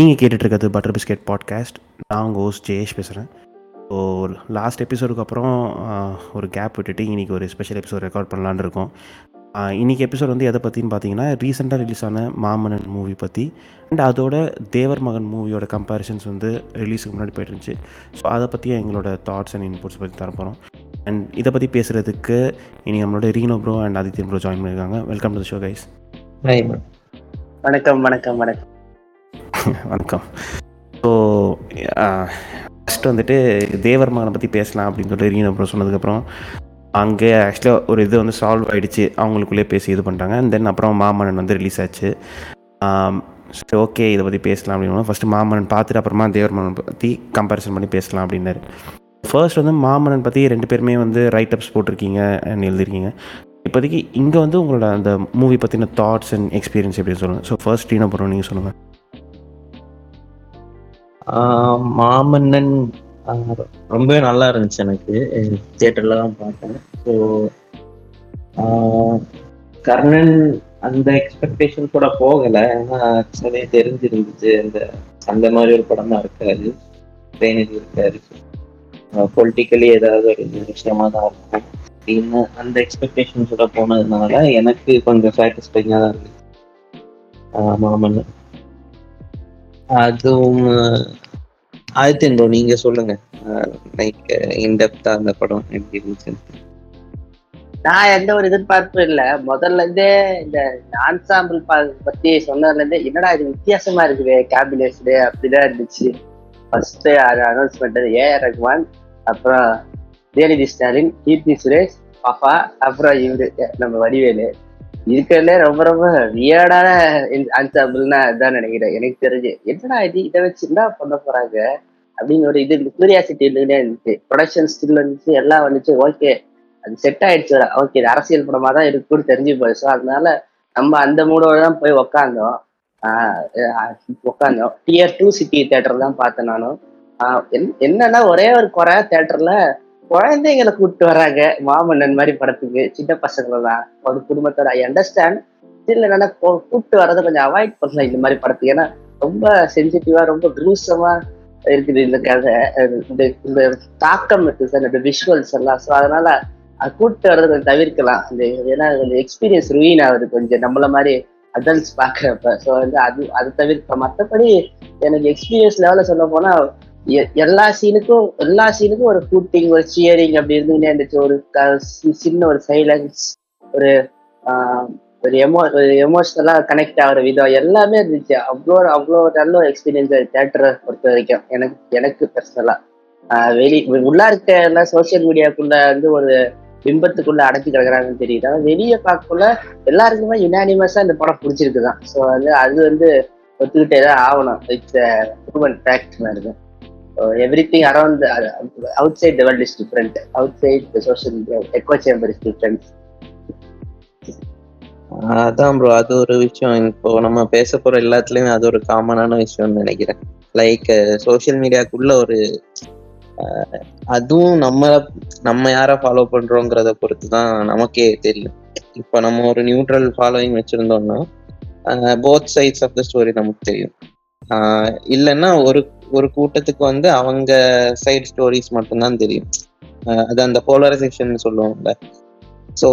நீங்கள் கேட்டுட்ருக்கிறது butter biscuit podcast நான் உங்கள் ஹோஸ்ட் ஜெயேஷ் பேசுகிறேன் ஸோ லாஸ்ட் எபிசோடுக்கு அப்புறம் ஒரு கேப் விட்டுட்டு இன்றைக்கி ஒரு ஸ்பெஷல் எபிசோட் ரெக்கார்ட் பண்ணலான்னு இருக்கோம். இன்றைக்கி இன்னைக்கு எபிசோட் வந்து எதை பற்றின்னு பார்த்தீங்கன்னா ரீசெண்டாக ரிலீஸ் ஆன மாமன்னன் மூவி பற்றி அண்ட் அதோட தேவர் மகன் மூவியோட கம்பேரிசன்ஸ் வந்து ரிலீஸுக்கு முன்னாடி போயிட்டு இருந்துச்சு. ஸோ அதை பற்றியும் எங்களோட தாட்ஸ் அண்ட் இன்புட்ஸ் பற்றி தரப்போகிறோம் அண்ட் இதை பற்றி பேசுகிறதுக்கு இனி நம்மளோட Rino bro and Adithyan bro join பண்ணியிருக்காங்க. வெல்கம் டு ஷோ கைஸ் வணக்கம் வணக்கம் வணக்கம். வணக்கம். ஸோ ஃபஸ்ட்டு வந்துட்டு தேவர் மகனை பற்றி பேசலாம் அப்படின்னு சொல்லிட்டு ரீனா அப்புறம் சொன்னதுக்கப்புறம் அங்கே ஆக்சுவலாக ஒரு இது வந்து சால்வ் ஆகிடுச்சு அவங்களுக்குள்ளே பேசி இது பண்ணுறாங்க அண்ட் தென் அப்புறம் மாமன்னன் வந்து ரிலீஸ் ஆச்சு. சரி ஓகே இதை பற்றி பேசலாம் அப்படின்னு ஃபஸ்ட்டு மாமன்னன் பார்த்துட்டு அப்புறமா தேவர் மகன் பற்றி கம்பேரிசன் பண்ணி பேசலாம் அப்படின்னாரு. ஃபர்ஸ்ட் வந்து மாமன்னன் பற்றி ரெண்டு பேருமே வந்து ரைட் அப்ஸ் போட்டிருக்கீங்க எழுதிருக்கீங்க இப்போதைக்கு இங்கே வந்து உங்களோட அந்த மூவி பற்றின தாட்ஸ் அண்ட் எக்ஸ்பீரியன்ஸ் எப்படி சொல்லுங்கள் ஸோ ஃபர்ஸ்ட் என்ன அப்புறம் நீங்கள் சொல்லுங்கள் மாமன்னன் ஆஹ் ரொம்பவே நல்லா இருந்துச்சு எனக்கு. தியேட்டர்ல தான் பார்த்தேன். ஸோ கர்ணன் அந்த எக்ஸ்பெக்டேஷன் கூட போகல. ஏன்னா ஆக்சுவலி தெரிஞ்சிருந்துச்சு. அந்த அந்த மாதிரி ஒரு படமா இருக்காது பேனதி இருக்காது பொலிட்டிக்கலி ஏதாவது ஒரு விஷயமா தான் இருக்கும். அப்படின்னு அந்த எக்ஸ்பெக்டேஷன்ஸோட போனதுனால எனக்கு கொஞ்சம் சாட்டிஸ்ஃபைங்காக தான் இருந்துச்சு. ஆஹ் மாமன்னன். அதுவும் ஆதித்யன் ப்ரோ நீங்க சொல்லுங்க. லைக் இன்டெப்தா அந்த படம் எப்படி இருந்துச்சு? நான் எந்த ஒரு எதிர்பார்ப்பும் இல்லை. முதல்ல இருந்தே இந்த ஆன்சாம்பிள் பத்தி சொன்னதுல இருந்தே என்னடா இது வித்தியாசமா இருக்குது காம்பினேஷனு அப்படிதான் இருந்துச்சு. ஃபர்ஸ்ட் அது பண்ணது ஏ. ஆர் ரஹ்மான் அப்புறம் உதயநிதி ஸ்டாலின் கீர்த்தி சுரேஷ் பாப்பா அப்புறம் இவரு நம்ம வடிவேலு. இருக்கிறதுல ரொம்ப ரொம்ப வியர்டான ஆன்சாம்பிள்னா அதான் நினைக்கிறேன். எனக்கு தெரிஞ்சு என்னடா இது? இதை வச்சு என்ன பண்ண போறாங்க? அப்படின்னு ஒரு இது கியூரியாசிட்டி இருந்துகிட்டே இருந்துச்சு. ப்ரொடக்ஷன் ஸ்டில் இருந்துச்சு எல்லாம் வந்துச்சு. ஓகே அது செட் ஆயிடுச்சு ஓகே இது அரசியல் படமா தான் இருக்குன்னு தெரிஞ்சு போயிடுச்சு அதனால நம்ம அந்த மூடோட தான் போய் உக்காந்தோம். உட்காந்தோம் உக்காந்தோம். டியர் டூ சிட்டி தேட்டர் தான் பார்த்தேன் நானும் என்- என்னன்னா ஒரே ஒரு குறை தேட்டர்ல குழந்தைங்களை கூப்பிட்டு வராங்க மாமன்னன் மாதிரி படத்துக்கு சின்ன பசங்களை தான் ஒரு குடும்பத்தோட ஐ அண்டர்ஸ்டாண்ட் சில என்னன்னா கூப்பிட்டு வர்றதை கொஞ்சம் அவாய்ட் பண்ணலாம் இந்த மாதிரி படத்துக்கு. ஏன்னா ரொம்ப சென்சிட்டிவா ரொம்ப குரூசமா இருக்குது இந்த கதை. இந்த இந்த தாக்கம் இருக்குது சார் இந்த விஷுவல்ஸ் எல்லாம். ஸோ அதனால அது கூப்பிட்டு வர்றதை கொஞ்சம் தவிர்க்கலாம். அந்த ஏன்னா கொஞ்சம் எக்ஸ்பீரியன்ஸ் ருவீன் ஆகுது கொஞ்சம். நம்மள மாதிரி அடல்ட்ஸ் பார்க்குறப்ப. ஸோ வந்து அது அது தவிர்க்க மற்றபடி எனக்கு எக்ஸ்பீரியன்ஸ் லெவலில் சொல்ல போனால் எல்லா சீனுக்கும் எல்லா சீனுக்கும் ஒரு கூட்டிங் ஒரு சியரிங் அப்படி இருந்துகிட்டே இருந்துச்சு. ஒரு க- சி- சின்ன ஒரு சைலன்ஸ் ஒரு ஒரு எமோ ஒரு எமோஷனலா கனெக்ட் ஆகிற விதம் எல்லாமே இருந்துச்சு. அவ்வளோ அவ்வளோ நல்ல ஒரு எக்ஸ்பீரியன்ஸ் தேட்டரை பொறுத்த வரைக்கும். எனக்கு எனக்கு பர்சனலா வெளி உள்ளா இருக்க எல்லாம் சோசியல் மீடியாக்குள்ள வந்து ஒரு பிம்பத்துக்குள்ள அடக்கி கிடக்குறாங்கன்னு தெரியுது. ஆனால் வெளியே பார்க்கக்குள்ள எல்லாருக்குமே யுனானிமஸா இந்த படம் பிடிச்சிருக்குதான். ஸோ வந்து அது வந்து ஒத்துக்கிட்டே தான் ஆகணும். இட்ஸ் ப்ரூவன் ஃபேக்ட் மாதிரி everything around outside the world is different outside the social media echo chamber is different அதான் ப்ரோ அது ஒரு விஷயம். இப்போ நம்ம பேச போற எல்லாத்துலயுமே அது ஒரு காமனான விஷயம்னு நினைக்கிறேன். லைக் சோசியல் மீடியாக்குள்ள ஒரு ஆஹ் அதுவும் நம்ம நம்ம யார ஃபாலோ பண்றோங்கிறத பொறுத்து தான் நமக்கே தெரியும். இப்போ நம்ம ஒரு neutral following வச்சிருந்தோம்னா both sides of the story நமக்கு தெரியும். ஆஹ் இல்லைன்னா ஒரு ஒரு கூட்டத்துக்கு வந்து அவங்க சைடு ஸ்டோரிஸ் மட்டும்தான் தெரியும். அது அந்த போலரைசேஷன் சொல்லுவோம்ல. ஸோ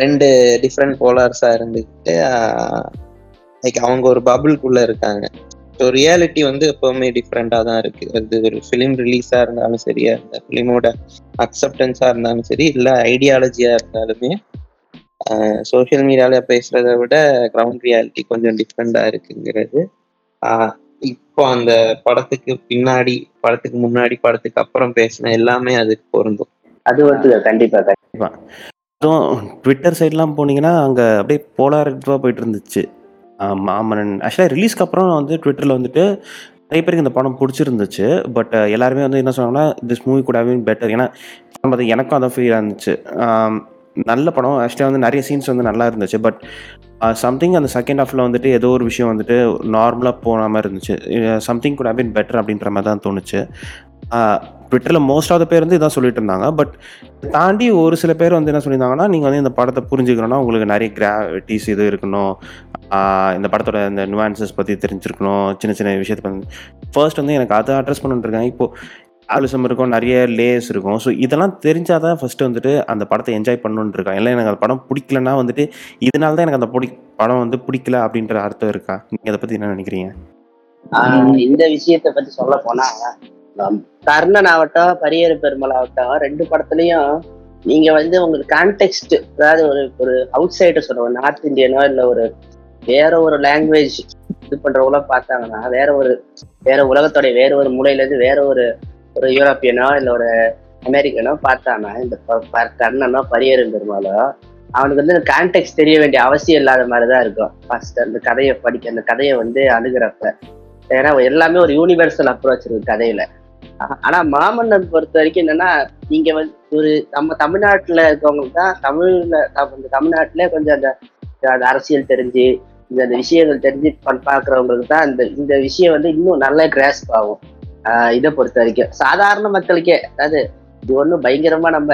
ரெண்டு டிஃப்ரெண்ட் போலார்ஸா இருந்துக்கிட்டு லைக் அவங்க ஒரு பபுள்குள்ள இருக்காங்க. ஸோ ரியாலிட்டி வந்து எப்பவுமே டிஃப்ரெண்டாக தான் இருக்கு. அது ஒரு ஃபிலிம் ரிலீஸாக இருந்தாலும் சரி அந்த ஃபிலிமோட அக்செப்டன்ஸாக இருந்தாலும் சரி இல்லை ஐடியாலஜியாக இருந்தாலுமே சோஷியல் மீடியாவில் பேசுறத விட கிரவுண்ட் ரியாலிட்டி கொஞ்சம் டிஃப்ரெண்டாக இருக்குங்கிறது இப்போ அந்த படத்துக்கு பின்னாடி படத்துக்கு முன்னாடி படத்துக்கு அப்புறம் பேசின எல்லாமே அதுக்கு பொருந்தும். அது வந்து கண்டிப்பா அதுவும் ட்விட்டர் சைட்லாம் போனீங்கன்னா அங்கே அப்படியே போலாரிட்டிவாக போயிட்டு இருந்துச்சு ஆஹ் மாமன்னன் ஆக்சுவலாக ரிலீஸ்க்கு அப்புறம் வந்து ட்விட்டரில் வந்துட்டு நிறைய பேருக்கு இந்த படம் பிடிச்சிருந்துச்சு. பட் எல்லாருமே வந்து என்ன சொன்னாங்கன்னா திஸ் மூவி கூட ஹவ் பெட்டர் ஏன்னா பார்த்து எனக்கும் அதான் ஃபீல் இருந்துச்சு. நல்ல படம். ஆக்சுவலாக வந்து நிறைய சீன்ஸ் வந்து நல்லா இருந்துச்சு. பட் சம்திங் அந்த செகண்ட் ஹாஃபில் வந்துட்டு ஏதோ ஒரு விஷயம் வந்துட்டு நார்மலாக போன மாதிரி இருந்துச்சு. சம்திங் கூட பின் பெட்டர் அப்படின்ற மாதிரி தான் தோணுச்சு. ட்விட்டரில் மோஸ்ட் ஆஃப் த பேர் வந்து இதான் சொல்லிட்டு இருந்தாங்க. பட் தாண்டி ஒரு சில பேர் வந்து என்ன சொல்லியிருந்தாங்கன்னா நீங்கள் வந்து இந்த படத்தை புரிஞ்சுக்கணும்னா உங்களுக்கு நிறைய கிராவிட்டிஸ் இது இருக்கணும். இந்த படத்தோட இந்த நுவான்சஸ் பற்றி தெரிஞ்சிருக்கணும். சின்ன சின்ன விஷயத்தை பண்ணி ஃபர்ஸ்ட் வந்து எனக்கு அதை அட்ரஸ் பண்ணிட்டுருக்காங்க இப்போ ஆலிசம் இருக்கும் நிறைய லேயர்ஸ் இருக்கும். ஸோ இதெல்லாம் தெரிஞ்சால் தான் ஃபஸ்ட்டு வந்துட்டு அந்த படத்தை என்ஜாய் பண்ணணுன்னு இருக்கான் இல்லை எனக்கு அந்த படம் பிடிக்கலன்னா வந்துட்டு இதனால தான் எனக்கு அந்த பிடி படம் வந்து பிடிக்கல அப்படின்ற அர்த்தம் இருக்கா? நீங்கள் அதை பற்றி என்ன நினைக்கிறீங்க? ஆஹ் இந்த விஷயத்த பத்தி சொல்ல போனா கர்ணன் ஆகட்டும் பரியேறு பெருமாள் ஆகட்டும் ரெண்டு படத்துலயும் நீங்க வந்து உங்களுக்கு கான்டெக்ட் அதாவது ஒரு ஒரு அவுட் சைடர் சொல்லுவோம் நார்த் இந்தியனோ இல்லை ஒரு வேற ஒரு லாங்குவேஜ் இது பண்றவங்கள பார்த்தாங்கன்னா வேற ஒரு வேற உலகத்தோடைய வேற ஒரு மூலையில இருந்து வேற ஒரு ஒரு யூரோப்பியனோ இல்லை ஒரு அமெரிக்கனோ பார்த்தானா இந்த ப- கர்ணனோ பரியரும் பெருமாளோ அவனுக்கு வந்து கான்டெக்ட் தெரிய வேண்டிய அவசியம் இல்லாத மாதிரி தான் இருக்கும். ஃபர்ஸ்ட் அந்த கதையை படிக்க அந்த கதையை வந்து அணுகிறப்ப. ஏன்னா எல்லாமே ஒரு யூனிவர்சல் அப்ரோச் இருக்கு கதையில. ஆனா மாமன்னன் பொறுத்த வரைக்கும் என்னன்னா நீங்க வந்து ஒரு நம்ம தமிழ்நாட்டுல இருக்கவங்களுக்கு தான் தமிழ்ல இந்த தமிழ்நாட்டுல கொஞ்சம் அந்த அந்த அரசியல் தெரிஞ்சு இந்த அந்த விஷயங்கள் தெரிஞ்சு பண்- பாக்குறவங்களுக்கு தான் இந்த இந்த விஷயம் வந்து இன்னும் நல்ல கிராஸ்ப் ஆகும். இதை பொறுத்த வரைக்கும். சாதாரண மக்களுக்கே அதாவது இது ஒண்ணும் பயங்கரமா நம்ம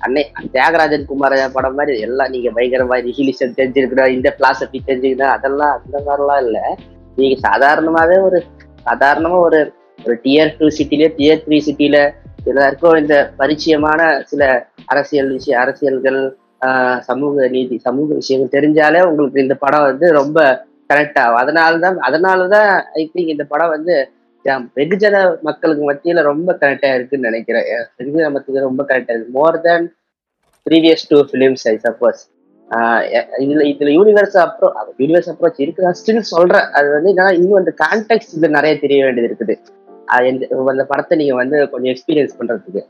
அன்னை தியாகராஜன் குமார படம் மாதிரி எல்லாம் நீங்க பயங்கரமா நிகிலிசம் தெரிஞ்சிருக்கணும் இந்த பிலாசபி தெரிஞ்சுக்கணும் அதெல்லாம் அந்த மாதிரிலாம் இல்லை. நீங்க சாதாரணமாவே ஒரு சாதாரணமா ஒரு ஒரு டியர் டூ சிட்டில டியர் த்ரீ சிட்டில எல்லாருக்கும் இந்த பரிச்சயமான சில அரசியல் விஷய அரசியல்கள் சமூக நீதி சமூக விஷயங்கள் தெரிஞ்சாலே உங்களுக்கு இந்த படம் வந்து ரொம்ப கரெக்ட் ஆகும். அதனால தான் ஐ திங்க் இந்த படம் வந்து வெகுஜன மக்களுக்கு மத்தியில ரொம்ப கனெக்டா இருக்குன்னு நினைக்கிறேன். வெகுஜன மக்களுக்கு ரொம்ப கரெக்டா இருக்கு. More than previous two films I suppose இதுல இதுல யூனிவர்ஸ் அப்ரோ யூனிவர்ஸ் அப்ரோச் இருக்கு நான் ஸ்டில் சொல்றேன். அது வந்து என்னன்னா இன்னும் அந்த கான்டெக்ட் இதுல நிறைய தெரிய வேண்டியது இருக்குது. அந்த படத்தை நீங்க வந்து கொஞ்சம் எக்ஸ்பீரியன்ஸ் பண்றதுக்கு.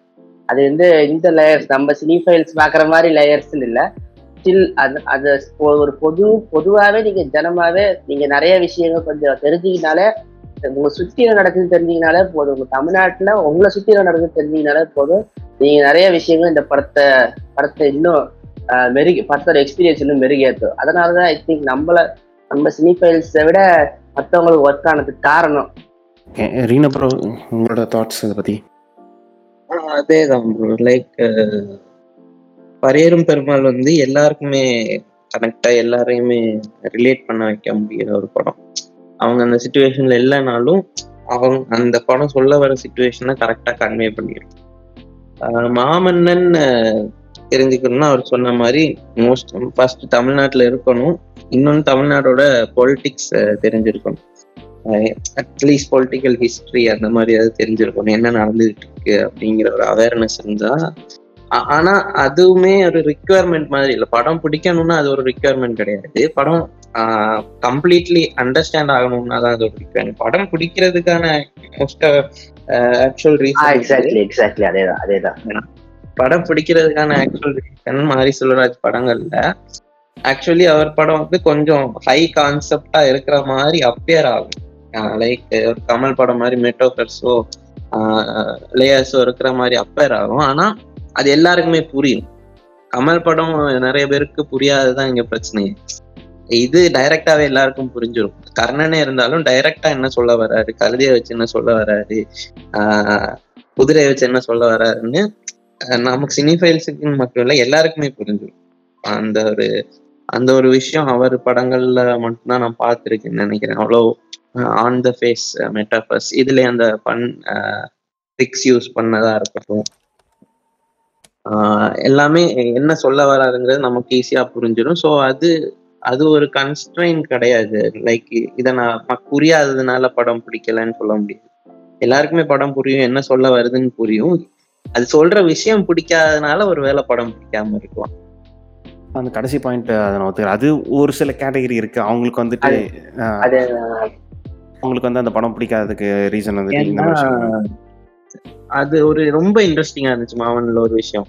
அது வந்து இந்த லேயர்ஸ் நம்ம சினி ஃபைல்ஸ் பாக்குற மாதிரி லேயர்ஸ் இல்ல. ஸ்டில் அது அது ஒரு பொது பொதுவாகவே நீங்க ஜனமாவே நீங்க நிறைய விஷயங்கள் கொஞ்சம் தெரிஞ்சுக்கினாலே உங்களை சுத்தி என்ன நடக்குது தெரிஞ்சீங்கனாலே போதும். உங்க தமிழ்நாட்டுல உங்களை சுத்தி என்ன நடக்குது தெரிஞ்சீங்கனாலே போதும். நீங்க நிறைய விஷயங்கள் இந்த படத்தை படத்தை இன்னும் மெருகி படத்தோட எக்ஸ்பீரியன்ஸ் இன்னும் மெருகேற்றும். அதனாலதான் ஐ திங்க் நம்மள நம்ம சினி ஃபைல்ஸை விட மற்றவங்களுக்கு ஒர்க் ஆனதுக்கு காரணம். ரீனா ப்ரோ உங்களோட தாட்ஸ் இதை பற்றி அதேதான் ப்ரோ லைக் பரியரும் பெருமாள் வந்து எல்லாருக்குமே கனெக்டா எல்லாரையுமே ரிலேட் பண்ண வைக்க முடியிற ஒரு படம். அவங்க அந்த சுச்சுவேஷன்ல இல்லைனாலும் அவங்க அந்த படம் சொல்ல வர சுச்சுவேஷனை கரெக்டா கன்வே பண்ணிடும் ஆஹ் மாமன்னன் தெரிஞ்சுக்கணும்னா அவர் சொன்ன மாதிரி மோஸ்ட் ஃபர்ஸ்ட் தமிழ்நாட்டுல இருக்கணும். இன்னொன்னு தமிழ்நாடோட பொலிட்டிக்ஸ் தெரிஞ்சிருக்கணும். அட்லீஸ்ட் பொலிட்டிக்கல் ஹிஸ்ட்ரி அந்த மாதிரி ஏதாவது தெரிஞ்சிருக்கணும். என்ன நடந்துகிட்டு இருக்கு அப்படிங்கிற ஒரு அவேர்னஸ் இருந்தா ஆனா அதுவுமே ஒரு ரிக்குவயர்மெண்ட் மாதிரி இல்லை. படம் பிடிக்கணும்னா அது ஒரு ரிக்குவயர்மெண்ட் கிடையாது. படம் கம்ப்ளீட்லி அண்டர்ஸ்டாண்ட் ஆகணும்னா தான் அது ரிக்குவயர்மெண்ட் படம் பிடிக்கிறதுக்கான most actual reason exactly exactly அதேதான் அதேதான். படம் பிடிக்கிறதுக்கான ஆக்சுவல் ரீசன் மாரி செல்வராஜ் படங்கள்ல ஆக்சுவலி அவர் படம் வந்து கொஞ்சம் ஹை கான்செப்டா இருக்கிற மாதிரி அப்பியர் ஆகும். லைக் ஒரு கமல் படம் மாதிரி மெட்டோஃபர்ஸோ லேயர்ஸோ இருக்கிற மாதிரி அப்பேர் ஆகும். ஆனா அது எல்லாருக்குமே புரியும். கமல் படம் நிறைய பேருக்கு புரியாததுதான் இங்க பிரச்சனையே. இது டைரக்டாவே எல்லாருக்கும் புரிஞ்சிடும் கர்ணனே இருந்தாலும் டைரக்டா என்ன சொல்ல வராரு? கழுதியை வச்சு என்ன சொல்ல வராரு? ஆஹ் குதிரையை வச்சு என்ன சொல்ல வர்றாருன்னு நமக்கு சினிஃபைல்ஸுக்கு மட்டும் இல்ல எல்லாருக்குமே புரிஞ்சிடும் அந்த ஒரு அந்த ஒரு விஷயம் அவர் படங்கள்ல மட்டும்தான் நான் பார்த்துருக்கேன்னு நினைக்கிறேன். அவ்வளோ ஆன் த ஃபேஸ் மெட்டாஃபர்ஸ் இதுல அந்த பன் ட்ரிக்ஸ் யூஸ் பண்ணதா இருக்கட்டும். ஆஹ் எல்லாமே என்ன சொல்ல வராதுங்கிறது நமக்கு ஈஸியா புரிஞ்சிடும் ஸோ அது அது ஒரு கன்ஸ்ட்ரெயின் கிடையாது. லைக் இதை நான் புரியாததுனால படம் பிடிக்கலன்னு சொல்ல முடியாது. எல்லாருக்குமே படம் புரியும் என்ன சொல்ல வருதுன்னு புரியும். அது சொல்ற விஷயம் பிடிக்காததுனால ஒரு வேளை படம் பிடிக்காம இருக்கலாம். அந்த கடைசி பாயிண்ட் அதை நான் ஒத்துக்கிறேன். அது ஒரு சில கேட்டகரி இருக்கு. அவங்களுக்கு வந்துட்டு அவங்களுக்கு வந்து அந்த படம் பிடிக்காததுக்கு ரீசன் விஷயம். அது ஒரு ரொம்ப இன்ட்ரெஸ்டிங்கா இருந்துச்சு மாவன்ல ஒரு விஷயம்.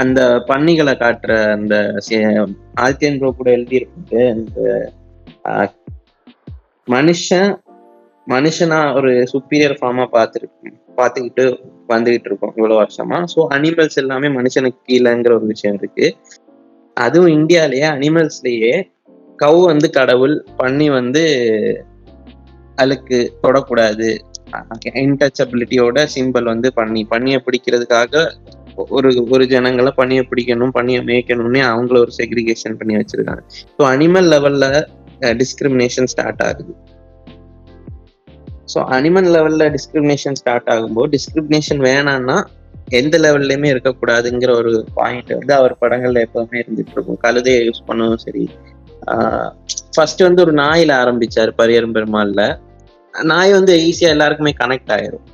அந்த பன்னிகளை காட்டுற அந்த ஆதித்யன் ப்ரோ கூட எழுதியிருப்பாரு அந்த ஆஹ், மனுஷன் மனுஷனா ஒரு சுப்பீரியர் ஃபார்மா பார்த்துருக்கு பார்த்துக்கிட்டு வந்துகிட்டு இருக்கோம் இவ்வளவு வருஷமா. ஸோ அனிமல்ஸ் எல்லாமே மனுஷனுக்கு கீழேங்கிற ஒரு விஷயம் இருக்கு. அதுவும் இந்தியாலயே அனிமல்ஸ்லயே கவு வந்து கடவுள் பன்னி வந்து அழுக்கு தொடக்கூடாது. இன்டச்சபிலிட்டியோட சிம்பிள் வந்து பண்ணி பண்ணியை பிடிக்கிறதுக்காக ஒரு ஒரு ஜனங்களை பணியை பிடிக்கணும் பணியை மேய்க்கணும்னு அவங்கள ஒரு செக்ரிகேஷன் பண்ணி வச்சிருக்காங்க. ஸோ அனிமல் லெவல்ல டிஸ்கிரிமினேஷன் ஸ்டார்ட் ஆகுது. ஸோ அனிமல் லெவல்ல டிஸ்கிரிமினேஷன் ஸ்டார்ட் ஆகும்போது டிஸ்கிரிமினேஷன் வேணாம்னா எந்த லெவல்லையுமே இருக்கக்கூடாதுங்கிற ஒரு பாயிண்ட் வந்து அவர் படங்கள்ல எப்பவுமே இருந்துட்டு இருக்கும். கழுதையை யூஸ் பண்ணவும் சரி. ஃபர்ஸ்ட் வந்து ஒரு நாயில ஆரம்பிச்சாரு பரியரும் பெருமாள்ல. நாய் வந்து ஈஸியா எல்லாருக்குமே கனெக்ட் ஆயிரும்.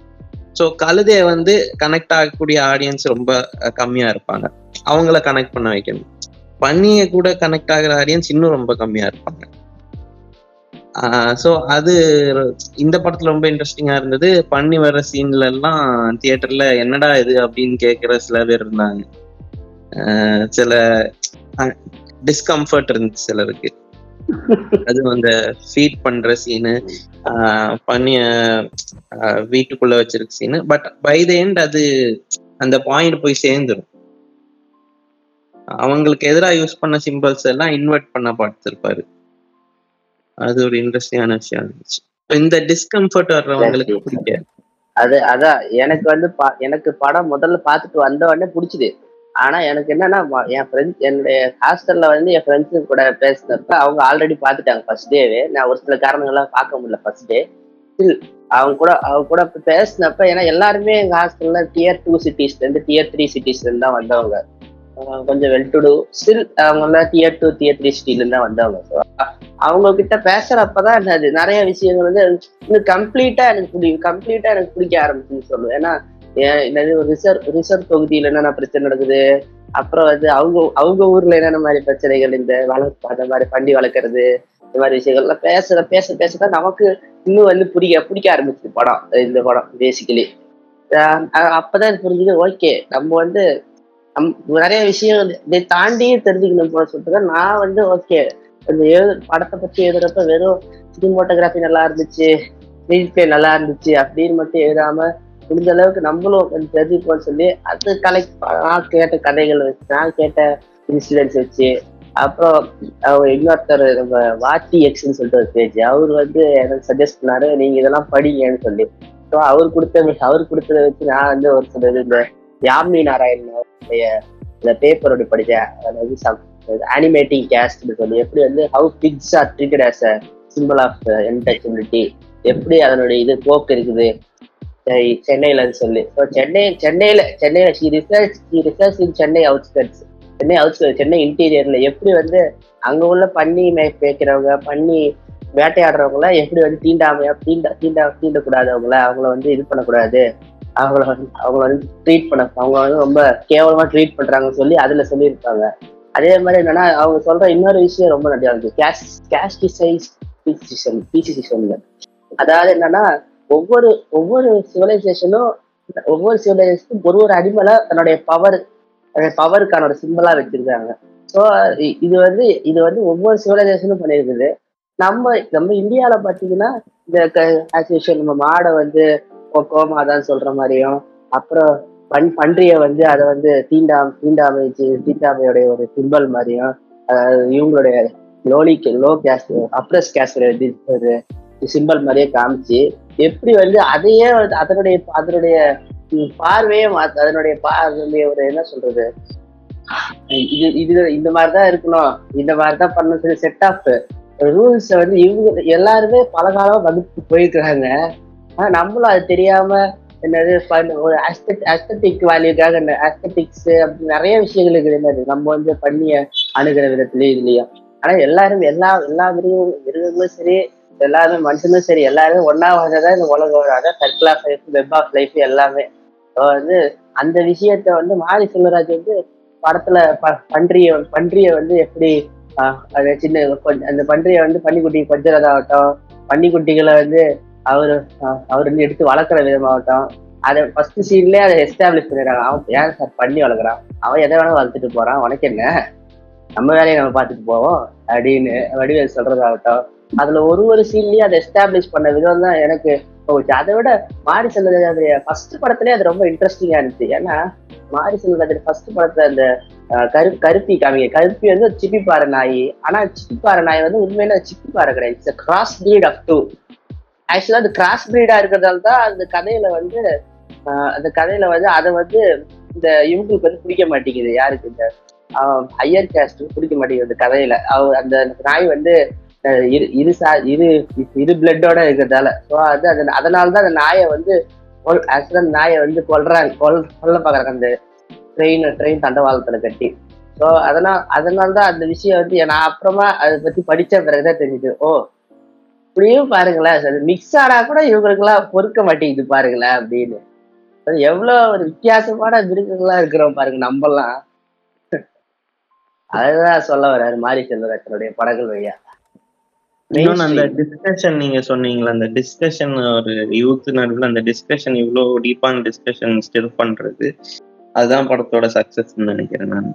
ஸோ கழுதைய வந்து கனெக்ட் ஆகக்கூடிய ஆடியன்ஸ் ரொம்ப கம்மியா இருப்பாங்க. அவங்கள கனெக்ட் பண்ண வைக்கணும். பன்னிய கூட கனெக்ட் ஆகிற ஆடியன்ஸ் இன்னும் ரொம்ப கம்மியா இருப்பாங்க. ஸோ அது இந்த படத்துல ரொம்ப இன்ட்ரெஸ்டிங்கா இருந்தது. பண்ணி வர்ற சீன்ல எல்லாம் தியேட்டர்ல என்னடா இது அப்படின்னு கேட்குற சில பேர் இருந்தாங்க. ஆஹ் சில டிஸ்கம்ஃபர்ட் இருந்துச்சு சிலருக்கு. அது அந்த ஃபீட் பண்ற சீனு பண்ணிய வீட்டுக்குள்ள வச்சிருக்க scene but by the end அது அந்த பாயிண்ட் போய் சேர்ந்துரும். அவங்களுக்கு எதிராக யூஸ் பண்ண சிம்பிள்ஸ் எல்லாம் இன்வெர்ட் பண்ண பார்த்துருப்பாரு. அது ஒரு இன்ட்ரெஸ்டிங்கான விஷயம் இருந்துச்சு. இந்த டிஸ்கம்ஃபர்ட் வர்றவங்களுக்கு. பிடிக்காது. அது அதான் எனக்கு வந்து எனக்கு படம் முதல்ல பார்த்துட்டு வந்த உடனே பிடிச்சிது. ஆனா எனக்கு என்னன்னா என் ஃப்ரெண்ட்ஸ் என்னுடைய ஹாஸ்டல்ல வந்து என் ஃப்ரெண்ட்ஸு கூட பேசினப்ப அவங்க ஆல்ரெடி பார்த்துட்டாங்க ஃபர்ஸ்ட் டேவே நான் ஒரு சில காரணங்கள்லாம் பார்க்க முடியல ஃபர்ஸ்ட் டே ஸ்டில் அவங்க கூட அவங்க கூட பேசினப்ப ஏன்னா எல்லாருமே எங்க ஹாஸ்டல்ல டியர் டூ சிட்டிஸ்ல இருந்து டியர் த்ரீ சிட்டிஸ்ல இருந்து தான் வந்தவங்க. கொஞ்சம் வெல் டு டூ ஸ்டில் அவங்க எல்லாம் டியர் டூ டியர் த்ரீ சிட்டில இருந்து தான் வந்தவங்க. ஸோ அவங்க கிட்ட பேசுறப்பதான் என்னது நிறைய விஷயங்கள் வந்து இன்னும் கம்ப்ளீட்டா எனக்கு பிடிக்கும் கம்ப்ளீட்டா எனக்கு பிடிக்க ஆரம்பிச்சுன்னு சொல்லுவேன். ஏன்னா என்னது ரிசர்வ் ரிசர்வ் தொகுதியில என்னென்ன பிரச்சனை நடக்குது? அப்புறம் வந்து அவங்க அவங்க ஊர்ல என்னென்ன மாதிரி பிரச்சனைகள் இந்த வளர்ப்பு அந்த மாதிரி பண்டி வளர்க்கறது இந்த மாதிரி விஷயங்கள்லாம் பேச பேச பேசதான் நமக்கு இன்னும் வந்து பிடிக்க பிடிக்க ஆரம்பிச்சது படம் இந்த படம் பேசிக்கலி அப்பதான் புரிஞ்சுது ஓகே நம்ம வந்து நம் நிறைய விஷயம் இதை தாண்டி தெரிஞ்சுக்கணும் போல சொல்லிட்டு நான் வந்து ஓகே அந்த எழுது படத்தை பத்தி எழுதுறப்ப வெறும் சினிமோட்டோகிராஃபி நல்லா இருந்துச்சு ஸ்க்ரீன் நல்லா இருந்துச்சு அப்படின்னு மட்டும் எழுதாம முடிஞ்ச அளவுக்கு நம்மளும் கொஞ்சம் தெரிஞ்சுப்போம்னு சொல்லி அது கலெக்ட் நான் கேட்ட கதைகள் வச்சு நான் கேட்ட இன்சிடென்ட்ஸ் வச்சு அப்புறம் அவர் இன்னொருத்தர் நம்ம வாட்டி எக்ஸ்ன்னு சொல்லிட்டு ஒரு பேஜ் அவர் வந்து எனக்கு சஜஸ்ட் பண்ணாரு நீங்க இதெல்லாம் படிங்கன்னு சொல்லி. ஸோ அவர் கொடுத்த அவர் கொடுத்ததை வச்சு நான் வந்து ஒரு சில இது இந்த யாமினி நாராயணனுடைய இந்த பேப்பரோட படித்தேன். அதாவது அனிமேட்டிங் கேஸ்ட்னு சொல்லி எப்படி வந்து how pigs are treated as a symbol of untouchability எப்படி அதனுடைய இது போக்கு இருக்குது சென்னையிலன்னு சொல்லி. ஸோ சென்னை சென்னையில சென்னையில she research she research in Chennai outskirts Chennai outskirt Chennai இன்டீரியர்ல எப்படி வந்து அங்க உள்ள பண்ணி மே பேக்கிறவங்க பண்ணி வேட்டையாடுறவங்கள எப்படி வந்து தீண்டாமையா தீண்ட தீண்டா தீண்டக்கூடாது அவங்கள அவங்கள வந்து இது பண்ணக்கூடாது. அவங்கள வந்து அவங்கள வந்து ட்ரீட் பண்ண அவங்க வந்து ரொம்ப கேவலமா ட்ரீட் பண்றாங்கன்னு சொல்லி அதுல சொல்லியிருப்பாங்க. அதே மாதிரி என்னன்னா அவங்க சொல்ற இன்னொரு விஷயம் ரொம்ப நல்லா இருக்கு. கேஷ் கேஸ்டிசைஸ் பீசிசம் பீசிசம் அதாவது என்னன்னா ஒவ்வொரு ஒவ்வொரு சிவிலைசேஷனும் ஒவ்வொரு சிவிலைசேஷனும் ஒரு ஒரு அடிமலை தன்னுடைய பவர் பவருக்கான ஒரு சிம்பிளா வச்சிருக்காங்க. ஸோ இது வந்து இது வந்து ஒவ்வொரு சிவிலைசேஷனும் பண்ணியிருக்குது நம்ம நம்ம இந்தியாவில் பார்த்தீங்கன்னா இந்த ஆஸ் யூஷுவல் நம்ம மாடை வந்து கோ- கோமாதான் சொல்ற மாதிரியும் அப்புறம் பன் பன்றிய வந்து அதை வந்து தீண்டாம் தீண்டாமை தீண்டாமையுடைய ஒரு சிம்பல் மாதிரியும் இவங்களுடைய lowly low caste upper caste ஒரு சிம்பல் மாதிரியே காமிச்சு எப்படி வந்து அதையே அதனுடைய அதனுடைய பார்வையே மாத்து அதனுடைய பா- அதனுடைய ஒரு என்ன சொல்றது? இது இது இந்த மாதிரிதான் இருக்கணும். இந்த மாதிரிதான் பண்ணணும் சொல்லி செட் ஆஃப் ரூல்ஸ் வந்து இவங்க எல்லாருமே பல காலம் வகுப்பு போயிருக்கிறாங்க. ஆனா நம்மளும் அது தெரியாம என்னது பண்- ஒரு அஸ்தட்டிக் வேல்யூக்காக இந்த அஸ்தட்டிக்ஸ் அப்படி நிறைய விஷயங்கள் இருக்குது. என்னது நம்ம வந்து பண்ணிய அணுகிற விதத்துலயும் இதுலயும் ஆனா எல்லாரும் எல்லா எல்லா மிருகங்களும் சரி எல்லாருமே மனுஷனும் சரி எல்லாருமே ஒன்னா வந்ததான் இந்த உலகம் அதான் circle of life web of life எல்லாமே. So வந்து அந்த விஷயத்த வந்து மாரி செல்வராஜ் வந்து படத்துல ப- பன்றிய பன்றிய வந்து எப்படி அது சின்ன கொஞ்சம் அந்த பன்றியை வந்து பன்னிக்குட்டி கொஞ்சதாகட்டும் பன்னிக்குட்டிகளை வந்து அவர் அவர் வந்து எடுத்து வளர்க்குற விதமாகட்டும் அதை ஃபர்ஸ்ட் சீன்லயே அதை எஸ்டாப்ளிஷ் பண்ணிடுறாங்க. அவன் ஏன் சார் பண்ணி வளர்க்குறான்? அவன் எதை வேணாலும் வளர்த்துட்டு போறான். உனக்கு என்ன? நம்ம வேலையை நம்ம பார்த்துட்டு போவோம் அப்படின்னு வடிவேல் சொல்றதாகட்டும் அதுல ஒரு ஒரு சீன்லயும் அதை எஸ்டாப்ளிஷ் பண்ண விதம் தான் எனக்கு போச்சு. அதை விட மாரி செல்வராஜுடைய ஃபர்ஸ்ட் படத்துலயே அது ரொம்ப இன்ட்ரெஸ்டிங்கா இருந்துச்சு. ஏன்னா மாரி செல்வராஜ் ஃபர்ஸ்ட் படத்துல அந்த கரு கருப்பி காமிங்க. கருப்பி வந்து சிப்பிப்பாற நாய். ஆனா சிப்பிப்பாறை நாய் வந்து உண்மையில சிப்பிப்பாறை கிடையாது. It's cross breed of two ஆக்சுவலா அது கிராஸ் பிரீடா இருக்கிறதால தான் அந்த கதையில வந்து ஆஹ் அந்த கதையில வந்து அதை வந்து இந்த இவங்களுக்கு வந்து பிடிக்க மாட்டேங்குது. யாருக்கு இந்த ஹையர் கேஸ்ட் பிடிக்க மாட்டேங்குது அந்த கதையில. அவ அந்த நாய் வந்து இரு இரு சா இரு இரு பிளட்டோட இருக்கிறதால. ஸோ அது அது அதனால தான் அந்த நாயை வந்து கொல் ஆக்சுவலா நாயை வந்து கொல்றாங்க கொல் கொல்ல பார்க்குறாங்க அந்த ட்ரெயின் ட்ரெயின் தண்டவாளத்தில் கட்டி. ஸோ அதனால் அதனால தான் அந்த விஷயம் வந்து நான் அப்புறமா அதை பற்றி படித்த பிறகு பிறகுதான் தெரிஞ்சுது. ஓ இப்படியும் பாருங்களேன் சரி மிக்ஸ் ஆனா கூட இவங்களுக்குலாம் பொறுக்க மாட்டேங்குது பாருங்களேன் அப்படின்னு. அது ஒரு வித்தியாசமான மிருகங்களா இருக்கிறோம் பாருங்க நம்மலாம் அதுதான் சொல்ல வர்றாரு மாரி செல்வராஜனுடைய படங்கள் வழியா. இன்னொன்னு அந்த டிஸ்கஷன் நீங்க சொன்னீங்களா அந்த டிஸ்கஷன் ஒரு யூத் நடுவில் அந்த டிஸ்கஷன் இவ்வளவு டீப்பான டிஸ்கஷன் ஸ்டில் பண்றது அதுதான் படத்தோட சக்சஸ் நினைக்கிறேன் நான்.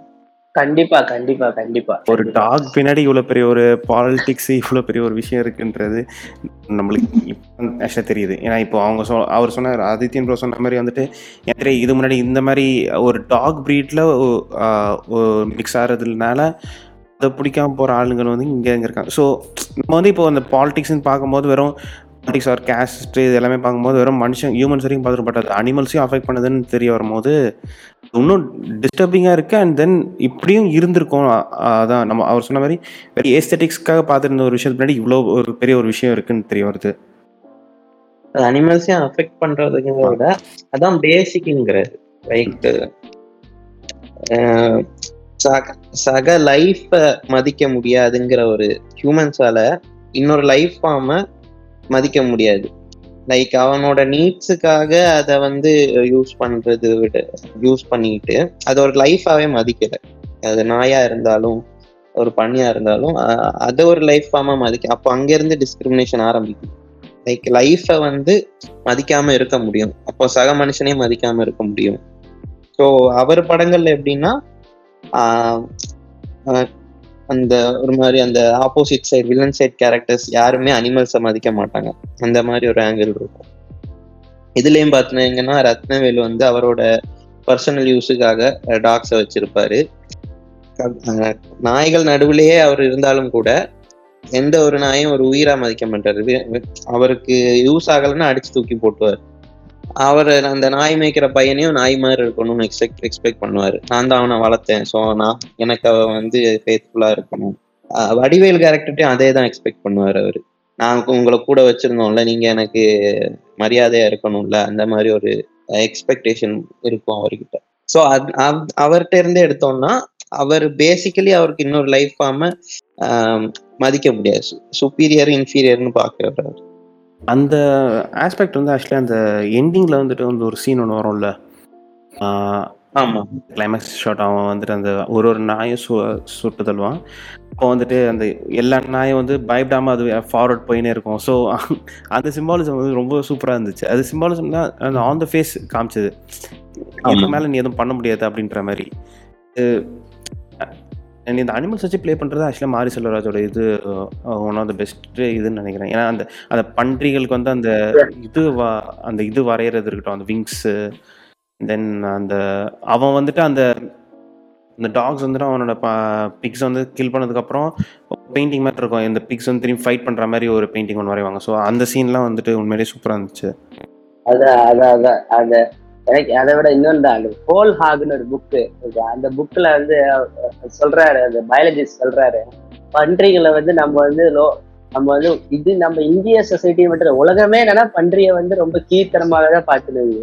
கண்டிப்பா கண்டிப்பா கண்டிப்பா. ஒரு டாக் பின்னாடி இவ்வளோ பெரிய ஒரு பாலிடிக்ஸ் இவ்வளோ பெரிய ஒரு விஷயம் இருக்குன்றது நம்மளுக்கு இப்போ ஆக்சுவலாக தெரியுது. ஏன்னா இப்போ அவங்க சொ அவர் சொன்னார் ஆதித்யன் ப்ரோ சொன்ன மாதிரி வந்துட்டு எனக்கு இது முன்னாடி இந்த மாதிரி ஒரு டாக் ப்ரீட்டில் மிக்ஸ் ஆகிறதுனால அதை பிடிக்காம போகிற ஆளுங்கள் வந்து இங்கே இங்கே இருக்காங்க. ஸோ நம்ம வந்து இப்போ அந்த பாலிடிக்ஸ்னு பார்க்கும்போது வெறும் பாலிடிக்ஸ் ஆர் கேஸ்ட் இது எல்லாமே பார்க்கும்போது வெறும் மனுஷன் ஹியூமன்ஸ் வரைக்கும் பார்த்துட்டு பட் அது அனிமல்ஸையும் அஃபெக்ட் பண்ணுதுன்னு தெரிய வரும்போது இன்னும் டிஸ்டர்பிங்காக இருக்குது அண்ட் தென் இப்படியும் இருந்திருக்கும். அதான் நம்ம அவர் சொன்ன மாதிரி வெரி ஏஸ்தட்டிக்ஸ்க்காக பார்த்துருந்த ஒரு விஷயத்து பின்னாடி இவ்வளோ ஒரு பெரிய ஒரு விஷயம் இருக்குன்னு தெரிய வருது. அனிமல்ஸையும் அஃபெக்ட் பண்ணுறதுங்கிறத விட அதான் பேசிக்குங்கிறது லைக் சக சக லைஃப மதிக்க முடியாதுங்கிற ஒரு ஹியூமன்ஸால இன்னொரு லைஃப் ஃபார்ம மதிக்க முடியாது. லைக் அவனோட நீட்ஸுக்காக அதை வந்து யூஸ் பண்றது விட யூஸ் பண்ணிட்டு அது ஒரு லைஃபாவே மதிக்கல. அது நாயா இருந்தாலும் ஒரு பண்ணியா இருந்தாலும் அதை ஒரு லைஃப் ஃபார்மா மதிக்க அப்போ அங்கிருந்து டிஸ்கிரிமினேஷன் ஆரம்பிக்கும். லைக் லைஃப்பை வந்து மதிக்காம இருக்க முடியும். அப்போ சக மனுஷனே மதிக்காம இருக்க முடியும். ஸோ அவர் படங்கள்ல எப்படின்னா அந்த ஒரு மாதிரி அந்த opposite side villain side characters யாருமே அனிமல்ஸை மதிக்க மாட்டாங்க. அந்த மாதிரி ஒரு ஆங்கிள் இருக்கும். இதுலயும் பார்த்தீங்கன்னா ரத்னவேல் வந்து அவரோட பர்சனல் யூஸுக்காக டாக்ஸை வச்சிருப்பாரு. நாய்கள் நடுவுலயே அவர் இருந்தாலும் கூட எந்த ஒரு நாயும் ஒரு உயிரா மதிக்க மாட்டாரு. அவருக்கு யூஸ் ஆகலைன்னா அடிச்சு தூக்கி போட்டுவார் அவர் அந்த நாய் மேய்க்கிற பையனையும் நாய் மாதிரி இருக்கணும்னு எக்ஸ்பெக்ட் எக்ஸ்பெக்ட் பண்ணுவாரு. நான் தான் அவனை வளர்த்தேன். ஸோ நான் எனக்கு அவன் வந்து ஃபேத்ஃபுல்லா இருக்கணும். வடிவேல் கேரக்டர்ட்டையும் அதே தான் எக்ஸ்பெக்ட் பண்ணுவார் அவர். நான் உங்களை கூட வச்சிருந்தோம்ல நீங்க எனக்கு மரியாதையா இருக்கணும்ல அந்த மாதிரி ஒரு எக்ஸ்பெக்டேஷன் இருக்கும் அவர்கிட்ட. ஸோ அவர்கிட்ட இருந்து எடுத்தோம்னா அவர் பேசிக்கலி அவருக்கு இன்னொரு லைஃப் ஃபார்ம மதிக்க முடியாது. சுப்பீரியர் இன்ஃபீரியர்னு பார்க்குறவர் அந்த ஆஸ்பெக்ட் வந்து ஆக்சுவலி அந்த எண்டிங்கில் வந்துட்டு வந்து ஒரு சீன் ஒன்று வரும்ல. ஆமா. கிளைமேக்ஸ் ஷாட் அவன் வந்துட்டு அந்த ஒரு ஒரு நாயும் சு சுட்டு தள்ளுவான். அப்போ வந்துட்டு அந்த எல்லா நாயும் வந்து பயப்படாமல் அது ஃபார்வர்ட் போயினே இருக்கும். ஸோ அந்த சிம்பாலிசம் வந்து ரொம்ப சூப்பராக இருந்துச்சு. அது சிம்பாலிசம் தான் அந்த ஆன் த ஃபேஸ் காமிச்சது. இதுக்கு ஆமா. மேலே நீ எதுவும் பண்ண முடியாது அப்படின்ற மாதிரி. அண்ட் இந்த அனிமல்ஸ் வச்சு ப்ளே பண்ணுறது ஆக்சுவலாக மாரி செல்வராஜோட இது ஒன் ஆஃப் த பெஸ்ட் இதுன்னு நினைக்கிறேன். ஏன்னா அந்த அந்த பன்றிகளுக்கு வந்து அந்த இது வா அந்த இது வரைகிறது இருக்கட்டும் அந்த விங்ஸு தென் அந்த அவன் வந்துட்டு அந்த இந்த டாக்ஸ் வந்துட்டு அவனோட பிக்ஸ் வந்து கில் பண்ணதுக்கப்புறம் பெயிண்டிங் மாதிரி இருக்கும். இந்த பிக்ஸ் வந்து திரும்பி ஃபைட் பண்ணுற மாதிரி ஒரு பெயிண்டிங் ஒன்று வரைவாங்க. ஸோ அந்த சீன்லாம் வந்துட்டு உண்மையிலேயே சூப்பராக இருந்துச்சு. அதான் அதான் அதான் அந்த எனக்கு அதை விட இன்னொன்று அந்த ஹோல் ஹாக்னு ஒரு புக்கு அந்த புக்கில் வந்து சொல்கிறாரு சொல்றாரு அந்த பயாலஜிஸ்ட் சொல்றாரு பன்றிகளை வந்து நம்ம வந்து லோ நம்ம வந்து இது நம்ம இந்திய சொசைட்டி மட்டும் உலகமே என்னன்னா பன்றியை வந்து ரொம்ப கீழ்த்தனமாக தான் பார்த்துருது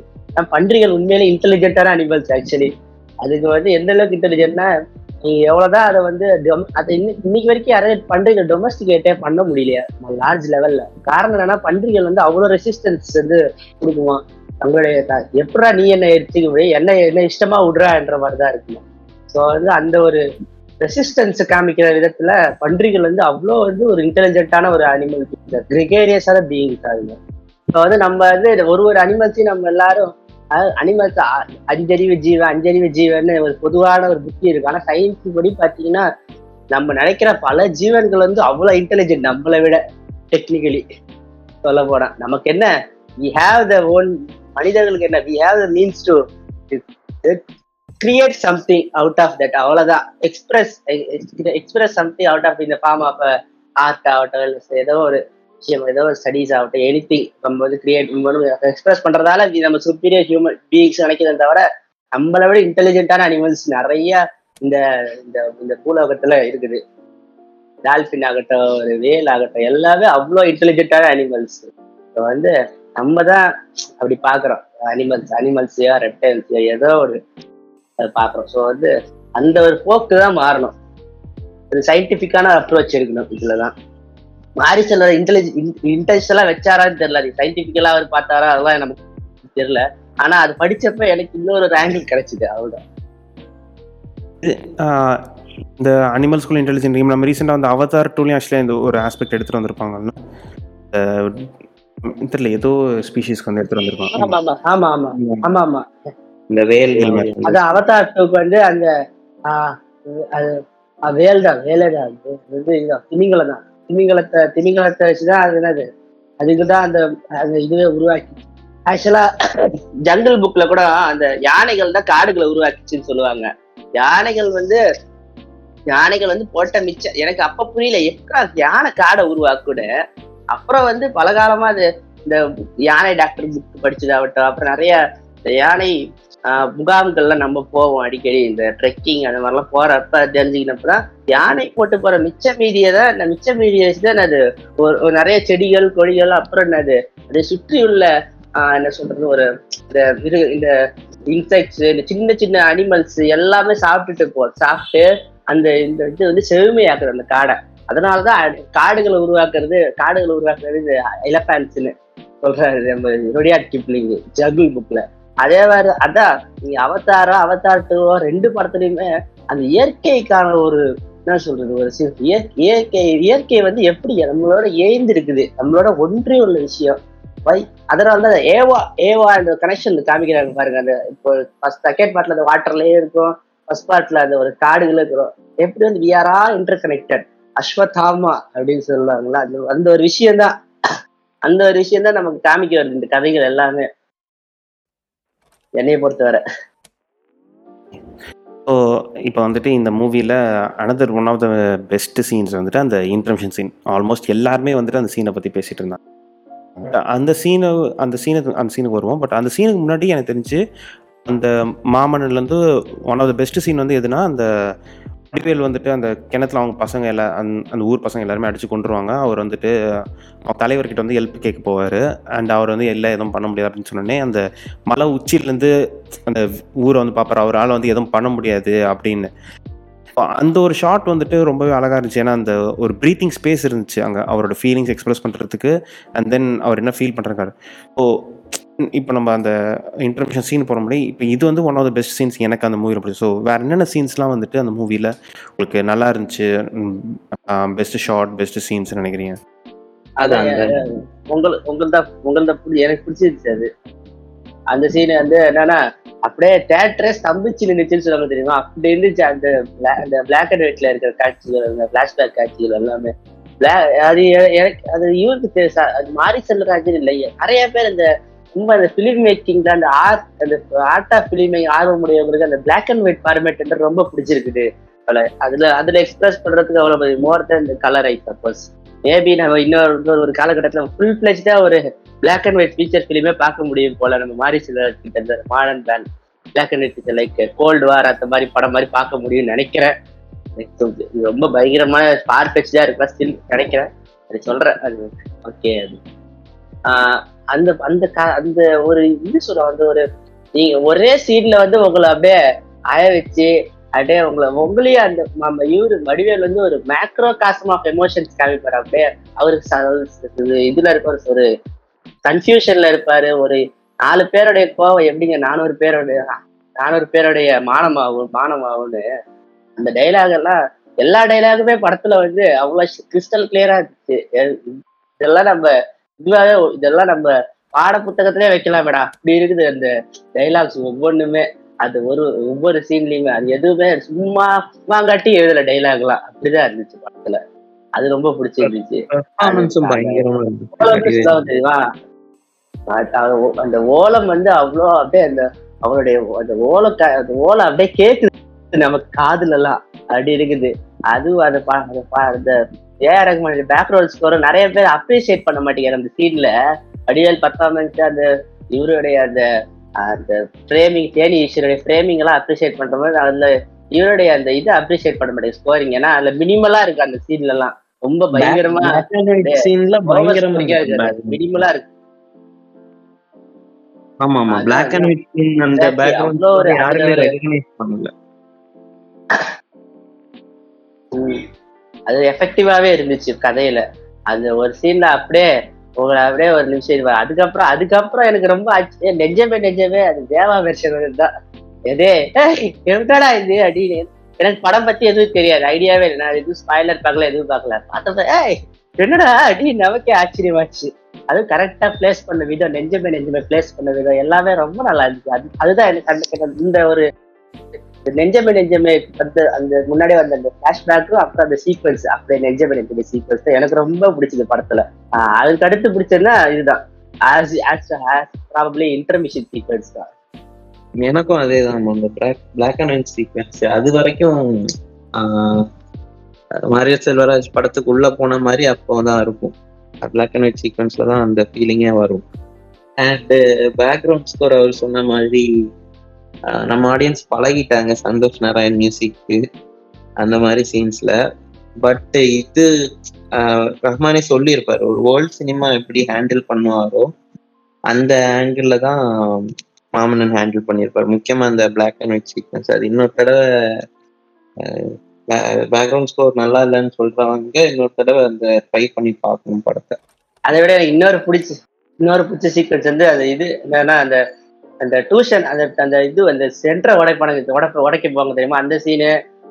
பன்றிகள் உண்மையிலே இன்டெலிஜென்ட்டான அனிமல்ஸ் ஆக்சுவலி அதுக்கு வந்து எந்த அளவுக்கு இன்டெலிஜென்ட்னா நீங்க எவ்வளவுதான் அதை வந்து டொம் அதை இன்னைக்கு வரைக்கும் யாராவது பன்றிகள் டொமஸ்டிகேட்டே பண்ண முடியலையா லார்ஜ் லெவல்ல காரணம் என்னன்னா பன்றிகள் வந்து அவ்வளவு ரெசிஸ்டன்ஸ் வந்து கொடுக்குமா? தங்களுடைய எப்படா நீ என்ன எடுத்துக்க முடியும் என்ன என்ன இஷ்டமா விடுறான்ற மாதிரி தான் இருக்கணும் ஸோ வந்து அந்த ஒரு ரெசிஸ்டன்ஸ் காமிக்கிற விதத்துல பன்றிகள் வந்து அவ்வளோ வந்து ஒரு இன்டெலிஜென்ட்டான ஒரு அனிமல் கிரிகேரியஸான பீயிங்ஸ் ஆகுங்க ஸோ வந்து நம்ம வந்து ஒரு ஒரு அனிமல்ஸையும் நம்ம எல்லாரும் அனிமல்ஸ் அஞ்சறிவு ஜீவன் அஞ்சறிவு ஜீவன்னு ஒரு பொதுவான ஒரு புத்தி இருக்கு. ஆனா சயின்ஸ் படி பாத்தீங்கன்னா நம்ம நினைக்கிற பல ஜீவன்கள் வந்து அவ்வளவு இன்டெலிஜென்ட் நம்மளை விட டெக்னிக்கலி சொல்ல போனா. நமக்கு என்ன? வி ஹாவ் த ஓன் மனிதர்களுக்கு என்ன we have the means to create something out of that அவ்வளோதான் express express something out of இந்த ஃபார்ம் ஆஃப் ஆர்ட் ஆகட்டும் இல்லை ஏதோ ஒரு விஷயம் ஏதோ ஒரு ஸ்டடீஸ் ஆகட்டும் எனி நம்ம வந்து கிரியேட் எக்ஸ்பிரஸ் பண்ணுறதால நம்ம சுப்பீரியர் ஹியூமன் பீயிங்ஸ் நினைக்கிறத தவிர நம்மளை விட இன்டெலிஜென்ட்டான அனிமல்ஸ் நிறைய இந்த இந்த இந்த பூலோகத்தில் இருக்குது. டால்ஃபின் ஆகட்டும் ஒரு வேல் ஆகட்டும் எல்லாமே அவ்வளோ இன்டெலிஜென்ட்டான அனிமல்ஸ் இப்போ வந்து நம்ம தான் அப்படி பாக்குறோம். அனிமல்ஸ் அனிமல்ஸையோ ரெப்டைல்ஸையோ ஏதோ ஒரு அதை பார்க்குறோம் ஸோ வந்து அந்த ஒரு போக்கு தான் மாறணும். ஒரு சயின்டிஃபிக்கான அப்ரோச் இருக்கணும் இதுலதான். மாறி செல்வர் இன்டெலிஜ் இன்டென்ஷனலா வச்சாரான்னு தெரியல. அது சயின்டிபிக்கலா அவர் பார்த்தாரா அதெல்லாம் நமக்கு தெரியல. ஆனா அது படிச்சப்ப எனக்கு இன்னொரு ஆங்கிள் கிடைச்சது அவ்வளோதான் ஆஹ் இந்த அனிமல்ஸ்குள்ள இன்டெலிஜென்ட் நம்ம ரீசெண்டாக வந்து அவதார் டூலையும் ஆக்சுவலாக இந்த ஒரு ஆஸ்பெக்ட் எடுத்துகிட்டு வந்திருப்பாங்கன்னு. தெரியல ஏதோ ஸ்பீஷீஸ்க்கு வந்து எடுத்துகிட்டு வந்திருப்பாங்க ஆமா ஆமா ஆமா ஆமா. ஆமா ஆமா. இந்த வேல். அது அவதார் டூக்கு வந்து அந்த வேல் தான் வேலே தான் இது இதுதான் திமிங்கலம் தான். திமிங்கலத்தை திமிங்கலத்தை வச்சுதான் அது என்னது? அதுக்கு தான் அந்த அந்த இதுவே உருவாக்கி. ஆக்சுவலா ஜங்கிள் புக்ல கூட அந்த யானைகள் தான் காடுகளை உருவாக்கிச்சுன்னு சொல்லுவாங்க. யானைகள் வந்து யானைகள் வந்து போட்ட மிச்சம் எனக்கு அப்ப புரியல எப்படா யானை காடை உருவாக்குட அப்புறம் வந்து பலகாலமா அது இந்த யானை டாக்டர் புக் படிச்சதாகட்டும் அப்புறம் நிறைய யானை முகாம்கள்லாம் நம்ம போவோம் அடிக்கடி இந்த ட்ரெக்கிங் அந்த மாதிரிலாம் போறப்ப தெரிஞ்சுக்கினப்பதான் யானை போட்டு போற மிச்ச மீதியை தான் இந்த மிச்ச மீதியை வச்சு தான் அது ஒரு நிறைய செடிகள் கொடிகள் அப்புறம் என்னது அதை சுற்றி உள்ள என்ன சொல்றது ஒரு இந்த மிருக இந்த இன்செக்ட்ஸ் இந்த சின்ன சின்ன அனிமல்ஸ் எல்லாமே சாப்பிட்டுட்டு போ சாப்பிட்டு அந்த இந்த இது வந்து செழுமையாக்குது அந்த காடை. அதனாலதான் தான் காடுகளை உருவாக்குறது காடுகளை உருவாக்குறது இது எலஃபேன்ஸ்னு சொல்றாரு நம்ம ரொடியாட் கிப்ளிங் ஜகுல் புக்ல அதே மாதிரி அதான் நீங்க அவதாரோ அவதார் டூவோ ரெண்டு படத்துலயுமே அந்த இயற்கைக்கான ஒரு என்ன சொல்றது ஒரு இயற்கை இயற்கை வந்து எப்படி நம்மளோட ஏய்ந்து இருக்குது நம்மளோட ஒன்றே உள்ள விஷயம். வை அதனால தான் ஏவா ஏவா அந்த கனெக்ஷன் காமிக்கிறாங்க பாருங்க அந்த இப்போ ஃபர்ஸ்ட் செகண்ட் பார்ட்ல அந்த வாட்டர்லயே இருக்கும் ஃபர்ஸ்ட் பார்ட்ல அந்த ஒரு காடுகளே இருக்கிறோம். எப்படி வந்து we are all interconnected Ashwatthama அப்படின்னு சொல்லுவாங்களா? அந்த அந்த ஒரு விஷயம் தான் அந்த ஒரு விஷயம் தான் நமக்கு காமிக்க வருது இந்த கதைகள் எல்லாமே. என்னைய பொறுத்தவரை. ஸோ இப்போ வந்துட்டு இந்த மூவியில் another one of the best scenes வந்துட்டு அந்த இன்ட்ரம்ஷன் சீன் ஆல்மோஸ்ட் எல்லாருமே வந்துட்டு அந்த சீனை பற்றி பேசிட்டு இருந்தாங்க. அந்த சீனை அந்த சீனுக்கு அந்த சீனுக்கு வருவோம். பட் அந்த சீனுக்கு முன்னாடி எனக்கு தெரிஞ்சு அந்த மாமன்னன்லேருந்து one of the best scene வந்து எதுனா அந்த வடிவேல் வந்துட்டு அந்த கிணத்துல அவங்க பசங்க எல்லாம் அந்த அந்த ஊர் பசங்க எல்லாருமே அடிச்சு கொண்டுருவாங்க அவர் வந்துட்டு அவங்க தலைவர்கிட்ட வந்து ஹெல்ப் கேட்க போவார். அண்ட் அவர் வந்து எல்லாம் எதுவும் பண்ண முடியாது அப்படின்னு சொன்னோடனே அந்த மலை உச்சியிலேருந்து அந்த ஊரை வந்து பார்ப்பாரு. அவரால் வந்து எதுவும் பண்ண முடியாது அப்படின்னு. அந்த ஒரு ஷாட் வந்துட்டு ரொம்பவே அழகாக இருந்துச்சு. ஏன்னா அந்த ஒரு ப்ரீத்திங் ஸ்பேஸ் இருந்துச்சு அங்கே. அவரோட ஃபீலிங்ஸ் எக்ஸ்பிரஸ் பண்ணுறதுக்கு அண்ட் தென் அவர் என்ன ஃபீல் பண்ணுறாரு ஸோ இப்போ நம்ம அந்த இன்டர்மிஷன் சீன் போகிற முடியும் இப்போ இது வந்து one of the best scenes எனக்கு அந்த மூவியில் பிடிச்சி. ஸோ வேறு என்னென்ன சீன்ஸ்லாம் வந்துட்டு அந்த மூவியில் உங்களுக்கு நல்லா இருந்துச்சு? பெஸ்ட் ஷார்ட் பெஸ்ட் சீன்ஸ் நினைக்கிறீங்க? அதான் அந்த உங்களுக்கு உங்கள்தான் உங்கள்தான் பிடி எனக்கு பிடிச்சிருச்சு அது. அந்த சீன் வந்து என்னன்னா அப்படியே தேட்டரே ஸ்தம்பிச்சு நின்றுச்சுன்னு சொல்லுவாங்க தெரியுமா? அப்படி இருந்துச்சு அந்த அந்த பிளாக் அண்ட் ஒயிட்ல இருக்கிற காட்சிகள் அந்த பிளாஷ்பேக் காட்சிகள் எல்லாமே. அது எனக்கு அது இவருக்கு அது மாரி செல்வராஜன் இல்லை நிறைய பேர் இந்த ரொம்ப அந்த ஃபிலிம் மேக்கிங்ல அந்த ஆர்ட் அந்த ஆர்ட் ஆஃப் ஃபிலிம் ஆர்வமுடையவங்களுக்கு அந்த பிளாக் அண்ட் ஒயிட் ஃபார்மேட் ரொம்ப பிடிச்சிருக்குது. அதுல அதுல அதுல எக்ஸ்பிரஸ் பண்றதுக்கு அவ்வளவு more than colour I suppose maybe நம்ம இன்னொரு ஒரு காலகட்டத்தில் ஃபுல் ஃபிளெஜ்டா ஒரு பிளாக் அண்ட் ஒயிட் ஃபீச்சர் ஃபிலிமே பார்க்க முடியும் போல. நம்ம மாரி சில modern band black and white like Cold War அந்த மாதிரி படம் மாதிரி பார்க்க முடியும்னு நினைக்கிறேன். இது ரொம்ப பயங்கரமான ஃபார் தான் இருக்கா ஸ்டில் நினைக்கிறேன். அது சொல்றேன். அது ஓகே அது. அந்த அந்த கா- அந்த ஒரு இது சொல்லுவோம் அந்த ஒரு நீங்க ஒரே சீன்ல வந்து உங்களை அப்படியே அய வச்சு அப்படியே உங்களை உங்களையும் அந்த நம்ம இவரு வடிவேல் வந்து ஒரு மேக்ரோ காசம் ஆஃப் எமோஷன்ஸ் காமிப்பார் அப்படியே. அவருக்கு இதுல இருப்பாரு ஒரு- கன்ஃபியூஷன்ல இருப்பாரு. ஒரு நாலு பேருடைய கோவம் எப்படிங்க நானூறு பேருடைய நானூறு பேருடைய மானமாகும் மானமாகும்னு. அந்த டைலாக் எல்லாம் எல்லா டைலாகுமே படத்துல வந்து அவ்வளவு கிறிஸ்டல் கிளியரா இருந்துச்சு. இதெல்லாம் நம்ம இதுவாகவே இதெல்லாம் நம்ம பாட புத்தகத்திலே வைக்கலாமேடா. அப்படி இருக்குது அந்த டைலாக்ஸ் ஒவ்வொன்றுமே அது ஒரு ஒவ்வொரு சீன்லயுமே அது எதுவுமே சும்மா சும்மாங்காட்டி எழுதல டைலாக்லாம் அப்படிதான் இருந்துச்சு படத்துல. அது ரொம்ப பிடிச்சிருந்துச்சு. ஓலம் தெரியுமா? அந்த ஓலம் வந்து அவ்வளோ அப்படியே அந்த அவருடைய அந்த ஓலை அந்த ஓலை அப்படியே கேக்குது. நமக்கு காதுல எல்லாம் அப்படி இருக்குது. அதுவும் அந்த பா- அந்த பா- அந்த ஏஆர் ரஹ்மான் பேக்ரவுண்ட் ஸ்கோர் நிறைய பேர் அப்ரிஷியேட் பண்ண மாட்டேங்கிற அந்த சீன்ல அடியல் பர்ஃபார்மன்ஸ் அந்த இவருடைய அந்த அந்த ஃப்ரேமிங் தேனி ஈஸ்வருடைய ஃப்ரேமிங் எல்லாம் அப்ரிஷியேட் பண்ற மாதிரி அதுல இவருடைய அந்த இது அப்ரிஷியேட் பண்ண மாட்டேங்குது ஸ்கோரிங் ஏன்னா அதுல மினிமலா இருக்கு அந்த சீன்ல எல்லாம். ரொம்ப பயங்கரமா சீன்ல பயங்கரமா மினிமலா இருக்கு ஆமா ஆமா. பிளாக் அண்ட் ஒயிட் சீன் அந்த Exactly, பேக்ரவுண்ட் அவ்வளோ ஒரு யாருமே ரெகனைஸ் பண்ணல. அது எஃபெக்டிவாவே இருந்துச்சு கதையில. அந்த ஒரு சீன்ல அப்படியே உங்களை அப்படியே ஒரு நிமிஷம் இது அதுக்கப்புறம் அதுக்கப்புறம் எனக்கு ரொம்ப ஆச்சு. நெஞ்சமே நெஞ்சமே அது தேவா வெர்ஷன் தான். எதே என்னடா இது அப்படின்னு. எனக்கு படம் பத்தி எதுவும் தெரியாது. ஐடியாவே இல்லை. நான் எதுவும் ஸ்பாய்லர் பார்க்கல எதுவும் பார்க்கல. பார்த்தப்ப ஏய் என்னடா அடி நமக்கே ஆச்சரியமாச்சு. அதுவும் கரெக்டா பிளேஸ் பண்ண விதம் நெஞ்சமே நெஞ்சமே பிளேஸ் பண்ண விதம். எல்லாமே ரொம்ப நல்லா இருந்துச்சு. அது அதுதான் எனக்கு அந்த இந்த ஒரு நெஞ்சமே நெஞ்சமே வந்து அந்த முன்னாடி வந்த அந்த ஃபிளாஷ்பேக்கும் அப்புறம் அந்த சீக்வன்ஸ் அப்படியே நெஞ்சமே நெஞ்சமே சீக்வன்ஸ் தான். எனக்கு ரொம்ப பிடிச்சது படத்துல. அதுக்கு அடுத்து பிடிச்சதுன்னா இதுதான். As as probably intermission sequence தான். எனக்கும் அதேதான் அந்த பிளாக் அண்ட் ஒயிட் சீக்வன்ஸ் அது வரைக்கும் மாரியோ செல்வராஜ் படத்துக்கு உள்ள போன மாதிரி அப்போதான் இருக்கும். பிளாக் அண்ட் ஒயிட் சீக்வன்ஸ்ல தான் அந்த ஃபீலிங்கே வரும். அண்ட் பேக்ரவுண்ட் ஸ்கோர் அவர் சொன்ன மாதிரி நம்ம ஆடியன்ஸ் பழகிட்டாங்க. சந்தோஷ் நாராயண் மியூசிக்கு அந்த மாதிரி சீன்ஸ்ல பட் இது ரஹ்மானே சொல்லியிருப்பார். ஒரு வேர்ல்ட் சினிமா எப்படி ஹேண்டில் பண்ணுவாரோ அந்த ஆங்கிள் தான் மாமன்னன் ஹேண்டில் பண்ணியிருப்பார். முக்கியமா அந்த பிளாக் அண்ட் ஒயிட் சீக்வன்ஸ் அது இன்னொரு தடவை பேக்ரவுண்ட் ஸ்கோர் நல்லா இல்லைன்னு சொல்றவங்க இன்னொரு தடவை அந்த ட்ரை பண்ணி பார்க்கணும் படத்தை. அதை விட எனக்கு இன்னொரு பிடிச்ச இன்னொரு பிடிச்ச சீக்வன்ஸ் வந்து அது இது என்னன்னா அந்த அந்த டியூஷன் அந்த அந்த இது அந்த சென்டரை உடைப்பானுங்க உடப்ப உடைக்க போவாங்க தெரியுமா? அந்த சீனு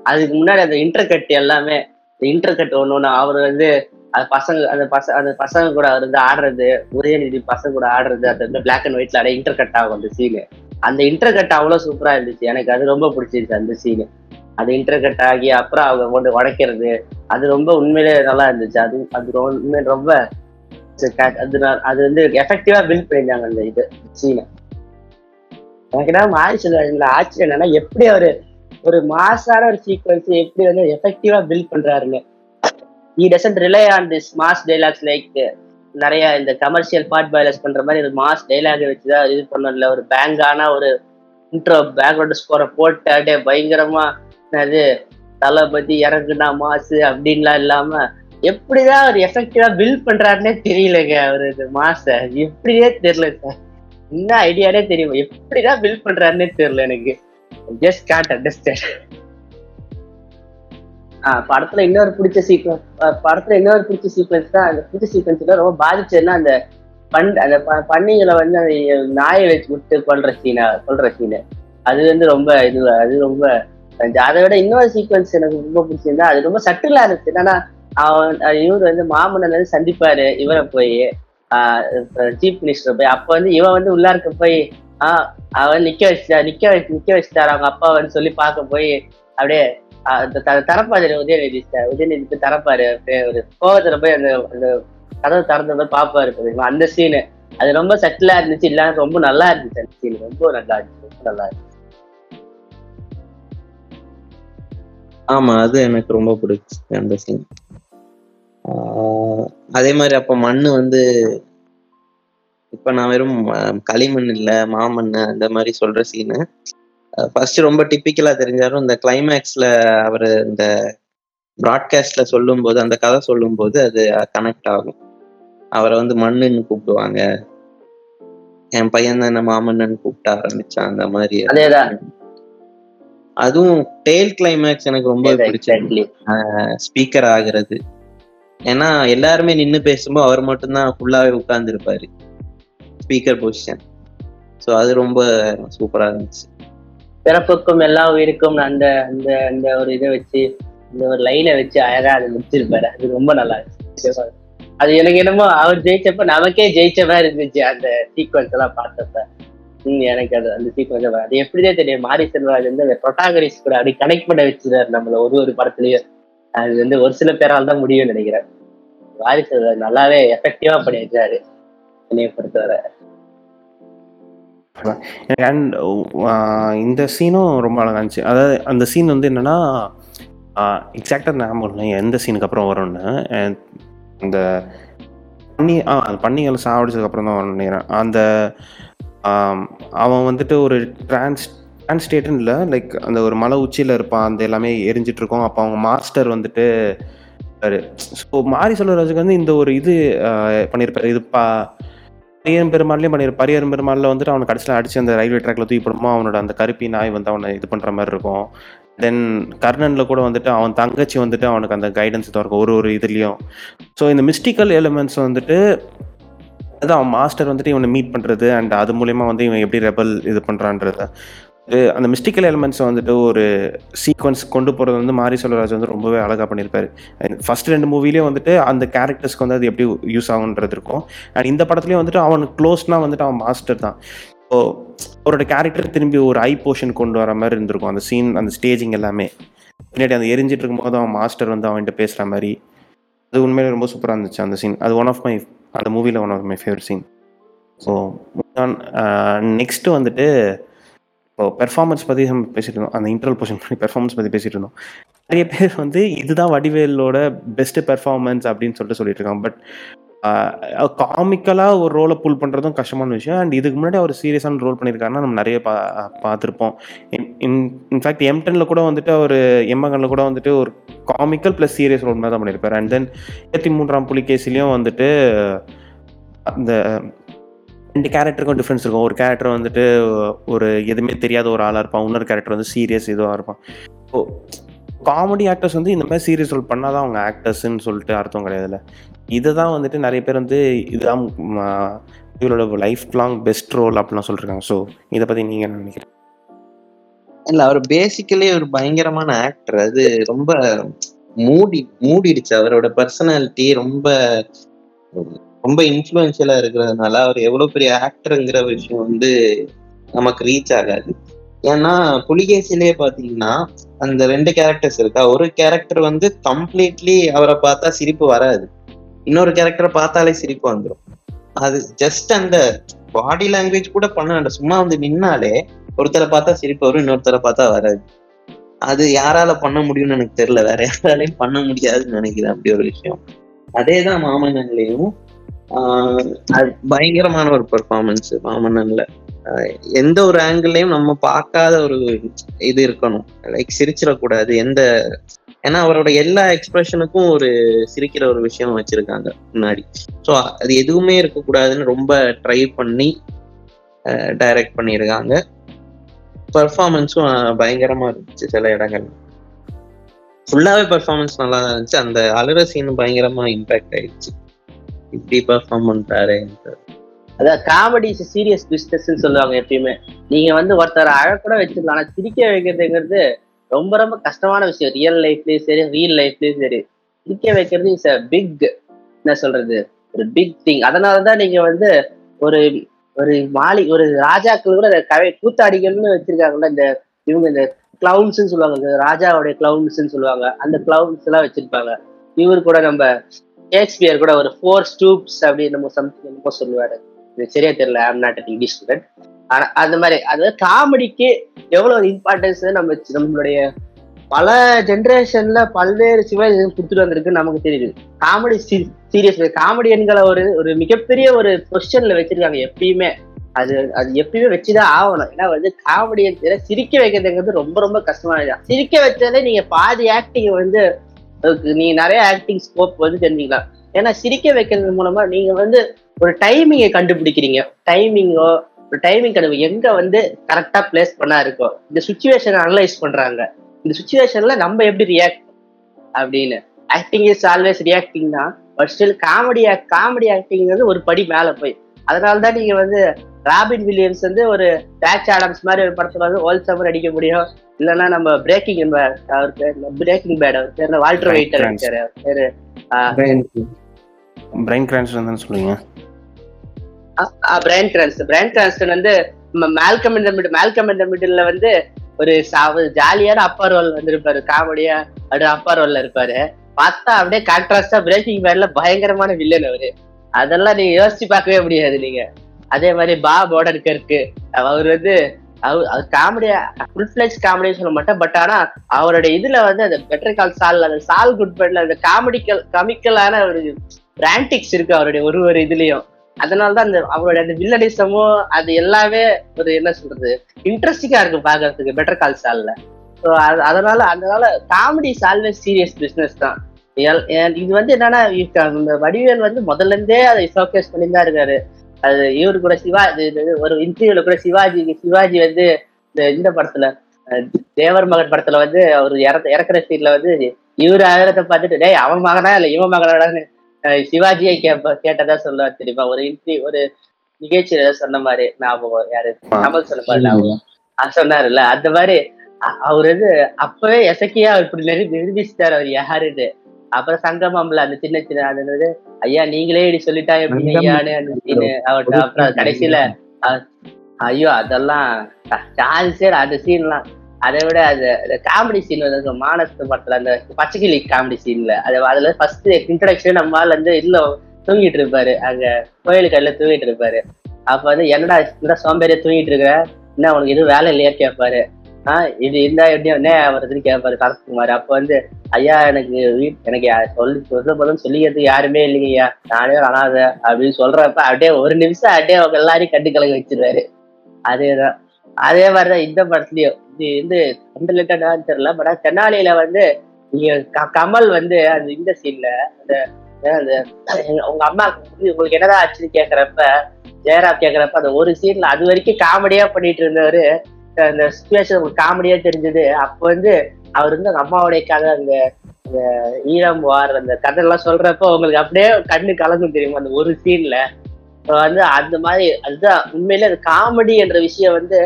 அதுக்கு முன்னாடி அந்த இன்டர் கட் எல்லாமே இன்டர் கட் ஒன்று ஒன்று அவர் வந்து அது பசங்க அந்த பச அந்த பசங்க கூட அவர் வந்து ஆடுறது உதயநிதி பசங்க கூட ஆடுறது அது வந்து பிளாக் அண்ட் ஒயிட்ல அப்படியே இன்டர் கட் ஆகும் அந்த சீனு அந்த இன்டர் கட் அவ்வளோ சூப்பராக இருந்துச்சு. எனக்கு அது ரொம்ப பிடிச்சிருச்சு அந்த சீனு அது இன்டர் கட் ஆகி அப்புறம் அவங்க கொண்டு உடைக்கிறது அது ரொம்ப உண்மையிலே நல்லா இருந்துச்சு. அது அது ரொம்ப ரொம்ப அது அது வந்து எஃபெக்டிவா பில்ட் பண்ணியிருந்தாங்க அந்த இது சீனை எனக்கு என்ன மாறி சொல்லுவாங்க ஆச்சரியம் என்னன்னா எப்படி அவரு ஒரு மாசான ஒரு சீக்வன்ஸ் எப்படி வந்து எஃபெக்டிவா பில்ட் பண்றாருன்னு. He doesn't rely on this mass dialogues like நிறைய இந்த கமர்ஷியல் பார்ட் பைலஸ் பண்ற மாதிரி ஒரு மாஸ் டைலாக வச்சுதான் இது பண்ணல ஒரு பேங்கான ஒரு இன்ட்ரோ பேக்ரவுண்ட் ஸ்கோரை போட்டு அப்படியே பயங்கரமா அது தளபதி இறங்குனா மாசு அப்படின்லாம் இல்லாம எப்படிதான் அவர் எஃபெக்டிவா பில்ட் பண்றாருன்னே தெரியலங்க அவரு இந்த மாச எப்படியே தெரியல சார். என்ன ஐடியானே தெரியும். எப்படிதான் பில்ட் பண்றாருன்னே தெரியல எனக்கு. ஜஸ்ட் கேட் அண்டர்ஸ்டாண்ட் ஆஹ் படத்துல இன்னொரு பிடிச்ச சீக்வன்ஸ் படத்துல இன்னொரு பிடிச்ச சீக்வன்ஸ் தான் அந்த பிடிச்ச சீக்வன்ஸ்ல ரொம்ப பாதிச்சதுன்னா அந்த பண் அந்த ப- பன்னிகளை வந்து அந்த நாயை வச்சு விட்டு கொள்ற சீனா கொல்ற சீனு அது வந்து ரொம்ப இது அது ரொம்ப அதை விட இன்னொரு சீக்வன்ஸ் எனக்கு ரொம்ப பிடிச்சிருந்தா அது ரொம்ப சட்டிலா இருந்துச்சு. என்னன்னா அவன் இவர் வந்து மாமன்னன் வந்து சந்திப்பாரு இவரை போய். சீஃப் மினிஸ்டர் போய் அப்ப வந்து இவன் வந்து உள்ளார்க்க போய் ஆஹ் அவன் நிக்க வச்சுட்டா நிக்க வச்சு நிக்க வச்சுட்டாரு. அவங்க அப்பா வந்து சொல்லி பார்க்க போய் அப்படியே தரப்பாரு உதயநிதி சார் போய் தரப்பாரு ஒரு கோவத்துல போய் அந்த அந்த கதவு திறந்த போய் பாப்பாரு அந்த சீனு அது ரொம்ப செட்டிலா இருந்துச்சு. இல்ல ரொம்ப நல்லா இருந்துச்சு அந்த சீன் ரொம்ப நல்லா இருந்துச்சு. ரொம்ப நல்லா இருந்துச்சு. ஆமா அது எனக்கு ரொம்ப பிடிச்சி அந்த சீன் அதே மாதிரி அப்ப மண்ணு வந்து இப்ப நான் வெறும் களிமண் இல்ல மாமண் அந்த மாதிரி சொல்ற சீனு ஃபர்ஸ்ட் ரொம்ப டிப்பிக்கலா தெரிஞ்சாலும் இந்த கிளைமேக்ஸ்ல அவர் இந்த ப்ராட்காஸ்ட்ல சொல்லும்போது அந்த கதை சொல்லும்போது அது கனெக்ட் ஆகும். அவரை வந்து மண்ணுன்னு கூப்பிடுவாங்க. என் பையன் தான் என்ன மாமன்னன்னு கூப்பிட்ட ஆரம்பிச்சான் அந்த மாதிரி. அதுவும் டேல் கிளைமேக்ஸ் எனக்கு ரொம்ப பிடிச்சிருக்கு. எக்ஸாக்ட்லி ஸ்பீக்கர் ஆகுறது. ஏன்னா எல்லாருமே நின்னு பேசும்போது அவர் மட்டும்தான் ஃபுல்லாவே உட்கார்ந்து இருப்பாரு ஸ்பீக்கர் பொசிஷன் ஸோ அது ரொம்ப சூப்பரா இருந்துச்சு. பிறப்புக்கும் எல்லா உயிருக்கும் அந்த அந்த அந்த ஒரு இதை வச்சு இந்த ஒரு லைனை வச்சு அழகா அதை முடிச்சிருப்பாரு. அது ரொம்ப நல்லா இருந்துச்சு. அது எனக்கு என்னமோ அவர் ஜெயிச்சப்ப நமக்கே ஜெயிச்ச மாதிரி இருந்துச்சு அந்த சீக்வன்ஸ் எல்லாம் பார்த்தப்ப. எனக்கு அது அந்த சீக்வன்ஸ் அது எப்படிதான் தெரியும்? மாரி செல்வராஜ் வந்து அந்த ப்ரொட்டாகரிஸ்ட் கூட அப்படி கனெக்ட் பண்ண வச்சிருந்தாரு நம்மள ஒரு ஒரு படத்துலயும். அது வந்து ஒரு சில பேரால் தான் முடியும்னு நினைக்கிறேன். வாரிசு நல்லாவே எஃபெக்டிவா பண்ணியிருக்காரு என்னைய பொறுத்தவரை. அண்ட் இந்த சீனும் ரொம்ப அழகா இருந்துச்சு. அதாவது அந்த சீன் வந்து என்னன்னா எக்ஸாக்டாக ஞாபகம் இல்லை எந்த சீனுக்கு அப்புறம் வரும்னு. அந்த பண்ணி ஆ அந்த பண்ணிகளை சாவடிச்சதுக்கப்புறம் தான் வரும்னு நினைக்கிறேன். அந்த அவன் வந்துட்டு ஒரு டிரான்ஸ் அண்ட் டிரான்ஸ்டேட்னு இல்லை லைக் அந்த ஒரு மலை உச்சியில் இருப்பான் அந்த எல்லாமே எரிஞ்சிட்ருக்கோம் அப்போ அவங்க மாஸ்டர் வந்துட்டு ஸோ மாரி செல்வராஜுக்கு வந்து இந்த ஒரு இது பண்ணியிருப்பார் பண்ணியிருப்பாரு இது பா பரியரும் பெருமாள்லேயும் பண்ணியிருப்பாரு பரியரும் பெருமாளில் வந்துட்டு அவனை கடைசியில் அடிச்சு அந்த ரயில்வே ட்ராக்ல தூக்கி போடுமோ அவனோட அந்த கருப்பி நாய் வந்து அவனை இது பண்ணுற மாதிரி இருக்கும். தென் கர்ணனில் கூட வந்துட்டு அவன் தங்கச்சி வந்துட்டு அவனுக்கு அந்த கைடன்ஸ் இருக்கும் ஒரு ஒரு இதுலேயும். ஸோ இந்த மிஸ்டிக்கல் எலிமெண்ட்ஸ் வந்துட்டு அதுதான் அவன் மாஸ்டர் வந்துட்டு இவனை மீட் பண்ணுறது அண்ட் அது மூலயமா வந்து இவன் எப்படி ரெபல் இது பண்ணுறான்றது அந்த மிஸ்டிக்கல் எலிமெண்ட்ஸை வந்துட்டு ஒரு சீக்வன்ஸ் கொண்டு போகிறது வந்து மாரி செல்வராஜ் வந்து ரொம்பவே அழகாக பண்ணியிருப்பாரு. ஃபர்ஸ்ட் ரெண்டு மூவிலேயும் வந்துட்டு அந்த கேரக்டர்ஸ்க்கு வந்து அது எப்படி யூஸ் ஆகுன்றது இருக்கும். அண்ட் இந்த படத்துலேயும் வந்துட்டு அவன் க்ளோஸ்னால் வந்துட்டு அவன் மாஸ்டர் தான். ஸோ அவரோட கேரக்டர் திரும்பி ஒரு ஐ போர்ஷன் கொண்டு வர மாதிரி இருந்திருக்கும். அந்த சீன் அந்த ஸ்டேஜிங் எல்லாமே. பின்னாடி அந்த எரிஞ்சிட்டு இருக்கும்போது அவன் மாஸ்டர் வந்து அவன்கிட்ட பேசுகிற மாதிரி. அது உண்மையிலே ரொம்ப சூப்பராக இருந்துச்சு அந்த சீன் அது ஒன் ஆஃப் மை அந்த மூவியில் one of my favourite scene so next வந்துட்டு இப்போ பெர்ஃபார்மன்ஸ் பற்றி நம்ம பேசிட்டு இருந்தோம் அந்த இன்டர்வல் போர்ஷன் பண்ணி பெர்ஃபார்மன்ஸ் பற்றி பேசிட்டு இருந்தோம் நிறைய பேர் வந்து இதுதான் வடிவேலோட பெஸ்ட் பெர்ஃபார்மன்ஸ் அப்படின்னு சொல்லிட்டு சொல்லிட்டு இருக்காங்க பட் காமிக்கலாக ஒரு ரோலை புல் பண்ணுறதும் கஷ்டமான விஷயம். அண்ட் இதுக்கு முன்னாடி அவர் சீரியஸான ரோல் பண்ணியிருக்காருன்னா நம்ம நிறைய பா பார்த்துருப்போம். இன் இன்ஃபேக்ட் எம்டனில் கூட வந்துட்டு அவர் எம்மகனில் கூட வந்துட்டு ஒரு காமிக்கல் ப்ளஸ் சீரியஸ் ரோல் மாதிரி தான் பண்ணியிருப்பார். அண்ட் தென் இருபத்தி மூன்றாம் புலிகேசிலையும் வந்துட்டு அந்த ரெண்டு கேரக்டருக்கும் டிஃப்ரென்ஸ் இருக்கும். ஒரு கேரக்டர் வந்துட்டு ஒரு எதுவுமே தெரியாத ஒரு ஆளாக இருப்பான். இன்னொரு கேரக்டர் வந்து சீரியஸ் இதுவாக இருப்பான். ஸோ காமெடி ஆக்டர்ஸ் வந்து இந்த மாதிரி சீரியஸ் ரோல் பண்ணால் தான் அவங்க ஆக்டர்ஸ்ன்னு சொல்லிட்டு அர்த்தம் கிடையாதுல்ல. இதை தான் வந்துட்டு நிறைய பேர் வந்து இதுதான் இவரோட லைஃப் லாங் பெஸ்ட் ரோல் அப்படிலாம் சொல்லிருக்காங்க. ஸோ இதை பற்றி நீங்கள் என்ன நினைக்கிறீங்க? இல்லை அவர் பேசிக்கலி ஒரு பயங்கரமான ஆக்டர் அது ரொம்ப மூடி மூடிடுச்சு. அவரோட பர்சனாலிட்டி ரொம்ப ரொம்ப இன்ஃப்ளூயன்ஷியலா இருக்கிறதுனால அவர் எவ்வளவு பெரிய ஆக்டருங்கிற விஷயம் வந்து நமக்கு ரீச் ஆகாது. ஏன்னா புலிகேசிலே பாத்தீங்கன்னா அந்த ரெண்டு கேரக்டர்ஸ் இருக்கா ஒரு கேரக்டர் வந்து கம்ப்ளீட்லி அவரை பார்த்தா சிரிப்பு வராது. இன்னொரு கேரக்டரை பார்த்தாலே சிரிப்பு வந்துடும் அது ஜஸ்ட் அந்த பாடி லாங்குவேஜ் கூட பண்ண வேண்டாம். சும்மா வந்து நின்னாலே ஒருத்தரை பார்த்தா சிரிப்பு வரும் இன்னொருத்தரை பார்த்தா வராது. அது யாரால பண்ண முடியும்னு எனக்கு தெரியல. வேற யாராலையும் பண்ண முடியாதுன்னு நினைக்கிறேன். அப்படி ஒரு விஷயம். அதேதான் மாமன்னன்லயும் பயங்கரமான ஒரு பெர்ஃபார்மன்ஸ் மாமன்னன்ல. எந்த ஒரு ஆங்கிள்லயும் நம்ம பார்க்காத ஒரு இது இருக்கணும். லைக் சிரிச்சிடக்கூடாது. எந்த ஏன்னா அவரோட எல்லா எக்ஸ்பிரஷனுக்கும் ஒரு சிரிக்கிற ஒரு விஷயம் வச்சிருக்காங்க முன்னாடி. ஸோ அது எதுவுமே இருக்கக்கூடாதுன்னு ரொம்ப ட்ரை பண்ணி டைரக்ட் பண்ணியிருக்காங்க. பெர்ஃபார்மன்ஸும் பயங்கரமா இருந்துச்சு சில இடங்கள் ஃபுல்லாவே பெர்ஃபார்மன்ஸ் நல்லா தான் இருந்துச்சு. அந்த அழுற சீன் பயங்கரமா இம்பாக்ட் ஆயிடுச்சு. இப்படி பெர்ஃபார்ம் பண்றாரு அதான் காமெடி சீரியஸ் பிசினஸ் சொல்லுவாங்க எப்பயுமே. நீங்க வந்து ஒருத்தர் அழக்கூட வச்சிடலாம். ஆனா சிரிக்க வைக்கிறதுங்கிறது ரொம்ப ரொம்ப கஷ்டமான விஷயம். ரியல் லைஃப்லயும் சரி ரியல் லைஃப்லயும் சரி. சிரிக்க வைக்கிறது இஸ் அ பிக் என்ன சொல்றது? ஒரு பிக் திங் அதனாலதான் நீங்க வந்து ஒரு ஒரு மாளி ஒரு ராஜாக்கள் கூட கவை கூத்தாடிகள்னு வச்சிருக்காங்கல்ல இந்த இவங்க இந்த கிளவுன்ஸ்ன்னு சொல்லுவாங்க. ராஜாவுடைய கிளவுன்ஸ்ன்னு சொல்லுவாங்க. அந்த கிளவுன்ஸ் எல்லாம் வச்சிருப்பாங்க. இவர் கூட நம்ம ஷேக்ஸ்பியர் கூட ஒரு ஃபோர் ஸ்டூப்ஸ் அப்படின்னு நம்ம சம்திங் என்னமோ சொல்லுவாரு. இது சரியா தெரியல I'm not an English student ஆனா அந்த மாதிரி அது காமெடிக்கு எவ்வளவு இம்பார்ட்டன்ஸ் நம்ம நம்மளுடைய பல ஜென்ரேஷன்ல பல்வேறு சிவாஜி கொடுத்துட்டு வந்திருக்கு நமக்கு தெரியுது. காமெடி சீரியஸ் காமெடியன்களை ஒரு ஒரு மிகப்பெரிய ஒரு பொசிஷன்ல வச்சிருக்காங்க எப்பயுமே. அது அது எப்பயுமே வச்சுதான் ஆகணும். ஏன்னா வந்து காமெடியன் சிரிக்க வைக்கிறதுங்கிறது ரொம்ப ரொம்ப கஷ்டமானதுதான் சிரிக்க வச்சாலே நீங்க பாதி ஆக்டிங் வந்து நீங்க நிறைய ஆக்டிங் ஸ்கோப் வந்து தெரிஞ்சுக்கலாம். ஏன்னா சிரிக்க வைக்கிறது மூலமா நீங்க வந்து ஒரு டைமிங்கை கண்டுபிடிக்கிறீங்க. டைமிங்கோ ஒரு டைமிங் கண்டு எங்க வந்து கரெக்டா பிளேஸ் பண்ணா இருக்கோ. இந்த சுச்சுவேஷனை அனலைஸ் பண்றாங்க. இந்த சுச்சுவேஷன்ல நம்ம எப்படி ரியாக்ட் அப்படின்னு. ஆக்டிங் இஸ் ஆல்வேஸ் ரியாக்டிங் தான். பட் ஸ்டில் காமெடி காமெடி ஆக்டிங்கிறது ஒரு படி மேல போய். அதனால தான் நீங்க வந்து ராபின் வில்லியம்ஸ் வந்து ஒரு பேட்ச் ஆடம்ஸ் மாதிரி ஒரு படத்துல வந்து ஓல் சம்மர் அடிக்க முடியும். இல்லைன்னா நம்ம பிரேக்கிங் அவர் பேர் பிரேக்கிங் பேட் அவர் பேர் வால்டர் வெயிட்டர் இருக்காரு அவர் பேரு. பிரைன் கிரான்ஸ்டன் தானே சொல்லுவீங்க? பிரைன் கிரான்ஸ்டன் பிரைன் கிரான்ஸ்டன் வந்து மேல்கம் இந்த மிடில் மேல்கம் இந்த மிடில்ல வந்து ஒரு ஜாலியான அப்பா ரோல் வந்திருப்பாரு காமெடியா அப்படியே அப்பா ரோல்ல இருப்பாரு. பார்த்தா அப்படியே கான்ட்ராஸ்டா பிரேக்கிங் பேட்ல பயங்கரமான வில்லன் அவரு. அதெல்லாம் நீங்க யோசிச்சு பார்க்கவே முடியாது நீங்க. அதே மாதிரி பா போர்டர் இருக்கு அவர் வந்து அது காமெடியா ஃபுல் ஃபிளெஜ் காமெடி சொல்ல மாட்டேன். பட் ஆனா அவருடைய இதுல வந்து அந்த பெட்டர் கால் சால் அந்த சால் குட் பெட்ல அந்த காமெடிக்கல் கமிக்கலான ஒரு பிராண்டிக்ஸ் இருக்கு அவருடைய ஒரு ஒரு இதுலயும். அதனாலதான் அந்த அவருடைய அந்த வில்லடிசமும் அது எல்லாமே ஒரு என்ன சொல்றது இன்ட்ரெஸ்டிங்கா இருக்கு பாக்குறதுக்கு பெட்டர் கால் சால்ல ஸோ அதனால அதனால காமெடி ஆல்வேஸ் சீரியஸ் பிசினஸ் தான். எல்- இது வந்து என்னன்னா வடிவேல் வந்து முதல்ல இருந்தே அதை ஷோகேஸ் பண்ணி தான் இருக்காரு. அது இவரு கூட சிவா இது இது ஒரு இன்டர்வியூல கூட சிவாஜி சிவாஜி வந்து இந்த இந்த படத்துல தேவர் மகன் படத்துல வந்து அவர் இறக்க இறக்குற சீட்ல வந்து இவரு அழகத்தை பார்த்துட்டு டேய் அவன் மகனா இல்ல இவன் மகனாடான்னு சிவாஜியை கேப்ப கேட்டதா சொல்லுவார் தெரியுமா? ஒரு இன்டர்வியூ ஒரு நிகழ்ச்சியில ஏதோ சொன்ன மாதிரி ஞாபகம் யாரு. கமல் சொன்ன மாதிரி ஞாபகம் சொன்னாருல்ல அந்த மாதிரி அவர் வந்து அப்பவே எசக்கியா இப்படி நிரு- நிரூபிச்சிட்டாரு அவர் யாருன்னு. அப்புறம் சங்கமம்ல அந்த சின்ன சின்ன அது ஐயா நீங்களே இப்படி சொல்லிட்டா அவர்கிட்ட அப்புறம் கடைசியில ஐயோ அதெல்லாம் சான்ஸே அந்த சீன்லாம் அதை விட அது காமெடி சீன் வந்து மானஸ் படத்துல அந்த பச்சைக்கிளி காமெடி சீன்ல அது அதுல ஃபர்ஸ்ட் இன்ட்ரடக்ஷன் நம்ம ஆள் வந்து இல்ல தூங்கிட்டு இருப்பாரு. அங்க கோயிலுக்கு அடியில தூங்கிட்டு இருப்பாரு. அப்ப வந்து என்னடா இந்த சோம்பேறியா தூங்கிட்டு இருக்க என்ன உனக்கு எதுவும் வேலை இல்லையா கேட்பாரு ஆஹ் இது இருந்தா எப்படி என்ன வருதுன்னு கேட்பாரு கரத்குமார் அப்ப வந்து ஐயா எனக்கு வீட் எனக்கு சொல்லி சொல்ல போதும் சொல்லிக்கிறதுக்கு யாருமே இல்லைங்கய்யா நானே ஒரு அனாதை அப்படின்னு சொல்றப்ப அப்படியே ஒரு நிமிஷம் அப்படியே அவங்க எல்லாரையும் கண்டு கலங்க வச்சிருவாரு. அதேதான். அதே மாதிரிதான் இந்த படத்துலயும். இது வந்து ரிலேட்டடான்னு தெரியல பட் தென்னாலியில வந்து நீங்க க- கமல் வந்து அந்த இந்த சீன்ல அந்த அந்த உங்க அம்மா உங்களுக்கு என்னதான் ஆச்சுன்னு கேக்குறப்ப ஜெயராம் கேக்குறப்ப அந்த ஒரு சீன்ல அது வரைக்கும் காமெடியா பண்ணிட்டு இருந்தவரு அந்த சுச்சுவேஷன் உங்களுக்கு காமெடியா தெரிஞ்சது அப்ப வந்து அவர் வந்து அந்த அம்மாவுடைய கதை அந்த இந்த ஈரம் வார் அந்த கதையெல்லாம் சொல்றப்போ உங்களுக்கு அப்படியே கண்ணு கலக்கும் தெரியுமா அந்த ஒரு சீன்ல வந்து அந்த மாதிரி அதுதான் உண்மையிலே அது காமெடி என்ற விஷயம் வந்து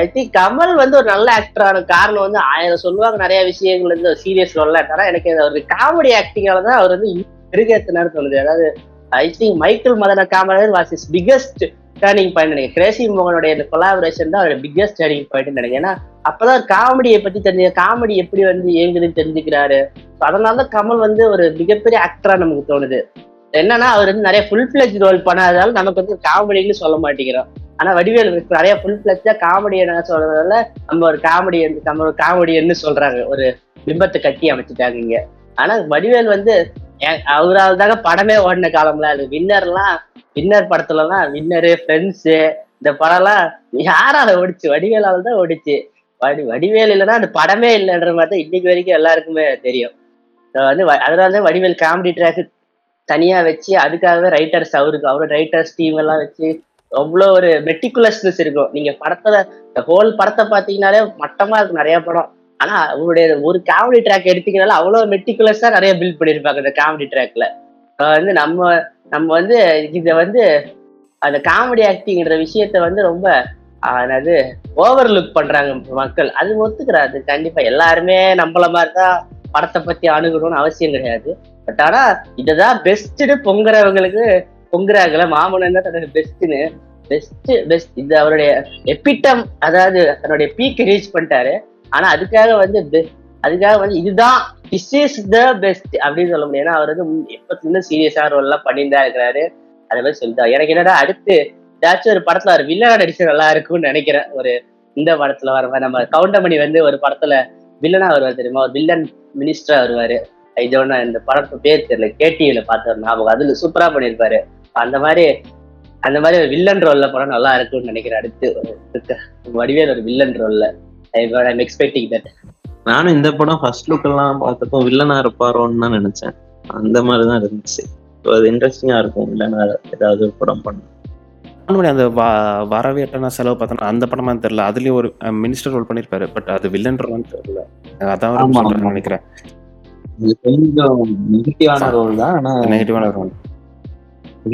ஐ திங்க் கமல் வந்து ஒரு நல்ல ஆக்டரான காரணம் வந்து ஆயிரம் சொல்லுவாங்க நிறைய விஷயங்கள் வந்து சீரியஸ் சொல்லல. எனக்கு ஒரு காமெடி ஆக்டிங்கால தான் அவர் வந்து பெருகேத்தினார் தோணுது. அதாவது I think Michael Madana Kamarajar was is biggest turning point நினைக்கிறேன். கிரேசி மோகனுடைய இந்த கொலாபரேஷன் தான் அவருடைய பிக்கஸ்ட் டேர்னிங் பாயிண்ட் நினைக்கிறேன். ஏன்னா அப்பதான் காமெடியை பத்தி தெரிஞ்ச காமெடி எப்படி வந்து இயங்குதுன்னு தெரிஞ்சுக்கிறாரு. அதனால தான் கமல் வந்து ஒரு மிகப்பெரிய ஆக்டரா நமக்கு தோணுது. என்னன்னா அவர் வந்து நிறைய ஃபுல் ஃபிளெஜ் ரோல் பண்ணாதால நமக்கு வந்து காமெடின்னு சொல்ல மாட்டேங்கிறோம். ஆனா வடிவேல் நிறைய ஃபுல் ஃபிளெஜா காமெடி என்ன சொல்றதால நம்ம ஒரு காமெடி நம்ம ஒரு காமெடியன்னு சொல்றாங்க. ஒரு பிம்பத்தை கட்டி அமைச்சிட்டாங்க இங்க. ஆனா வடிவேல் வந்து அவரால் தாங்க படமே ஓடின காலம்ல. அது வின்னர்லாம் வின்னர் படத்துலலாம் வின்னரு ஃப்ரெண்ட்ஸு இந்த படம்லாம் யாரால ஓடிச்சு? வடிவேலால தான் ஓடிச்சு. வடி வடிவேல் இல்லைன்னா அந்த படமே இல்லைன்ற மாதிரி தான் இன்னைக்கு வரைக்கும் எல்லாருக்குமே தெரியும். வந்து வ- அதனால தான் வடிவேல் காமெடி ட்ராக் தனியா வச்சு அதுக்காகவே ரைட்டர்ஸ் அவருக்கு அவரோட ரைட்டர்ஸ் டீம் எல்லாம் வச்சு அவ்வளோ ஒரு மெட்டிகுலஸ்னஸ் இருக்கும். நீங்க படத்துல ஹோல் படத்தை பார்த்தீங்கன்னாலே மட்டமா இருக்கும் நிறைய படம். ஆனா அவருடைய ஒரு காமெடி ட்ராக் எடுத்தீங்கனால அவ்வளவு மெட்டிகுலஸா நிறைய பில்ட் பண்ணியிருப்பாங்க இந்த காமெடி ட்ராக்ல வந்து நம்ம நம்ம வந்து இத வந்து அந்த காமெடி ஆக்டிங்ன்ற விஷயத்த வந்து ரொம்ப ஆஹ், என்னது ஓவர் லுக் பண்றாங்க மக்கள். அது ஒத்துக்கிறாது. கண்டிப்பா எல்லாருமே நம்மள மாதிரி தான் படத்தை பத்தி அணுகணும்னு அவசியம் கிடையாது. பட் ஆனா இததான் பெஸ்ட்னு பொங்குறவங்களுக்கு பொங்குறாங்கல்ல. மாமனன் தான் தன்னோட பெஸ்ட்னு பெஸ்ட் பெஸ்ட் இது அவருடைய எப்பிட்டம் அதாவது தன்னுடைய பீக் ரீச் பண்ணிட்டாரு. ஆனா அதுக்காக வந்து அதுக்காக வந்து இதுதான் திஸ் இஸ் த பெஸ்ட் அப்படின்னு சொல்ல முடியும். ஏன்னா அவர் வந்து முன்- எப்பத்துல சீரியஸா ரோல் எல்லாம் பண்ணிட்டு தான் இருக்கிறாரு. அதே மாதிரி சொல்லிட்டாரு எனக்கு என்னடா அடுத்து ஏதாச்சும் ஒரு படத்துல ஒரு வில்லனா நடிச்சு நல்லா இருக்கும்னு நினைக்கிறேன். ஒரு இந்த படத்துல வர மாதிரி. நம்ம கவுண்டமணி வந்து ஒரு படத்துல வில்லனா வருவார் தெரியுமா? ஒரு வில்லன் மினிஸ்டரா வருவாரு. இதோட இந்த படத்து பேர் தெரியல. கேடிவில பார்த்தாரு ஞாபகம். அதுல சூப்பரா பண்ணியிருப்பாரு. அந்த மாதிரி அந்த மாதிரி ஒரு வில்லன் ரோல்ல படம் நல்லா இருக்கும்னு நினைக்கிறேன். அடுத்து வடிவேல் ஒரு வில்லன் ரோல்ல ஐம் எக்ஸ்பெக்டிங் தட் நானும் இந்த படம் ஃபர்ஸ்ட் லுக் எல்லாம் பார்த்தப்போ வில்லனா இருப்பாரோன்னு தான் நினைச்சேன். அந்த மாதிரி தான் இருந்துச்சு. So அது இன்ட்ரெஸ்டிங்கா இருக்கும் வில்லனா ஏதாவது ஒரு படம் பண்ண. கவுண்டமணி அந்த வா வரவேட்டனா செலவு பார்த்தோன்னா அந்த படமா தெரியல. அதுலயும் ஒரு மினிஸ்டர் ரோல் பண்ணியிருப்பாரு பட் அது வில்லன் ரோல்னு தெரியல. அதான். நினைக்கிறேன். கொஞ்சம் நெகட்டிவான ரோல் தான். ஆனா நெகட்டிவான ரோல்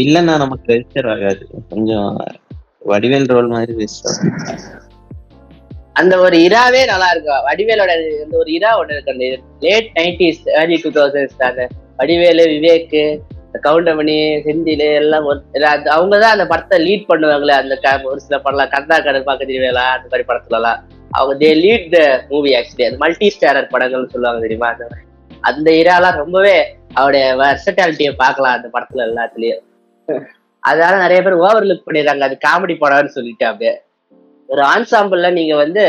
வில்லனா நமக்கு ரெஜிஸ்டர் ஆகாது. கொஞ்சம் வடிவேல் ரோல் மாதிரி ரெஜிஸ்டர் அந்த ஒரு இராவே நல்லா இருக்கும். வடிவேலோட அந்த ஒரு இரா ஒண்ணு இருக்கு. அந்த late nineties early two thousands அந்த வடிவேலு விவேக் கவுண்டமணி செந்தில் எல்லாம் ஒரு அது- அவங்கதான் அந்த படத்தை லீட் பண்ணுவாங்களே அந்த ஒரு சில படம்லாம். கந்தா கடல் பார்க்க தெரியவேலா அந்த மாதிரி படத்துல எல்லாம் அவங்க they lead the movie actually அந்த மல்டி ஸ்டாரர் படங்கள்னு சொல்லுவாங்க தெரியுமா? அந்த. அந்த இராலாம் ரொம்பவே அவருடைய வெர்சட்டாலிட்டியை பார்க்கலாம் அந்த படத்துல எல்லாத்துலயும். அதனால நிறைய பேர் ஓவர் லுக் பண்ணிடுறாங்க. அது காமெடி படம்னு சொல்லிட்டு அப்படியே. ஒரு ஆன்சாம்பிள்ல நீங்க வந்து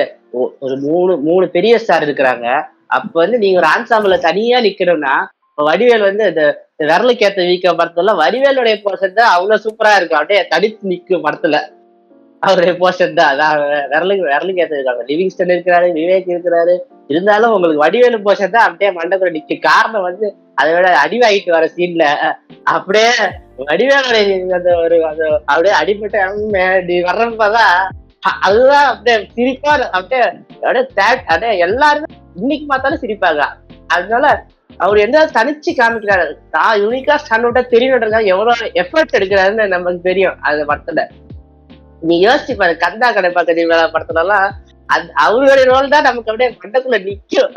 ஒரு மூணு மூணு பெரிய ஸ்டார் இருக்கிறாங்க. அப்ப வந்து நீங்க ஒரு ஆன்சாம்பிள்ல தனியா நிக்கணும்னா வடிவேல் வந்து இந்த விரலுக்கு ஏத்த வீக்க படத்துல வடிவேலுடைய போர்ஷன் தான் அவ்வளவு சூப்பரா இருக்கும். அப்படியே தடித்து நிக்கும் படத்துல. அவருடைய போர்ஷன் தான். அதான் விரலுக்கு விரலுக்கு ஏத்த இருக்காங்க லிவிங்ஸ்டன் இருக்கிறாரு விவேக் இருக்கிறாரு. இருந்தாலும் உங்களுக்கு வடிவேலு போர்ஷன் தான் அப்படியே மண்டபத்துல நிக்க காரணம் வந்து அதை விட அடிவாகிட்டு வர சீன்ல அப்படியே வடிவேலுடைய அந்த ஒரு அந்த அப்படியே அடிபட்ட வர்றப்பதான் அதுதான் அப்படியே சிரிப்பா அப்படியே அப்படியே எல்லாருமே இன்னைக்கு பார்த்தாலும் சிரிப்பாங்க. அதனால அவர் என்ன தனிச்சு காமிக்கிறாரு? தான் யூனிக்கா ஸ்டாண்ட் அவுட்டா தெரியணுன்றதுக்காக எவ்வளவு எஃபர்ட் எடுக்கிறாருன்னு நமக்கு தெரியும் அந்த படத்துல. நீ யோசிச்சு பாரு கந்தா கடை பக்கத்து வேலை படத்துல எல்லாம் அந்த அவருடைய ரோல் தான் நமக்கு அப்படியே மண்டக்குள்ள நிக்கும்.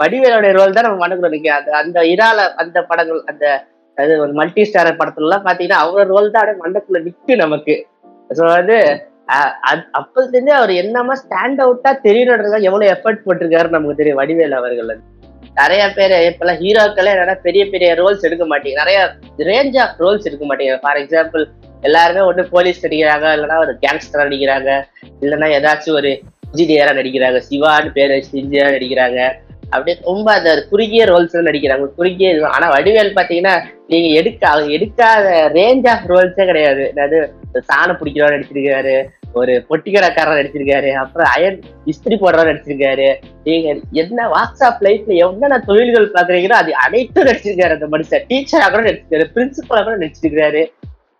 வடிவேலுடைய ரோல் தான் நம்ம மண்டக்குள்ள நிக்கும். அது அந்த இரால அந்த படங்கள் அந்த அது ஒரு மல்டி ஸ்டாரர் படத்துல எல்லாம் பாத்தீங்கன்னா அவரோட ரோல் தான் அப்படியே மண்டக்குள்ள நிக்கும் நமக்கு. ஸோ வந்து அப்போதுலேருந்தே அவர் என்னமா ஸ்டாண்ட் அவுட்டா தெரியணுன்றதுக்காக எவ்வளவு எஃபர்ட் போட்டிருக்காரு நமக்கு தெரியும் வடிவேல் அவர்கள். நிறைய பேர் இப்பெல்லாம் ஹீரோக்களே என்னன்னா பெரிய பெரிய ரோல்ஸ் எடுக்க மாட்டீங்க நிறைய ரேஞ்ச் ஆஃப் ரோல்ஸ் எடுக்க மாட்டேங்குது. ஃபார் எக்ஸாம்பிள் எல்லாருமே ஒன்று போலீஸ் நடிக்கிறாங்க இல்லைன்னா ஒரு கேங்ஸ்டரா நடிக்கிறாங்க இல்லைன்னா ஏதாச்சும் ஒரு இன்ஜினியரா நடிக்கிறாங்க சிவான்னு பேர் வச்சு இன்ஜினியரா நடிக்கிறாங்க. அப்படியே ரொம்ப அந்த குறுகிய ரோல்ஸ் நடிக்கிறாங்க. குறுகிய இது. ஆனா வடிவேல் பாத்தீங்கன்னா நீங்க எடுக்க அவங்க எடுக்காத ரேஞ்ச் ஆஃப் ரோல்ஸே கிடையாது. அதாவது சாணம் பிடிக்கிறவா நடிச்சிருக்காரு ஒரு பொட்டிக்கடைக்காரர் நடிச்சிருக்காரு. அப்புறம் அயன் இஸ்திரி போடுறவர் நடிச்சிருக்காரு. நீங்க என்ன வாட்ஸ்அப் லைஃப்ல என்னென்ன தொழில்கள் பாக்குறீங்களோ அது அனைத்தும் நடிச்சிருக்காரு அந்த மனுஷன். டீச்சரா கூட நடிச்சிருக்காரு. பிரின்சிபலா கூட நடிச்சிருக்காரு.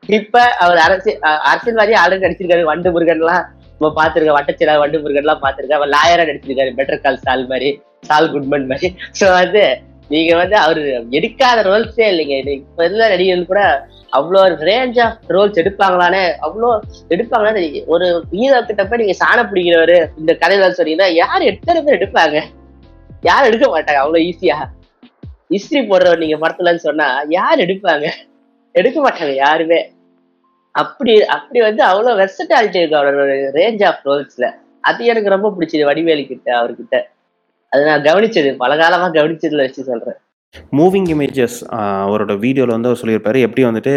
இப்ப அவர் அரசியல் அஹ் அரசியல்வாதி ஆளுங்க நடிச்சிருக்காரு. வண்டு முருகன் எல்லாம் நம்ம பாத்துருக்கோம் வட்டச்சிலா வண்டு முருகன் எல்லாம் பாத்துருக்கேன் அவர் லாயரா நடிச்சிருக்காரு. பெட்டர் கால் சால் மாதிரி சால் குட்மன் மாதிரி. சோ வந்து நீங்க வந்து அவரு எடுக்காத ரோல்ஸே இல்லைங்க. இப்ப இருந்த நடிகர்கள் கூட அவ்வளோ ரேஞ்ச் ஆஃப் ரோல்ஸ் எடுப்பாங்களானே அவ்வளோ எடுப்பாங்களான்னு ஒரு ஹீரோ கிட்ட போய் நீங்க சாண பிடிக்கிறவரு இந்த கதையில சொன்னீங்கன்னா யார் எத்தனை பேர் எடுப்பாங்க? யாரும் எடுக்க மாட்டாங்க? அவ்வளவு ஈஸியா ஹிஸ்டரி போடுறவர் நீங்க படத்துலன்னு சொன்னா யார் எடுப்பாங்க? எடுக்க மாட்டாங்க யாருமே. அப்படி அப்படி வந்து அவ்வளவு வெர்சட்டாலிட்டி இருக்கு அவரோட ரேஞ்ச் ஆஃப் ரோல்ஸ்ல அது எனக்கு ரொம்ப பிடிச்சது வடிவேலு கிட்ட அவர்கிட்ட. அது நான் கவனிச்சது பல காலமா கவனிச்சதுல வச்சு சொல்றேன். மூவிங் இமேஜஸ் அவரோட வீடியோவில் வந்து அவர் சொல்லியிருப்பாரு எப்படி வந்துட்டு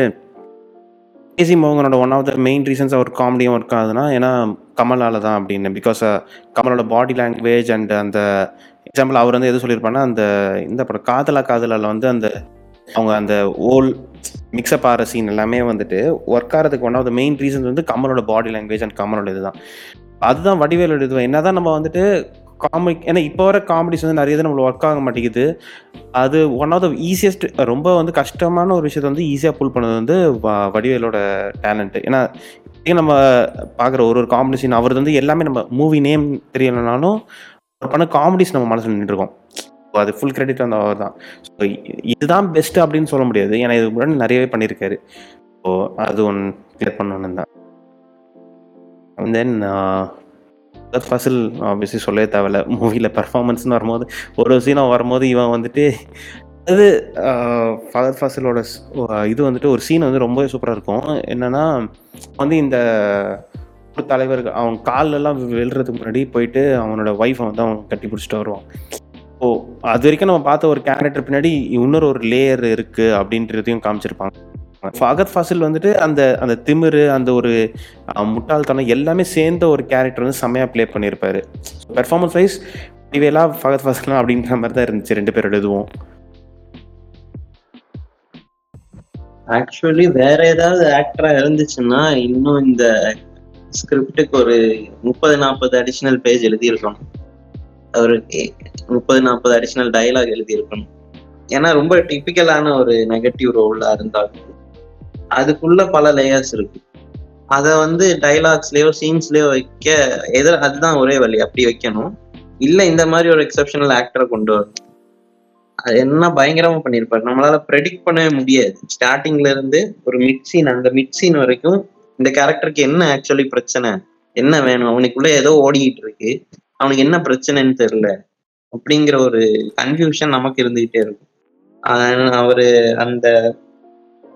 கேசி மோகனோட one of the main reasons அவர் காமெடியும் ஒர்க் ஆகுதுன்னா ஏன்னா கமலால தான் அப்படின்னு. பிகாஸ் கமலோட பாடி லாங்குவேஜ் அண்ட் அந்த எக்ஸாம்பிள் அவர் வந்து எது சொல்லியிருப்பாருன்னா அந்த இந்த படம் காதலா காதலால வந்து அந்த அவங்க அந்த ஓல் மிக்சப் ஆகிற சீன் எல்லாமே வந்துட்டு ஒர்க் ஆகிறதுக்கு one of the main reasons வந்து கமலோட பாடி லாங்குவேஜ் அண்ட் கமலோட இதுதான். அதுதான் வடிவேலோட இது. என்னதான் நம்ம வந்துட்டு காமெடி ஏன்னா இப்போ வர காமெடிஸ் வந்து நிறைய நம்மளுக்கு ஒர்க் ஆக மாட்டேங்குது. அது ஒன் ஆஃப் த ஈஸியஸ்ட் ரொம்ப வந்து கஷ்டமான ஒரு விஷயத்த வந்து ஈஸியாக புல் பண்ணது வந்து வ- வடிவேலோட டேலண்ட் ஏன்னா நம்ம பார்க்குற ஒரு ஒரு காமெடி சீன் அவரது வந்து எல்லாமே நம்ம மூவி நேம் தெரியலைனாலும் அவர் பண்ண காமெடிஸ் நம்ம மனசில் நின்றுருக்கோம் அது ஃபுல் கிரெடிட் அந்த அவர் தான் ஸோ இதுதான் பெஸ்ட் அப்படின்னு சொல்ல முடியாது. ஏன்னா இது முன்னாடி நிறையவே பண்ணியிருக்காரு. ஸோ அது ஒன்று கிளியர் பண்ணணும் தான். தென் ஃபசில் ஆப்வியஸ்லி சொல்லவே தேவையில்ல. மூவியில் பர்ஃபார்மன்ஸ்னு வரும்போது ஒரு சீனாக வரும்போது இவன் வந்துட்டு அது ஃபாதர் ஃபாசிலோட இது வந்துட்டு ஒரு சீன் வந்து ரொம்ப சூப்பராக இருக்கும். என்னென்னா வந்து இந்த ஒரு தலைவர் அவன் காலெல்லாம் வெல்றதுக்கு முன்னாடி போயிட்டு அவனோட ஒய்ஃபை வந்து அவன் கட்டி பிடிச்சிட்டு வருவான். ஓ அது வரைக்கும் நம்ம பார்த்த ஒரு கேரக்டர் பின்னாடி இன்னொரு ஒரு லேயர் இருக்குது அப்படின்றதையும் காமிச்சிருப்பாங்க. ஃபகத் ஃபாசில் வந்துட்டு அந்த அந்த திமிரு அந்த ஒரு முட்டாள்தனம் எல்லாமே சேர்ந்த ஒரு கேரக்டர் வந்து செம்மையாக ப்ளே பண்ணியிருப்பாரு பெர்ஃபார்மன்ஸ் வைஸ் இவையெல்லாம் ஃபகத் ஃபாசிலாம் அப்படின்ற மாதிரி தான் இருந்துச்சு. ரெண்டு பேரோட இதுவும். ஆக்சுவலி வேற ஏதாவது ஆக்டரா இருந்துச்சுன்னா இன்னும் இந்த ஸ்கிரிப்டுக்கு ஒரு முப்பது நாற்பது அடிஷனல் பேஜ் எழுதியிருக்கணும். ஒரு முப்பது நாற்பது அடிஷனல் டயலாக் எழுதியிருக்கணும். ஏன்னா ரொம்ப டிபிக்கலான ஒரு நெகட்டிவ் ரோலா இருந்தாலும். அதுக்குள்ள பல லேயர்ஸ் இருக்கு. அதை வந்து டைலாக்ஸ்லயோ சீன்ஸ்லயோ வைக்க எதிர அதுதான் ஒரே வழி. அப்படி வைக்கணும். இல்ல இந்த மாதிரி ஒரு எக்ஸப்ஷனல் ஆக்டரை கொண்டு வரணும். அது என்ன பயங்கரமா பண்ணியிருப்பாரு நம்மளால ப்ரெடிக்ட் பண்ணவே முடியாது. ஸ்டார்டிங்ல இருந்து ஒரு மிட் சீன் அந்த மிட் சீன் வரைக்கும் இந்த கேரக்டருக்கு என்ன ஆக்சுவலி பிரச்சனை? என்ன வேணும்? அவனுக்குள்ள ஏதோ ஓடிக்கிட்டு இருக்கு. அவனுக்கு என்ன பிரச்சனைன்னு தெரியல. அப்படிங்கிற ஒரு கன்ஃபியூஷன் நமக்கு இருந்துகிட்டே இருக்கும். அவரு அந்த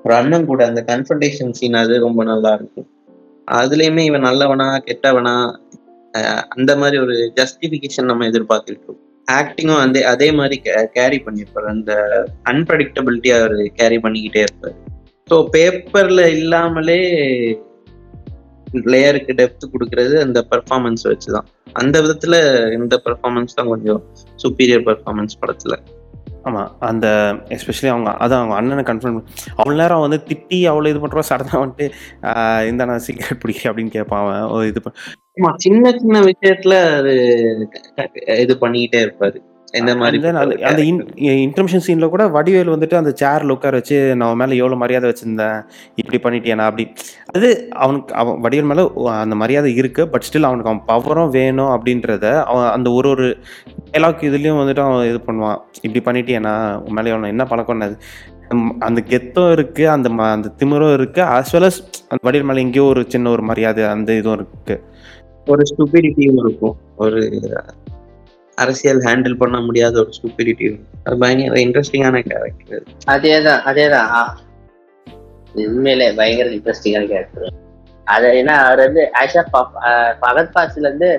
ஒரு அண்ணன் கூட அந்த கன்ஃபன்டேஷன் சீன் அது ரொம்ப நல்லா இருக்கும் அதுலயுமே இவன் நல்லவனா கெட்டவனா அந்த மாதிரி ஒரு ஜஸ்டிபிகேஷன் நம்ம எதிர்பார்த்துருக்கோம் ஆக்டிங்கும் அதே அதே மாதிரி கேரி பண்ணியிருப்பாரு. அந்த அன்பிரடிக்டபிலிட்டி அவர் கேரி பண்ணிக்கிட்டே இருப்பாரு. ஸோ பேப்பர்ல இல்லாமலே லேயருக்கு டெப்த் கொடுக்கறது அந்த பர்ஃபார்மன்ஸ் வச்சுதான். அந்த விதத்துல இந்த பர்ஃபார்மன்ஸ் தான் கொஞ்சம் சுப்பீரியர் பர்ஃபார்மன்ஸ் படத்துல. ஆமாம் அந்த எஸ்பெஷலி அவங்க அதான் அவங்க அண்ணனை கன்ஃபார்ம் அவ்வளோ நேரம் வந்து திட்டி அவ்வளோ இது பண்ணுறோம் சடனாக வந்துட்டு இந்த நான் சிகரெட் பிடிக்க அப்படின்னு கேட்பான் அவன். இது ஆமா சின்ன சின்ன விஷயத்துல அது இது பண்ணிக்கிட்டே இருப்பாரு. இந்த மாதிரி அந்த அந்த இன்டர்மிஷன் சீனில் கூட வடிவேல் வந்துட்டு அந்த சேரில் உட்கார வச்சு நான் மேலே எவ்வளோ மரியாதை வச்சுருந்தேன்? இப்படி பண்ணிட்டியானா அப்படி. அது அவனுக்கு அவன் வடிவேல் மேலே அந்த மரியாதை இருக்குது பட் ஸ்டில் அவனுக்கு அவன் பவரும் வேணும் அப்படின்றத அவன் அந்த ஒரு ஒரு டைலாக் இதுலேயும் வந்துட்டு அவன் இது பண்ணுவான். இப்படி பண்ணிட்டியானா உன் மேலே என்ன பழக்கம் அது அந்த கெத்தும் இருக்குது அந்த ம- அந்த திமிரும் இருக்குது as well as அந்த வடிவேல் மேலே எங்கேயோ ஒரு சின்ன ஒரு மரியாதை அந்த இதுவும் இருக்குது ஒரு ஸ்டூபிடிட்டியும் இருக்கும். ஒரு அரசியல் ஹேண்டில் பண்ண முடியாத ஒரு ஸ்டூபிடிட்டி அது பயங்கர இன்ட்ரெஸ்டிங்கான கேரக்டர் அதேதான் அதேதான். உண்மையிலே பயங்கர இன்ட்ரெஸ்டிங்கான கேரக்டர் அது ஏன்னா அவர் வந்து ஆக்சுவலா பகத் பாசில இருந்து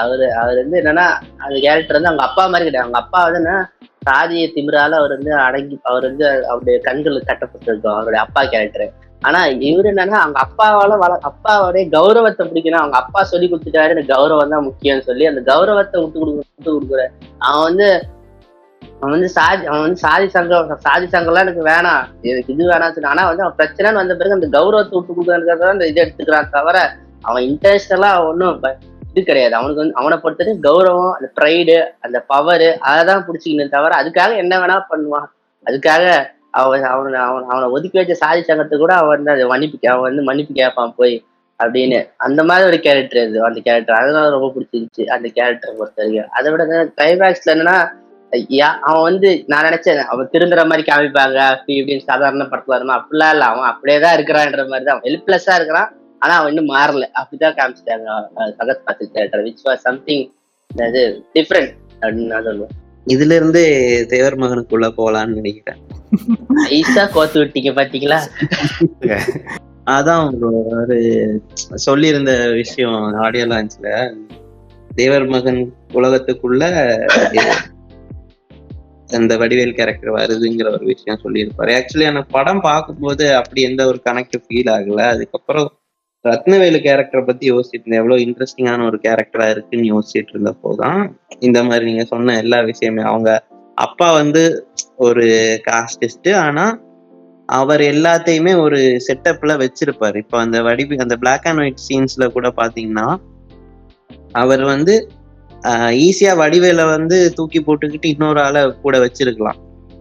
அவரு அவர் வந்து என்னன்னா அந்த கேரக்டர் வந்து அவங்க அப்பா மாதிரி கிடையாது. அவங்க அப்பா வந்து என்ன சாதிய திமிரால அவர் வந்து அடங்கி அவர் வந்து அவருடைய கண்கள் கட்டப்பட்டிருக்கும் அவருடைய அப்பா கேரக்டர் ஆனா இவரு என்னன்னா அவங்க அப்பாவால வள அப்பாவோடைய கௌரவத்தை பிடிக்கணும். அவங்க அப்பா சொல்லி கொடுத்துட்டாரு எனக்கு கௌரவம் தான் முக்கியம்னு சொல்லி அந்த கௌரவத்தை விட்டு கொடுக்க விட்டு கொடுக்குற அவன் வந்து அவன் வந்து சாதி அவன் வந்து சாதி சங்கம் சாதி சங்கம்லாம் எனக்கு வேணாம். எனக்கு இது வேணாம் சொல்லி ஆனா வந்து அவன் பிரச்சனைன்னு வந்த பிறகு அந்த கௌரவத்தை விட்டு கொடுக்கறதுக்காக அந்த இது எடுத்துக்கிறான் தவிர அவன் இன்டர்நேஷனலா ஒன்றும் இது கிடையாது. அவனுக்கு வந்து அவனை பொறுத்தவரை கௌரவம் அந்த ப்ரைடு அந்த பவரு அதை தான் பிடிச்சிக்கணும் தவிர அதுக்காக என்ன வேணா பண்ணுவான். அதுக்காக அவன் அவனை அவன் அவனை ஒதுக்கி வச்ச சாதி சங்கத்தை கூட அவன் வந்து அதை மன்னிப்பு அவன் வந்து மன்னிப்பு கேட்பான் போய் அப்படின்னு. அந்த மாதிரி ஒரு கேரக்டர் அது அந்த கேரக்டர் அதனால ரொம்ப பிடிச்சிருச்சு அந்த கேரக்டரை பொறுத்த வரைக்கும் அதை விட கிளைமேக்ஸ்ல என்னன்னா அவன் வந்து நான் நினைச்சேன் அவன் திருந்துற மாதிரி காமிப்பாங்க அப்படி இப்படின்னு சாதாரண படத்துல இருந்தான் அப்படிலாம் இல்ல அவன் அப்படியே தான் இருக்கிறான்ற மாதிரி தான் ஹெல்ப்லெஸ்ஸா இருக்கிறான் ஆனா அவன் இன்னும் மாறல. அப்படிதான் காமிச்சிட்டாங்க சகத் பாத்து கேரக்டர் விச் வாஸ் சம்திங் இது டிஃப்ரெண்ட் அப்படின்னு நான் சொல்லுவேன். இதுல இருந்து தேவர் மகனுக்குள்ள போலான்னு நினைக்கிறேன். ஐசா கோத்து விட்டீங்க பாத்தீங்களா? அதான் ஒரு சொல்லியிருந்த விஷயம் ஆடியோ லான்ச்ல தேவர் மகன் உலகத்துக்குள்ள அந்த வடிவேல் கேரக்டர் வருதுங்கிற ஒரு விஷயம் சொல்லியிருப்பாரு. ஆக்சுவலி அந்த படம் பார்க்கும்போது அப்படி எந்த ஒரு கனெக்ட் ஃபீல் ஆகல. அதுக்கப்புறம் ரத்னவேலு கேரக்டரை பத்தி யோசிச்சுட்டு இருந்தேன். எவ்வளவு இன்ட்ரெஸ்டிங்கான ஒரு கேரக்டரா இருக்குன்னு யோசிச்சுட்டு இருந்தப்போதான் இந்த மாதிரி நீங்க சொன்ன எல்லா விஷயமே. அவங்க அப்பா வந்து ஒரு காஸ்டிஸ்ட் ஆனா அவர் எல்லாத்தையுமே ஒரு செட்டப்ல வச்சிருப்பாரு. இப்போ அந்த வடிவு அந்த பிளாக் அண்ட் ஒயிட் சீன்ஸ்ல கூட பாத்தீங்கன்னா அவர் வந்து ஈஸியா வடிவேல வந்து தூக்கி போட்டுக்கிட்டு இன்னொரு ஆளை கூட வச்சிருக்கலாம்.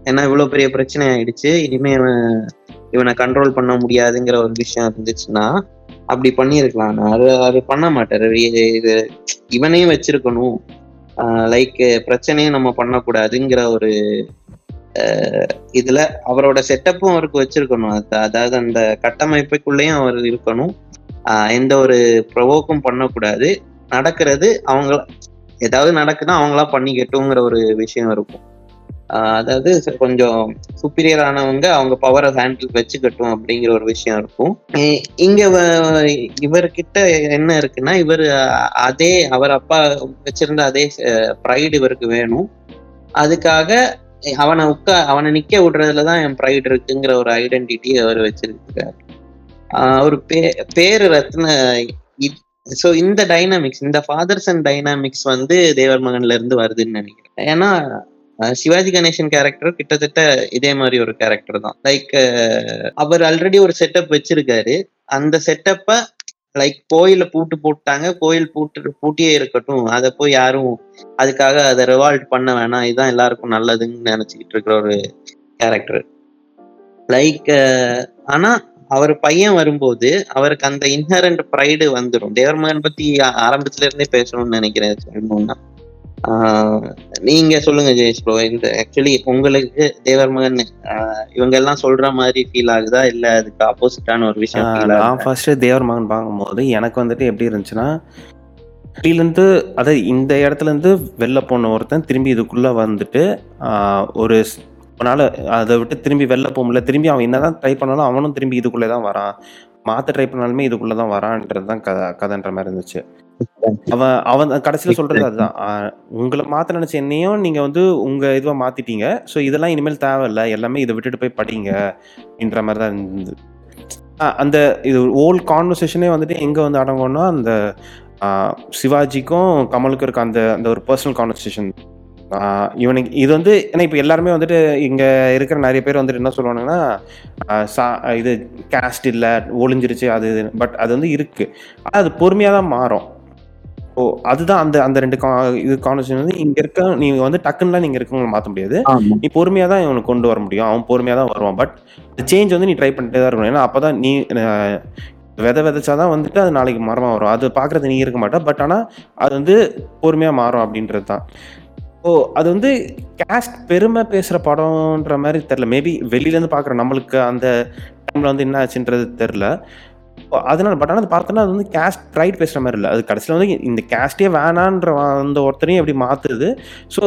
ஏன்னா இவ்வளவு பெரிய பிரச்சனை ஆயிடுச்சு. இனிமே இவன் இவனை கண்ட்ரோல் பண்ண முடியாதுங்கிற ஒரு விஷயம் இருந்துச்சுன்னா அப்படி பண்ணியிருக்கலாம். அது அது பண்ண மாட்டாரு. இது இவனையும் வச்சிருக்கணும். லைக் பிரச்சனையும் நம்ம பண்ணக்கூடாதுங்கிற ஒரு இதுல அவரோட செட்டப்பும் அவருக்கு வச்சிருக்கணும். அது- அதாவது அந்த கட்டமைப்புக்குள்ளேயும் அவர் இருக்கணும். எந்த ஒரு ப்ரொவோக்கும் பண்ணக்கூடாது. நடக்கிறது அவங்க ஏதாவது நடக்குன்னா அவங்களா பண்ணிக்கட்டுங்கிற ஒரு விஷயம் இருக்கும். அதாவது கொஞ்சம் சுப்பீரியர் ஆனவங்க அவங்க பவரை ஹேண்டில் வச்சுக்கட்டும் அப்படிங்கிற ஒரு விஷயம் இருக்கும். இங்க இவர்கிட்ட என்ன இருக்குன்னா இவர் அதே அவர் அப்பா வச்சிருந்த அதே ப்ரைடு இவருக்கு வேணும். அதுக்காக அவனை உட்கா அவனை நிக்க விடுறதுலதான் என் ப்ரைடு இருக்குங்கிற ஒரு ஐடென்டிட்டி அவர் வச்சிருக்காரு ஆஹ் அவர் பே பேரு ரத்ன ஸோ இந்த டைனாமிக்ஸ் இந்த ஃபாதர்ஸ் அண்ட் டைனாமிக்ஸ் வந்து தேவர் மகன்ல இருந்து வருதுன்னு நினைக்கிறேன். ஏன்னா சிவாஜி கணேசன் கேரக்டர் கிட்டத்தட்ட இதே மாதிரி ஒரு கேரக்டர் தான். லைக் அவர் ஆல்ரெடி ஒரு செட்டப் வச்சிருக்காரு. அந்த செட்டப்பை லைக் கோயில பூட்டு போட்டாங்க. கோயில் பூட்டு பூட்டியே இருக்கட்டும். அதை போய் யாரும் அதுக்காக அதை ரிவால்ட் பண்ண வேணாம். இதுதான் எல்லாருக்கும் நல்லதுன்னு நினைச்சுக்கிட்டு இருக்கிற ஒரு கேரக்டர் லைக் ஆனா அவர் பையன் வரும்போது அவருக்கு அந்த இன்ஹரண்ட் ப்ரைடு வந்துடும் தேவர்மகன் பத்தி ஆரம்பத்துல இருந்தே பேசணும்னு நினைக்கிறேன் சொல்லணும்னா நீங்க சொல்லுங்க ஜெயேஷ் ப்ரோ இந்த ஆக்சுவலி உங்களுக்கு தேவர்மகன் இவங்க எல்லாம் சொல்ற மாதிரி ஃபீல் ஆகுதா? இல்ல அதுக்கு ஆப்போசிட்டான ஒரு விஷயம் நான் ஃபர்ஸ்ட் தேவர் மகன் பார்க்கும்போது எனக்கு வந்துட்டு எப்படி இருந்துச்சுன்னா இருந்து அதாவது இந்த இடத்துல இருந்து வெளில போன ஒருத்தன் திரும்பி இதுக்குள்ள வந்துட்டு ஆஹ் ஒரு அவனால் அதை விட்டு திரும்பி வெளில போக முடியல. திரும்பி அவன் என்னதான் ட்ரை பண்ணாலும் அவனும் திரும்பி இதுக்குள்ளே தான் வரான். மாத்த ட்ரை பண்ணாலுமே இதுக்குள்ளே தான் வரான்ன்றது தான் கதை கதைன்ற மாதிரி இருந்துச்சு. அவன் அவன் கடைசியில் சொல்றது அதுதான். உங்களை மாத்த நினைச்ச என்னையும் நீங்க வந்து உங்க இதுவா மாத்திட்டீங்க. ஸோ இதெல்லாம் இனிமேல் தேவையில்ல. எல்லாமே இதை விட்டுட்டு போய் படிங்க அப்படின்ற மாதிரி தான் இருந்தது அந்த இது ஓல்ட் கான்வர்சேஷனே வந்துட்டு எங்கே வந்து அடங்கும்னா அந்த சிவாஜிக்கும் கமலுக்கும் இருக்க அந்த அந்த ஒரு பர்சனல் கான்வர்சேஷன் இவனுக்கு இது வந்து ஏன்னா இப்போ எல்லாருமே வந்துட்டு இங்கே இருக்கிற நிறைய பேர் வந்துட்டு என்ன சொல்லுவானுங்கன்னா ஆ, சா இது கேஸ்ட் இல்லை ஒளிஞ்சிருச்சு அது பட் அது வந்து இருக்குது ஆனால் அது பொறுமையாக தான் மாறும். ஓ அதுதான் அந்த அந்த ரெண்டு கா இது கான்வர்சேஷன் வந்து இங்கே இருக்க நீங்கள் வந்து டக்குன்னுலாம் நீங்கள் இருக்கவங்களை மாற்ற முடியாது. நீ பொறுமையாக தான் இவனுக்கு கொண்டு வர முடியும். அவன் பொறுமையாக தான் வருவான். பட் சேஞ்ச் வந்து நீ ட்ரை பண்ணிட்டே தான் இருக்கணும். ஏன்னா அப்போ தான் நீ விதை விதைச்சா தான் வந்துட்டு அது நாளைக்கு மரமாக வரும். அது பார்க்குறது நீ இருக்க மாட்ட. பட் ஆனால் அது வந்து பொறுமையாக மாறும் அப்படின்றது தான். ஓ அது வந்து கேஸ்ட் பெருமை பேசுகிற படம்ன்ற மாதிரி தெரில மேபி வெளியிலேருந்து பார்க்குற நம்மளுக்கு அந்த டைமில் வந்து என்ன ஆச்சுன்றது தெரில அதனால பட் ஆனால் அது பார்த்தோன்னா அது வந்து கேஸ்ட் ப்ரைட் பேசுகிற மாதிரி இல்லை. அது கடைசியில் வந்து இந்த கேஸ்டே வேணான்ற அந்த ஒருத்தரையும் எப்படி மாற்றுது ஸோ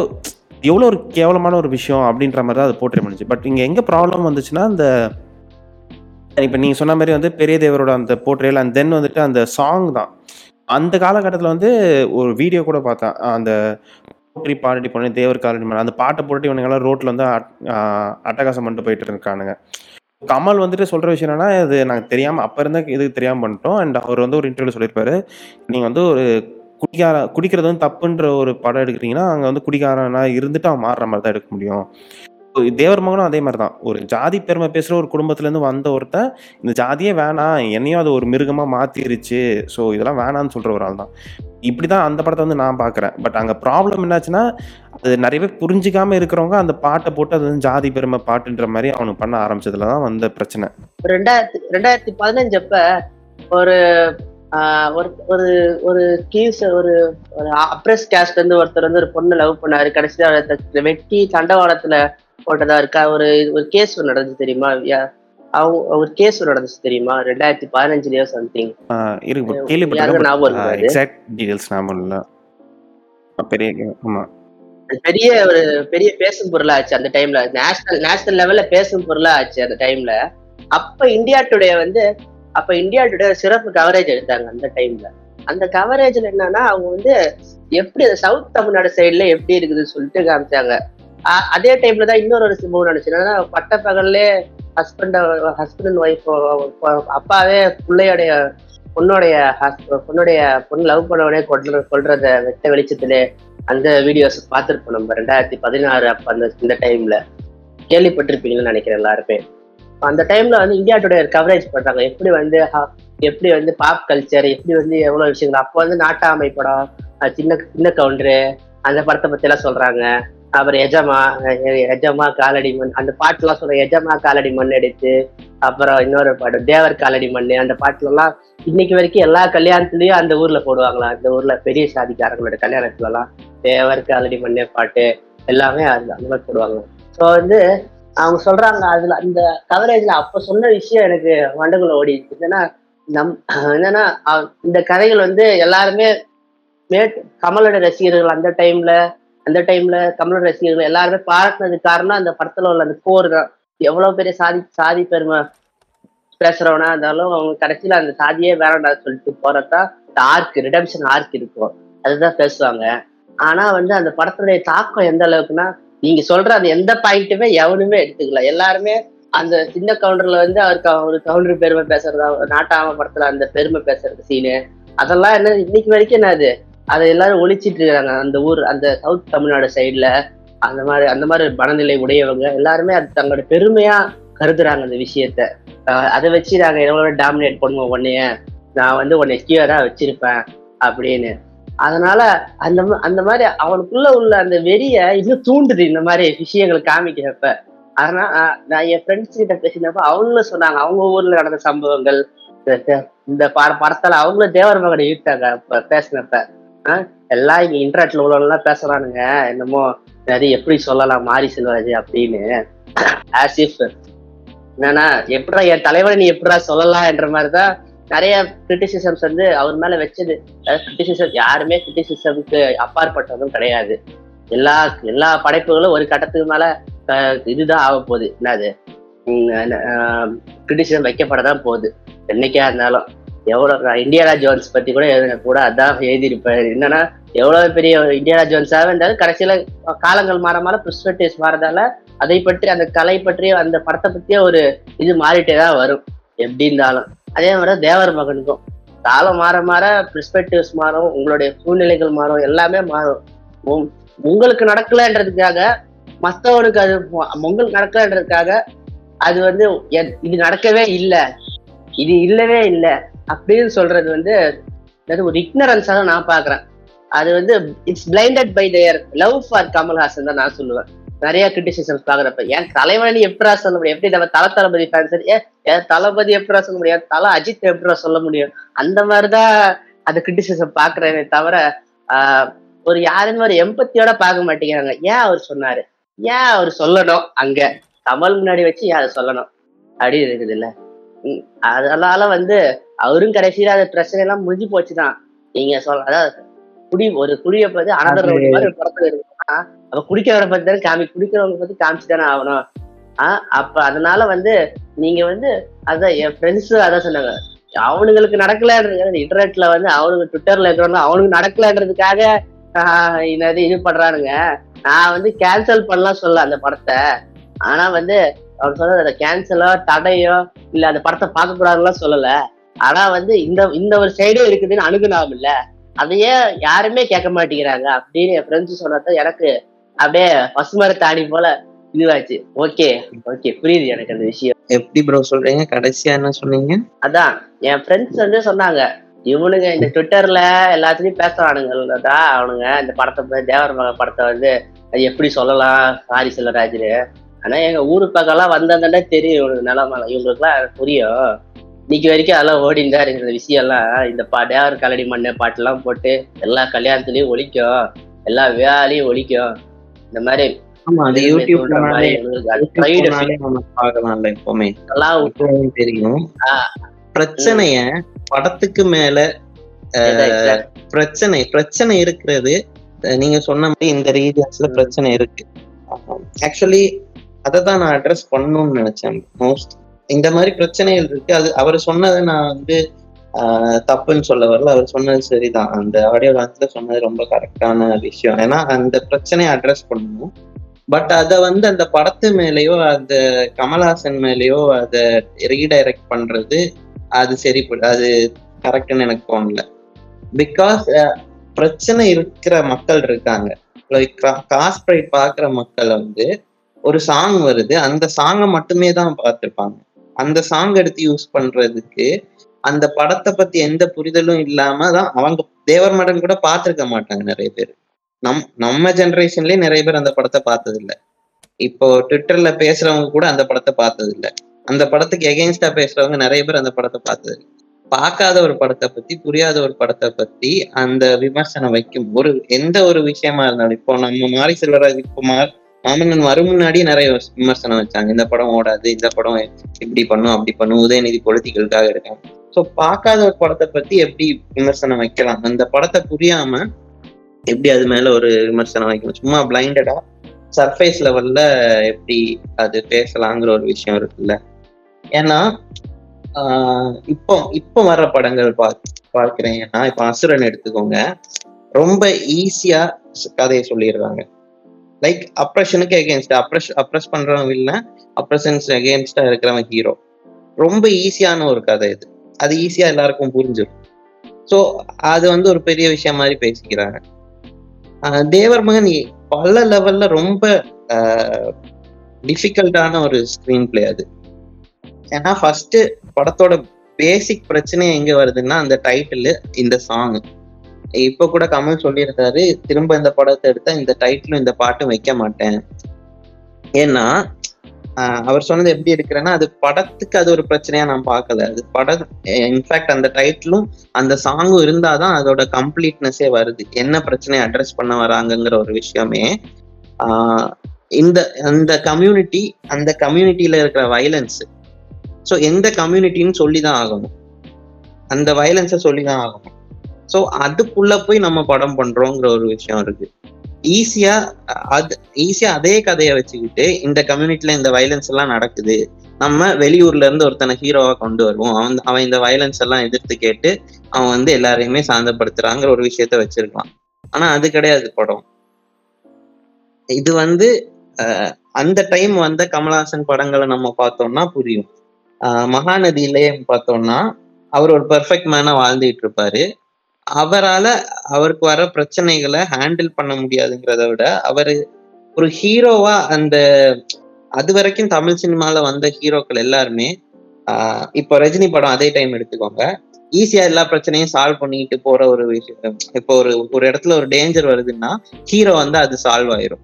எவ்வளோ ஒரு கேவலமான ஒரு விஷயம் அப்படின்ற மாதிரி தான் அது போட்டு பண்ணுச்சு. பட் இங்கே எங்கே ப்ராப்ளம் வந்துச்சுன்னா அந்த இப்போ நீங்கள் சொன்ன மாதிரி வந்து பெரிய தேவரோட அந்த போர்ட்ரேல் அண்ட் தென் வந்துட்டு அந்த சாங் தான். அந்த காலகட்டத்தில் வந்து ஒரு வீடியோ கூட பார்த்தேன். அந்த போற்றி பாடி பண்ணி தேவர் காலடி மணி அந்த பாட்டை போட்டு இவனுங்கெல்லாம் ரோட்டில் வந்து அட்டகாசம் பண்ணிட்டு போயிட்டு இருக்கானுங்க. கமல் வந்துட்டு சொல்கிற விஷயம் என்னன்னா இது நாங்கள் தெரியாமல் அப்போ இருந்த இது தெரியாமல் பண்ணிட்டோம். அண்ட் அவர் வந்து ஒரு இன்டர்வியூ சொல்லியிருப்பாரு நீங்கள் வந்து ஒரு குடிக்கார குடிக்கிறது வந்து தப்புன்ற ஒரு படம் எடுக்கிறீங்கன்னா அங்கே வந்து குடிகாரனா இருந்துட்டு அவன் மாறுற மாதிரி தான் எடுக்க முடியும். தேவர் மகனும் அதே மாதிரி தான் ஒரு ஜாதி பெருமை பேசுகிற ஒரு குடும்பத்துலேருந்து வந்த ஒருத்தன் இந்த ஜாதியே வேணாம் என்னையும் அது ஒரு மிருகமாக மாற்றிருச்சு ஸோ இதெல்லாம் வேணான்னு சொல்கிற ஒரு ஆள் தான் இப்படி தான் அந்த படத்தை வந்து நான் பார்க்குறேன் பட் அங்கே ப்ராப்ளம் என்னாச்சுன்னா அது நிறைய பேர் இருக்கிறவங்க அந்த பாட்டை போட்டு அது வந்து ஜாதி பெருமை பாட்டுன்ற மாதிரி அவனுக்கு பண்ண ஆரம்பிச்சதுல தான் வந்த பிரச்சனை. ரெண்டாயிரத்தி ரெண்டாயிரத்தி பதினஞ்சு அப்ப ஒரு ஆஹ், ஒரு ஒரு ஒரு கேஸ் ஒரு ஒரு அப்ரஸ் கேஸ்ட் வந்து ஒருத்தர் வந்து ஒரு பொண்ணு லவ் பண்ணாரு. கடைசியா வெட்டி தண்டவாளத்துல போட்டதா இருக்கா? ஒரு ஒரு கேஸ் நடந்துச்சு தெரியுமா அவங்க ஒரு கேஸ் நடந்துச்சு தெரியுமா? ரெண்டாயிரத்தி பதினஞ்சுலயோ சம்திங் ஆஹ் இருக்கு bro. யாருக்கும் ஞாபகம் கேள்விப்பட்டிருக்கேன் இருக்காது. எக்ஸாக்ட் டீடைல்ஸ் ஞாபகம் இல்லை. பெரிய பெரிய ஒரு பெரிய பேசும் பொருளா ஆச்சு அந்த டைம்ல நேஷனல் நேஷனல் லெவல்ல பேசும் பொருளா ஆச்சு அந்த டைம்ல அப்ப இந்தியா டுடே வந்து அப்ப இந்தியா டுடே சிறப்பு கவரேஜ் எடுத்தாங்க அந்த டைம்ல அந்த கவரேஜ்ல என்னன்னா அவங்க வந்து எப்படி சவுத் தமிழ்நாடு சைடுல எப்படி இருக்குதுன்னு சொல்லிட்டு காமிச்சாங்க. அதே டைம்ல தான் இன்னொரு ஒரு சம்பவம் நினைச்சேன் என்னன்னா பட்ட ஹஸ்பண்ட் ஹஸ்பண்ட் அண்ட் ஒய்ஃப் அப்பாவே பிள்ளையோடைய பொண்ணுடைய பொண்ணுடைய பொண்ணு லவ் பண்ணவனே கொள்ற கொள்றத வெட்ட வெளிச்சத்திலே அந்த வீடியோஸ் பார்த்துருப்போம் நம்ம. ரெண்டாயிரத்தி பதினாறு அப்ப அந்த இந்த டைம்ல கேள்விப்பட்டிருப்பீங்கன்னு நினைக்கிறேன் எல்லாருமே. அந்த டைம்ல வந்து இந்தியா டுடே கவரேஜ் பண்றாங்க. எப்படி வந்து எப்படி வந்து பாப் கல்ச்சர் எப்படி வந்து எவ்வளவு விஷயங்கள். அப்போ வந்து நாட்டாமை படம் சின்ன சின்ன கவுண்டரு அந்த படத்தை பத்தி எல்லாம் சொல்றாங்க. அப்புறம் எஜமா எஜமா காலடி மண் அந்த பாட்டுலாம் சொல்ற எஜமா காலடி மண் எடுத்து அப்புறம் இன்னொரு பாட்டு தேவர் காலடி மண் அந்த பாட்டுலலாம் இன்னைக்கு வரைக்கும் எல்லா கல்யாணத்துலயும் அந்த ஊர்ல போடுவாங்களா? அந்த ஊர்ல பெரிய சாதிக்காரங்களோட கல்யாணத்துல எல்லாம் தேவர் காலடி மண்ணே பாட்டு எல்லாமே அது அந்த மாதிரி போடுவாங்க. ஸோ வந்து அவங்க சொல்றாங்க அதுல அந்த கவரேஜ்ல அப்ப சொன்ன விஷயம் எனக்கு மண்டகுள்ள ஓடி என்னன்னா நம் என்னன்னா இந்த கதைகள் வந்து எல்லாருமே மேட் கமலோட ரசிகர்கள் அந்த டைம்ல அந்த டைம்ல கமலோட ரசிகர்கள் எல்லாருமே பாராட்டினது காரணம் அந்த படத்துல உள்ள அந்த கோர் தான். எவ்வளவு பெரிய சாதி சாதி பெருமை பேசுறவனா இருந்தாலும் அவங்க கடைசியில அந்த சாதியே வேணாம்டா சொல்லிட்டு போறதா இந்த ஆர்க் ரிடம்ஷன் ஆர்க் இருக்கும். அதுதான் பேசுவாங்க. ஆனா வந்து அந்த படத்துடைய தாக்கம் எந்த அளவுக்குன்னா நீங்க சொல்ற அந்த எந்த பாயிண்ட்டுமே எவனுமே எடுத்துக்கல. எல்லாருமே அந்த சின்ன கவுண்டர்ல வந்து அவருக்கு ஒரு கவுண்டர் பெருமை பேசுறதா நாட்டாம படத்துல அந்த பெருமை பேசுறது சீனு அதெல்லாம் என்ன இன்னைக்கு வரைக்கும் என்னது அது? அதை எல்லாரும் ஒழிச்சிட்டு இருக்கிறாங்க அந்த ஊர் அந்த சவுத் தமிழ்நாடு சைட்ல அந்த மாதிரி அந்த மாதிரி மனநிலை உடையவங்க எல்லாருமே அது தங்களோட பெருமையா கருதுறாங்க அந்த விஷயத்த. அதை வச்சு நாங்க எவ்வளவு டாமினேட் பண்ணுவோம். உன்னைய நான் வந்து உன்னை கியூரா வச்சிருப்பேன் அப்படின்னு. அதனால அந்த அந்த மாதிரி அவனுக்குள்ள உள்ள அந்த வெறிய இன்னும் தூண்டுது இந்த மாதிரி விஷயங்கள் காமிக்கிறப்ப. அதனால நான் என் ஃப்ரெண்ட்ஸ் கிட்ட பேசினப்ப அவங்களும் சொன்னாங்க. அவங்க ஊர்ல நடந்த சம்பவங்கள் இந்த- இந்த- பட அவங்களும் தேவர் மகனை ஈர்த்தாங்க. பேசினப்ப. எல்லாம் இங்க இன்டர்நெட்ல உள்ளவங்க பேசுறானுங்க. என்னமோ அது எப்படி சொல்லலாம் மாரி செல்வராஜ் அப்படின்னு. ஆஸ் இஃப் என்னன்னா எப்படா என் தலைவரை நீ எப்படா சொல்லலாம் என்ற மாதிரிதான் நிறைய கிரிட்டிசிசம்ஸ் வந்து அவர் மேல வச்சது. கிரிட்டிசிசம் யாருமே கிரிட்டிசிசம்க்கு அப்பாற்பட்டதும் கிடையாது. எல்லா எல்லா படைப்புகளும் ஒரு கட்டத்துக்கு மேல இதுதான் ஆக போகுது. என்னது? கிரிட்டிசிசம் வைக்கப்படதான் போகுது. என்னைக்கா இருந்தாலும். எவ்வளோ இந்தியாரா ஜோன்ஸ் பற்றி கூட எழுதின கூட அதான் எழுதியிருப்பேன். என்னன்னா எவ்வளோ பெரிய இந்தியாரா ஜோன்ஸாக இருந்தாலும் கடைசியில் காலங்கள் மாற மாற பெர்ஸ்பெக்டிவ்ஸ் மாறதால அதை பற்றி அந்த கலை பற்றிய அந்த படத்தை பற்றிய ஒரு இது மாறிட்டே தான் வரும். எப்படி இருந்தாலும். அதே மாதிரி தேவர் மகனுக்கும். காலம் மாற மாற பெர்ஸ்பெக்டிவ்ஸ் மாறும். உங்களுடைய சூழ்நிலைகள் மாறும். எல்லாமே மாறும். உங்களுக்கு நடக்கலன்றதுக்காக மற்றவனுக்கு அது உங்களுக்கு நடக்கலன்றதுக்காக அது வந்து இது நடக்கவே இல்லை. இது இல்லவே இல்லை. அப்படின்னு சொல்றது வந்து அது ஒரு இக்னரன்ஸா தான் நான் பாக்குறேன் அது வந்து it's blinded by their love for Kamal Haasan தான் நான் சொல்லுவேன். நிறைய கிரிட்டிசிசம்ஸ் பாக்குறப்ப ஏன் தலைவனி எப்படா சொல்ல முடியும்? எப்படி நம்ம தல தளபதி ஃபேன்ஸ் ஏன் ஏன் தளபதி எப்படா சொல்ல முடியும்? தல அஜித் எப்படா சொல்ல முடியும்? அந்த மாதிரிதான் அந்த கிரிட்டிசிசம் பாக்குறேனே தவிர ஒரு யாருன்னு ஒரு எம்பத்தியோட பார்க்க மாட்டேங்கிறாங்க. ஏன் அவர் சொன்னாரு? ஏன் அவர் சொல்லணும் அங்க? கமல் முன்னாடி வச்சு ஏன் அதை சொல்லணும்? அப்படி இருக்குது இல்ல. அதனால வந்து அவரும் கடைசியில அந்த பிரச்சனை எல்லாம் முடிஞ்சு போச்சுதான். நீங்க சொல்ல அதாவது குடி ஒரு குடியை பத்தி அனதர் மாதிரி படத்துல இருக்குன்னா அப்ப குடிக்கிறவரை பத்தி தானே காமி குடிக்கிறவங்க பத்தி காமிச்சு தானே ஆகணும். ஆஹ் அப்ப அதனால வந்து நீங்க வந்து அதான் என் ஃப்ரெண்ட்ஸ் அதான் சொன்னாங்க. அவனுங்களுக்கு நடக்கலன்றது இன்டர்நெட்ல வந்து அவனுக்கு ட்விட்டர்ல இருக்கிறவங்க அவனுக்கு நடக்கலன்றதுக்காக ஆஹ் என்னது இது பண்றானுங்க. நான் வந்து கேன்சல் பண்ணலாம் சொல்ல அந்த படத்தை. ஆனா வந்து அவர் சொன்னது கேன்சலோ தடையோ இல்ல அந்த படத்தை பார்க்க கூடாதுலாம் சொல்லல. ஆனா வந்து இந்த இந்த ஒரு சைடும் இருக்குதுன்னு அணுகுனாம் இல்ல அதையே யாருமே கேட்க மாட்டேங்கிறாங்க அப்படின்னு என் ஃப்ரெண்ட்ஸ் சொன்னதான் எனக்கு அப்படியே பசுமர தாடி போல இதுவாச்சு. ஓகே ஓகே புரியுது எனக்கு அந்த விஷயம். எப்படி ப்ரோ சொல்றீங்க? கடைசியா என்ன சொன்னீங்க? அதான் என் ஃப்ரெண்ட்ஸ் வந்து சொன்னாங்க இவனுங்க இந்த ட்விட்டர்ல எல்லாத்துலயும் பேசுறானுங்கடா அவனுங்க இந்த படத்தை தேவர் மகன் படத்தை வந்து அது எப்படி சொல்லலாம்? சாரி செல்வராஜ்னு ஆனா எங்க ஊரு பக்கம்லாம் வந்தாங்கன்னா தெரியும் இவனுக்கு நிலமை இவங்களுக்குலாம் புரியும். இன்னைக்கு வரைக்கும் அதெல்லாம் ஓடிந்தா இருக்கிற விஷயம் எல்லாம் இந்த பா தேவர் கலடி மண்ணு பாட்டுலாம் போட்டு எல்லா கல்யாணத்துலயும் ஒழிக்கும் எல்லா வேலையும் ஒழிக்கும் இந்த மாதிரி. பிரச்சனைய படத்துக்கு மேல பிரச்சனை பிரச்சனை இருக்கிறது. நீங்க சொன்ன மாதிரி இந்த ரீஜன்ஸ்ல பிரச்சனை இருக்கு. ஆக்சுவலி அதை தான் நான் அட்ரஸ் பண்ணணும்னு நினைச்சேன் மோஸ்ட் இந்த மாதிரி பிரச்சனைகள் இருக்கு. அது அவர் சொன்னதை நான் வந்து ஆஹ், தப்புன்னு சொல்ல வரல. அவர் சொன்னது சரிதான். அந்த ஆடியோ லான்ச்ல சொன்னது ரொம்ப கரெக்டான விஷயம். ஏன்னா அந்த பிரச்சனையை அட்ரஸ் பண்ணணும். பட் அதை வந்து அந்த படத்து மேலேயோ அந்த கமல்ஹாசன் மேலேயோ அதை ரீடைரக்ட் பண்றது அது சரி அது கரெக்ட்னு எனக்கு தோணல. பிகாஸ் பிரச்சனை இருக்கிற மக்கள் இருக்காங்க. லைக் காஸ்ட் ப்ரைட் பார்க்குற மக்கள் வந்து ஒரு சாங் வருது. அந்த சாங்கை மட்டுமே தான் பார்த்துருப்பாங்க. அந்த சாங் எடுத்து யூஸ் பண்றதுக்கு அந்த படத்தை பத்தி எந்த புரிதலும் இல்லாம தான் அவங்க தேவர் மடன் கூட பார்த்துருக்க மாட்டாங்க நிறைய பேர். நம் நம்ம ஜென்ரேஷன்லயே நிறைய பேர் அந்த படத்தை பார்த்தது இல்லை இப்போ ட்விட்டர்ல பேசுறவங்க கூட அந்த படத்தை பார்த்தது இல்லை அந்த படத்துக்கு எகெயின்ஸ்டா பேசுறவங்க நிறைய பேர் அந்த படத்தை பார்த்தது இல்லை பார்க்காத ஒரு படத்தை பத்தி புரியாத ஒரு படத்தை பத்தி அந்த விமர்சனம் வைக்கும் ஒரு எந்த ஒரு விஷயமா இருந்தாலும் இப்போ நம்ம மாரி செல்வராஜ் குமார் மாமன்னன் வரும் முன்னாடி நிறைய விமர்சனம் வச்சாங்க. இந்த படம் ஓடாது இந்த படம் இப்படி பண்ணும் அப்படி பண்ணும் உதயநிதி பொலிட்டிக்கலுக்காக இருக்காங்க ஸோ பார்க்காத ஒரு படத்தை பத்தி எப்படி விமர்சனம் வைக்கலாம்? அந்த படத்தை புரியாம எப்படி அது மேல ஒரு விமர்சனம் வைக்கணும்? சும்மா பிளைண்டடா சர்ஃபேஸ் லெவல்ல எப்படி அது பேசலாங்கிற ஒரு விஷயம் இருக்குல்ல. ஏன்னா ஆஹ் இப்போ இப்போ வர்ற படங்கள் பா பார்க்கிறேன். ஏன்னா இப்போ அசுரன் எடுத்துக்கோங்க. ரொம்ப ஈஸியா கதையை சொல்லிடுறாங்க. லைக் அப்ரஷனுக்கு எகேன்ஸ்ட் அப்ரஷ் அப்ரஸ் பண்றவன் இல்லை அப்ரஷன்ஸ் அகேன்ஸ்டா இருக்கிறவன் ஹீரோ ரொம்ப ஈஸியான ஒரு கதை இது. அது ஈஸியா எல்லாருக்கும் புரிஞ்சிடும் ஸோ அது வந்து ஒரு பெரிய விஷயம் மாதிரி பேசிக்கிறாங்க. ஆஹ் தேவர் மகன் பல லெவல்ல ரொம்ப டிஃபிகல்ட்டான ஒரு ஸ்க்ரீன் பிளே அது. ஏன்னா ஃபர்ஸ்ட் படத்தோட பேசிக் பிரச்சனை எங்க வருதுன்னா அந்த டைட்டில் இந்த சாங் இப்ப கூட கமல் சொல்லியிருக்காரு திரும்ப இந்த படத்தை எடுத்தா இந்த டைட்டிலும் இந்த பாட்டும் வைக்க மாட்டேன். ஏன்னா ஆஹ் அவர் சொன்னது எப்படி எடுக்கிறேன்னா அது படத்துக்கு அது ஒரு பிரச்சனையா நான் பார்க்கல. அது படம் இன்ஃபேக்ட் அந்த டைட்டிலும் அந்த சாங்கும் இருந்தாதான் அதோட கம்ப்ளீட்னஸே வருது. என்ன பிரச்சனையை அட்ரஸ் பண்ண வராங்கங்கிற ஒரு விஷயமே ஆஹ் இந்த அந்த கம்யூனிட்டி அந்த கம்யூனிட்டியில இருக்கிற வயலன்ஸ் ஸோ எந்த கம்யூனிட்டின்னு சொல்லி தான் ஆகணும். அந்த வயலன்ஸை சொல்லி தான் ஆகணும். ஸோ அதுக்குள்ள போய் நம்ம படம் பண்றோங்கிற ஒரு விஷயம் இருக்கு. ஈஸியா அது ஈஸியா அதே கதையை வச்சுக்கிட்டு இந்த கம்யூனிட்டில இந்த வயலன்ஸ் எல்லாம் நடக்குது நம்ம வெளியூர்ல இருந்து ஒருத்தனை ஹீரோவா கொண்டு வருவோம். அவன் அவன் இந்த வயலன்ஸ் எல்லாம் எதிர்த்து கேட்டு அவன் வந்து எல்லாரையுமே சாந்தப்படுத்துறாங்கிற ஒரு விஷயத்த வச்சிருக்கலாம். ஆனா அது கிடையாது படம். இது வந்து அந்த டைம் வந்த கமல்ஹாசன் படங்களை நம்ம பார்த்தோம்னா புரியும். ஆஹ் மகாநதியிலே பார்த்தோம்னா அவர் ஒரு பெர்ஃபெக்ட் மேனா வாழ்ந்துட்டு இருப்பாரு. அவரால அவருக்கு வர பிரச்சனைகளை ஹேண்டில் பண்ண முடியாதுங்கிறத விட அவரு ஒரு ஹீரோவா அந்த அது வரைக்கும் தமிழ் சினிமால வந்த ஹீரோக்கள் எல்லாருமே ஆஹ் இப்போ ரஜினி படம் அதே டைம் எடுத்துக்கோங்க. ஈஸியா எல்லா பிரச்சனையும் சால்வ் பண்ணிட்டு போற ஒரு விஷயம் இப்போ ஒரு ஒரு இடத்துல ஒரு டேஞ்சர் வருதுன்னா ஹீரோ வந்து அது சால்வ் ஆயிரும்.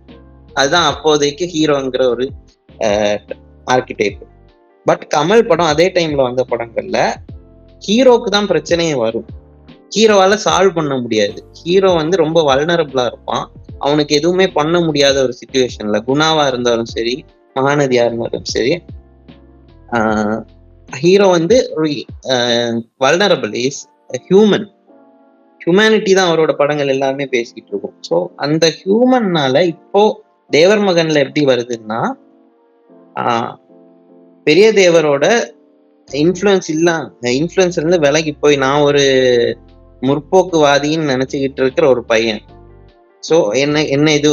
அதுதான் அப்போதைக்கு ஹீரோங்கிற ஒரு ஆர்கிடைப் பட் கமல் படம் அதே டைம்ல வந்த படங்கள்ல ஹீரோக்கு தான் பிரச்சனையே வரும். ஹீரோவால சால்வ் பண்ண முடியாது. ஹீரோ வந்து ரொம்ப வல்னரபிளா இருப்பான். அவனுக்கு எதுவுமே பண்ண முடியாத ஒரு சுச்சுவேஷன்ல குணாவா இருந்தாலும் சரி மகாநதியா இருந்தாலும் சரி ஹீரோ வந்து வல்னரபிள் இஸ் ஹியூமன் ஹியூமனிட்டி தான் அவரோட படங்கள் எல்லாமே பேசிக்கிட்டு இருக்கும். ஸோ அந்த ஹியூமன்னால இப்போ தேவர் மகன்ல எப்படி வருதுன்னா பெரிய தேவரோட இன்ஃப்ளூயன்ஸ் இல்லாம இன்ஃப்ளூயன்ஸ் இருந்து விலகி போய் நான் ஒரு முற்போக்குவாதின்னு நினைச்சுக்கிட்டு இருக்கிற ஒரு பையன். ஸோ என்ன என்ன இது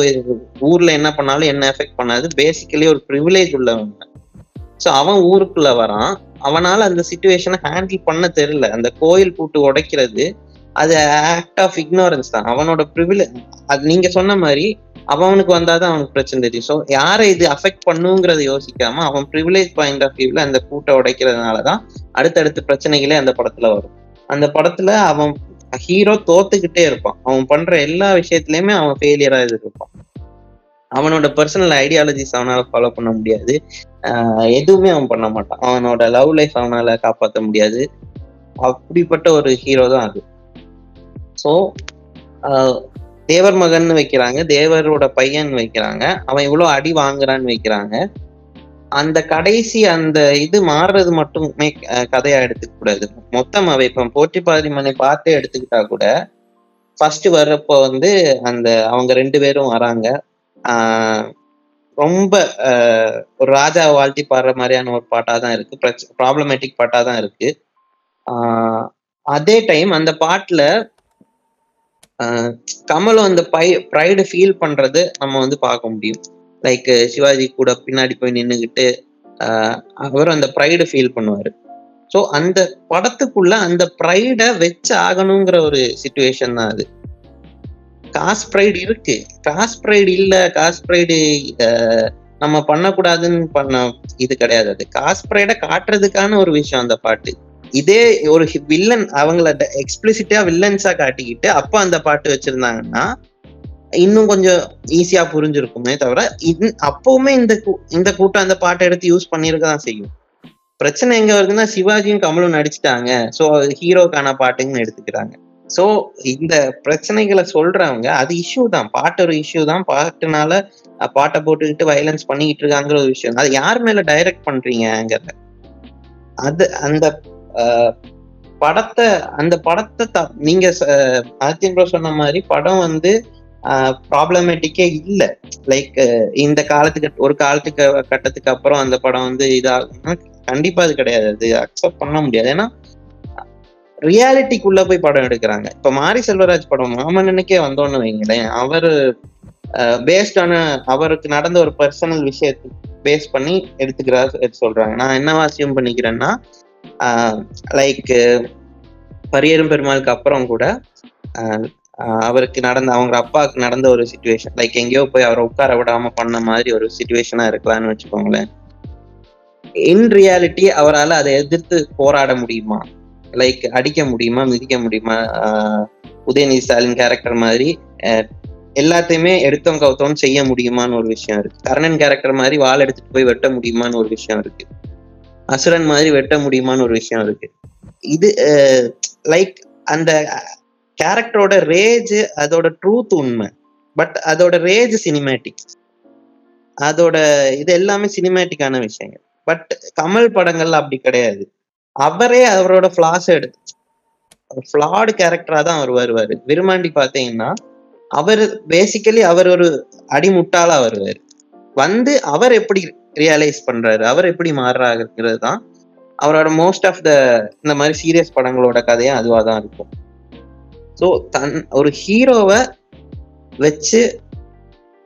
ஊர்ல என்ன பண்ணாலும் என்ன எஃபெக்ட் பண்ணாது. பேசிக்கலி ஒரு ப்ரிவிலேஜ் உள்ளவங்க ஸோ அவன் ஊருக்குள்ள வரான். அவனால அந்த சுச்சுவேஷனை ஹேண்டில் பண்ண தெரியல. அந்த கோயில் பூட்டு உடைக்கிறது அது ஆக்ட் ஆஃப் இக்னோரன்ஸ் தான். அவனோட ப்ரிவிலேஜ் அது நீங்க சொன்ன மாதிரி அவனுக்கு வந்தாதான் அவனுக்கு பிரச்சனை தெரியும். ஸோ யாரை இது அஃபெக்ட் பண்ணுங்கிறத யோசிக்காம அவன் ப்ரிவிலேஜ் பாயிண்ட் ஆஃப் வியூவில் அந்த கூட்டை உடைக்கிறதுனாலதான் அடுத்தடுத்து பிரச்சனைகளே அந்த படத்துல வரும். அந்த படத்துல அவன் ஹீரோ தோத்துக்கிட்டே இருப்பான். அவன் பண்ற எல்லா விஷயத்துலயுமே அவன் ஃபெயிலியரா இருப்பான் அவனோட பர்சனல் ஐடியாலஜிஸ் அவனால ஃபாலோ பண்ண முடியாது. ஆஹ் எதுவுமே அவன் பண்ண மாட்டான். அவனோட லவ் லைஃப் அவனால காப்பாற்ற முடியாது. அப்படிப்பட்ட ஒரு ஹீரோ தான் அது. ஸோ தேவர் மகன் வைக்கிறாங்க. தேவரோட பையன் வைக்கிறாங்க. அவன் இவ்வளவு அடி வாங்குறான்னு வைக்கிறாங்க. அந்த கடைசி அந்த இது மாறுறது மட்டுமே கதையா எடுத்துக்க கூடாது. மொத்தமாவே இப்ப போற்றி பாதி மனை எடுத்துக்கிட்டா கூட ஃபர்ஸ்ட் வர்றப்போ வந்து அந்த அவங்க ரெண்டு பேரும் வராங்க. ரொம்ப ஒரு ராஜா வாழ்த்தி பாடுற மாதிரியான ஒரு பாட்டா தான் இருக்கு. ப்ராப்ளமேட்டிக் பாட்டா தான் இருக்கு. அதே டைம் அந்த பாட்டுல ஆஹ் கமலும் அந்த பை ப்ரைடு ஃபீல் பண்றது நம்ம வந்து பார்க்க முடியும். லைக் சிவாஜி கூட பின்னாடி போய் நின்றுக்கிட்டு அவர் அந்த ப்ரைடை ஃபீல் பண்ணுவாரு. ஸோ அந்த படத்துக்குள்ள அந்த ப்ரைடை வச்சு ஆகணுங்கிற ஒரு சுச்சுவேஷன் தான் அது. காஸ் ப்ரைடு இருக்கு. காஸ் ப்ரைடு இல்ல. காஸ் ப்ரைடு நம்ம பண்ணக்கூடாதுன்னு பண்ண இது கிடையாது அது. காஸ் ப்ரைடை காட்டுறதுக்கான ஒரு விஷயம் அந்த பாட்டு. இதே ஒரு வில்லன் அவங்கள எக்ஸ்பிளிசிட்டா வில்லன்ஸா காட்டிக்கிட்டு அப்ப அந்த பாட்டு வச்சிருந்தாங்கன்னா இன்னும் கொஞ்சம் ஈஸியா புரிஞ்சிருக்குமே தவிர அப்பவுமே இந்த கூ- இந்த கூட்டம் அந்த பாட்டை எடுத்து யூஸ் பண்ணிருக்க தான் செய்யும். பிரச்சனை எங்க வருதுன்னா சிவாஜியும் கமலும் நடிச்சிட்டாங்க. ஸோ ஹீரோக்கான பாட்டுங்கன்னு எடுத்துக்கிறாங்க. ஸோ இந்த பிரச்சனைகளை சொல்றவங்க அது இஷ்யூ தான். பாட்டு ஒரு இஷ்யூ தான். பாட்டுனால பாட்டை போட்டுக்கிட்டு வயலன்ஸ் பண்ணிக்கிட்டு இருக்காங்கிற ஒரு விஷயம். அது யார் மேல டைரக்ட் பண்றீங்கங்கிறத. அது அந்த படத்தை அந்த படத்தை த- நீங்க ஆத்தியம் சொன்ன மாதிரி படம் வந்து ப்ராப்ளமேட்டிக்கே இல்லை. லைக் இந்த காலத்துக்கு ஒரு காலத்துக்கு கட்டத்துக்கு அப்புறம் அந்த படம் வந்து இதாகும்னா கண்டிப்பா அது கிடையாது. அது அக்செப்ட் பண்ண முடியாது. ஏன்னா ரியாலிட்டிக்குள்ள போய் படம் எடுக்கிறாங்க. இப்ப மாரி செல்வராஜ் படம் மாமன்னனுக்கே வந்தோன்னு வைங்களேன். அவர் பேஸ்டான அவருக்கு நடந்த ஒரு பர்சனல் விஷயத்தை பேஸ் பண்ணி எடுத்துக்கிறார் எடுத்து சொல்றாங்க. நான் என்ன வாசியம் பண்ணிக்கிறேன்னா லைக் பரியரும் பெருமாளுக்கு அப்புறம் கூட அவருக்கு நடந்த அவங்க அப்பாவுக்கு நடந்த ஒரு சுச்சுவேஷன் லைக் எங்கேயோ போய் அவரை உட்கார விடாம பண்ண மாதிரி ஒரு சுச்சுவேஷனா இருக்கலாம்னு வச்சுக்கோங்களேன். இன் ரியாலிட்டி அவரால் அதை எதிர்த்து போராட முடியுமா? லைக் அடிக்க முடியுமா? மிதிக்க முடியுமா? ஆஹ் உதயநிதி ஸ்டாலின் கேரக்டர் மாதிரி எல்லாத்தையுமே எடுத்தோம் கவுத்தோம் செய்ய முடியுமான்னு ஒரு விஷயம் இருக்கு. கர்ணன் கேரக்டர் மாதிரி வாழை எடுத்துட்டு போய் வெட்ட முடியுமான்னு ஒரு விஷயம் இருக்கு. அசுரன் மாதிரி வெட்ட முடியுமான்னு ஒரு விஷயம் இருக்கு. இது லைக் அந்த கேரக்டரோட ரேஜ் அதோட ட்ரூத் உண்மை. பட் அதோட ரேஜ் சினிமேட்டிக் அதோட இது எல்லாமே சினிமேட்டிக்கான விஷயங்கள். பட் கமல் படங்கள்ல அப்படி கிடையாது. அவரே அவரோட ஃபிளாஸ் எடுத்து ஃபிளாடு கேரக்டரா தான் அவர் வருவார். விருமாண்டி பார்த்தீங்கன்னா அவர் பேசிக்கலி அவர் ஒரு அடிமுட்டாளா வருவார். வந்து அவர் எப்படி ரியலைஸ் பண்றாரு? அவர் எப்படி மாறுறாருங்கிறது தான் அவரோட மோஸ்ட் ஆஃப் த இந்த மாதிரி சீரியஸ் படங்களோட கதையும் அதுவாக தான் இருக்கும். ஸோ தன் ஒரு ஹீரோவை வச்சு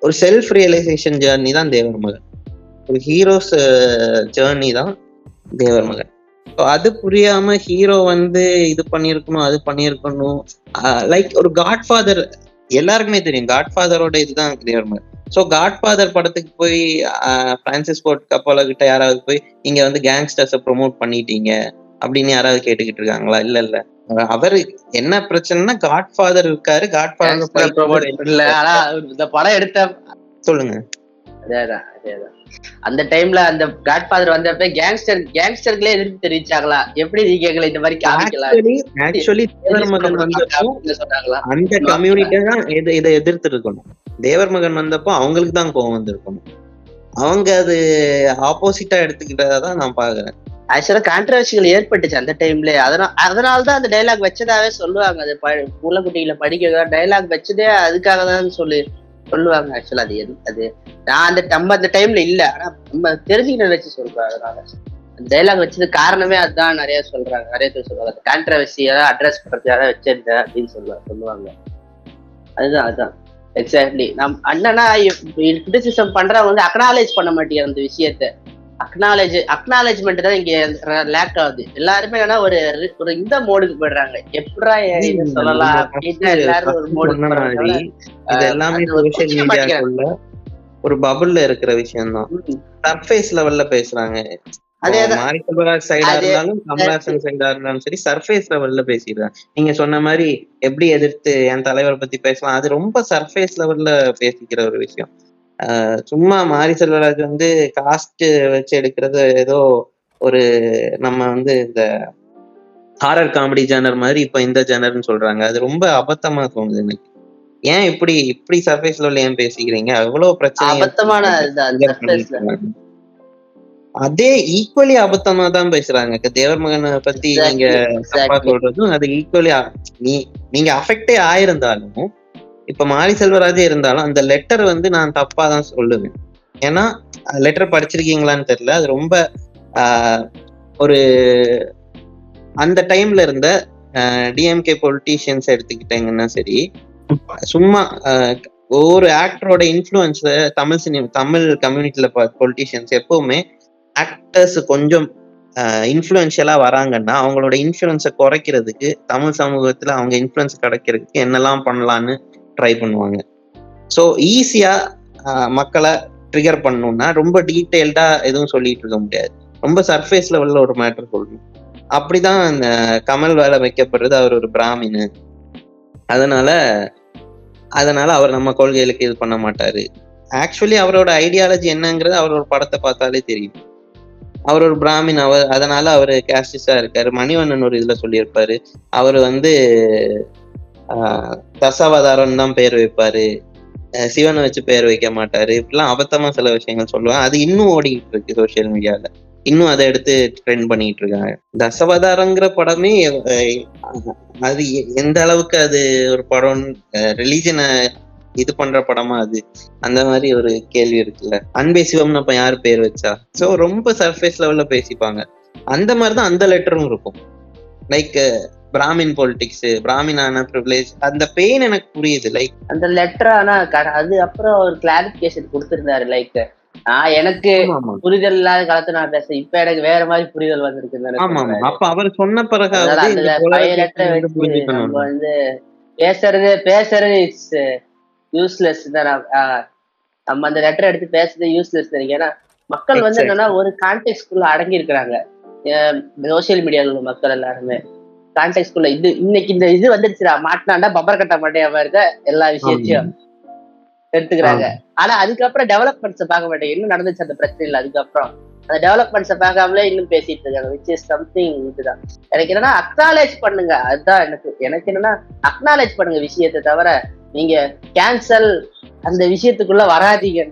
ஒரு செல்ஃப் ரியலைசேஷன் ஜேர்னி தான் தேவர் மகன். ஒரு ஹீரோஸ் ஜேர்னி தான் தேவர் மகன். ஸோ அது புரியாம ஹீரோ வந்து இது பண்ணியிருக்கணும் அது பண்ணியிருக்கணும். லைக் ஒரு காட்ஃபாதர் எல்லாருக்குமே தெரியும். காட்ஃபாதரோட இதுதான் தேவர் மகன். ஸோ காட்ஃபாதர் படத்துக்கு போய் பிரான்சிஸ் போர்ட் கப்போல கிட்ட யாராவது போய் நீங்க வந்து கேங்ஸ்டர்ஸை ப்ரொமோட் பண்ணிட்டீங்க. அப்படின்னு யாராவது கேட்டுக்கிட்டு இருக்காங்களா இல்ல இல்ல. அவர் என்ன பிரச்சனைனா காட்ஃபாதர் இருக்காரு. இல்ல. காட்ஃபாதர் ஆனா இந்த படம் எடுத்த சொல்லுங்க. அதேதான் அதேதான். அந்த டைம்ல அந்த காட்ஃபாதர் வந்தப்ப கேங்ஸ்டர் கேங்ஸ்டர்களே எதிர்ப்பு தெரிவிச்சாங்களா? எப்படி நீ கேட்கல இந்த மாதிரி காமிக்கலாம் ஆக்சுவலி தேவர் மகன் வந்தப்போ அந்த கம்யூனிட்டி தான் இதை இதை எதிர்த்து இருக்கணும் தேவர் மகன் வந்தப்போ அவங்களுக்கு தான் கோவம் வந்திருக்கணும். அவங்க அது ஆப்போசிட்டா எடுத்துக்கிட்டதா தான் நான் பாக்குறேன் ஆக்சுவலா கான்ட்ரவர்சிகள் ஏற்பட்டுச்சு அந்த டைம்ல அதனால அதனால தான் அந்த டைலாக் வச்சதாவே சொல்லுவாங்க. அது குட்டிகளை படிக்க டைலாக் வச்சதே அதுக்காக தான் சொல்லி சொல்லுவாங்க. ஆக்சுவலா அது எது அது நான் அந்த நம்ம அந்த டைம்ல இல்ல. ஆனா நம்ம தெரிஞ்சுக்கிட்ட வச்சு சொல்றேன் அதனால அந்த டைலாக் வச்சது காரணமே அதுதான் நிறைய சொல்றாங்க. நிறைய பேர் சொல்லுவாங்க ஏதாவது அட்ரஸ் பண்றதுக்காக வச்சிருந்தேன் அப்படின்னு சொல்லுவாங்க சொல்லுவாங்க. அதுதான் அதுதான். எக்ஸாக்ட்லி நம் அண்ணனா கிரிட்டிசிசம் பண்றவங்க வந்து அக்னாலேஜ் பண்ண மாட்டேங்கிற அந்த விஷயத்த. அக்னாலேஜ் அக்னாலேஜ்மெண்ட் தான் இங்க லேக் ஆகுது. எல்லாருமே என்னன்னா ஒரு ஒரு இந்த மோடுக்கு போயிடுறாங்க. எப்படா சொல்லலாம் அப்படின்னா எல்லாரும் ஒரு மாதிரி இது எல்லாமே சோசியல் மீடியாக்குள்ள ஒரு பபுள்ல இருக்கிற விஷயம் தான் சர்ஃபேஸ் லெவல்ல பேசுறாங்க. நீங்க சொன்ன மாதிரி எப்படி எதிர்த்து என் தலைவரை பத்தி பேசலாம் அது ரொம்ப சர்ஃபேஸ் லெவல்ல பேசிக்கிற ஒரு விஷயம். சும்மா மாரி செல்வராஜ் வந்து காஸ்ட் வச்சு எடுக்கிறது ஏதோ ஒரு நம்ம வந்து இந்த ஹாரர் காமெடி ஜேனர் மாதிரி இப்ப இந்த ஜேனர்னு சொல்றாங்க. அது ரொம்ப அபத்தமா தோணுது எனக்கு. ஏன் இப்படி இப்படி சர்ஃபேஸ் லெவல்ல ஏன் பேசிக்கிறீங்க? அவ்வளவு பிரச்சனை அபத்தமான. அதே ஈக்குவலி அபத்தமா தான் பேசுறாங்க. தேவர் மகனை பத்தி நீங்க தப்பா. சொல்றதும் அது ஈக்குவலி நீ நீங்க அஃபெக்டே ஆயிருந்தாலும் இப்ப மாரி செல்வராஜே இருந்தாலும் அந்த லெட்டர் வந்து நான் தப்பா தான் சொல்லுவேன். ஏன்னா லெட்டர் படிச்சிருக்கீங்களான்னு தெரியல. அது ரொம்ப ஒரு அந்த டைம்ல இருந்த டிஎம்கே பொலிட்டீஷியன்ஸ் எடுத்துக்கிட்டீங்கன்னா சரி சும்மா ஒவ்வொரு ஆக்டரோட இன்ஃப்ளூயன்ஸ் தமிழ் சினிமா தமிழ் கம்யூனிட்டியில பொலிட்டீஷியன்ஸ் எப்பவுமே ஆக்டர்ஸ் கொஞ்சம் இன்ஃப்ளூயன்ஷியலா வராங்கன்னா அவங்களோட இன்ஃப்ளூயன்ஸை குறைக்கிறதுக்கு தமிழ் சமூகத்துல அவங்க இன்ஃப்ளூயன்ஸ் கிடைக்கிறதுக்கு என்னெல்லாம் பண்ணலான்னு ட்ரை பண்ணுவாங்க. ஸோ ஈஸியாக மக்களை ட்ரிகர் பண்ணணும்னா ரொம்ப டீட்டெயில்டாக எதுவும் சொல்லிட்டு இருக்க முடியாது. ரொம்ப சர்ஃபேஸ் லெவலில் ஒரு மேட்டர் சொல்லணும். அப்படிதான் அந்த கமல் வேலை வைக்கப்படுறது. அவர் ஒரு பிராமின். அதனால அதனால அவர் நம்ம கொள்கைகளுக்கு இது பண்ண மாட்டாரு. ஆக்சுவலி அவரோட ஐடியாலஜி என்னங்கிறது அவரோட படத்தை பார்த்தாலே தெரியும். அவர் ஒரு பிராமின். அவர் அதனால அவர் கேஸ்டிஸா இருக்காரு. மணிவண்ணன் ஒரு இதுல சொல்லியிருப்பாரு. அவர் வந்து தசாவதாரம் தான் பேர் வைப்பாரு. அஹ், சிவனை வச்சு பேர் வைக்க மாட்டாரு. இப்படிலாம் அபத்தமா சில விஷயங்கள் சொல்லுவேன் அது இன்னும் ஓடிக்கிட்டு இருக்கு சோசியல் மீடியால இன்னும் அதை எடுத்து ட்ரெண்ட் பண்ணிட்டு இருக்காங்க. தசவதாரங்கிற படமே அது எ- எந்த அளவுக்கு அது ஒரு படம் ரிலீஜனை இது பண்ற படமா அது? அந்த மாதிரி ஒரு கேள்வி இருக்குல்ல. அன்பே சிவம்னு அப்ப யாரு பேர் வச்சா? சோ ரொம்ப சர்ஃபேஸ் லெவல்ல பேசிப்பாங்க. அந்த மாதிரிதான் அந்த லெட்டரும் இருக்கும். லைக் பிராமின் பொலிட்டிக்ஸ் பிராமினான ப்ரிவிலேஜ் அந்த பெயின் எனக்கு புரியுது லைக் அந்த லெட்டர் ஆனா அது அப்புறம் ஒரு கிளாரிபிகேஷன் கொடுத்திருந்தாரு லைக் நான் எனக்கு புரிதல் இல்லாத காலத்துல நான் பேசுறேன் இப்ப எனக்கு வேற மாதிரி புரிதல் வந்திருக்கு அப்ப அவர் சொன்ன புரிஞ்சுக்கணும். நம்ம வந்து பேசுறது பேசுறது இட்ஸ் யூஸ்லெஸ் தான். நான், ஆஹ், நம்ம அந்த லெட்டர் எடுத்து பேசுறது யூஸ்லெஸ் தான் ஏன்னா மக்கள் வந்து. என்னன்னா ஒரு கான்டெக்ட்குள்ள அடங்கி இருக்கிறாங்க சோசியல் மீடியால உள்ள மக்கள் எல்லாருமே. கான்டெக்ட்குள்ள இது இன்னைக்கு இந்த இது வந்துருச்சுடா மாட்டினாண்டா பம்பர் கட்ட மாட்டேன் இருக்க எல்லா விஷயத்தையும் எடுத்துக்கிறாங்க. ஆனா அதுக்கப்புறம் டெவலப்மெண்ட்ஸ் பார்க்க மாட்டேங்க என்ன நடந்துச்சு அந்த பிரச்சனை இல்லை அதுக்கப்புறம். அந்த டெவலப்மெண்ட்ஸை பார்க்காமலே இன்னும் பேசிட்டு இருக்காங்க விச் இஸ் சம்திங் இதுதான். எனக்கு என்னன்னா அக்னாலேஜ் பண்ணுங்க. அதுதான் எனக்கு எனக்கு என்னன்னா அக்னாலேஜ் பண்ணுங்க விஷயத்தை தவிர நீங்க கேன்சல் அந்த விஷயத்துக்குள்ள வராதீங்க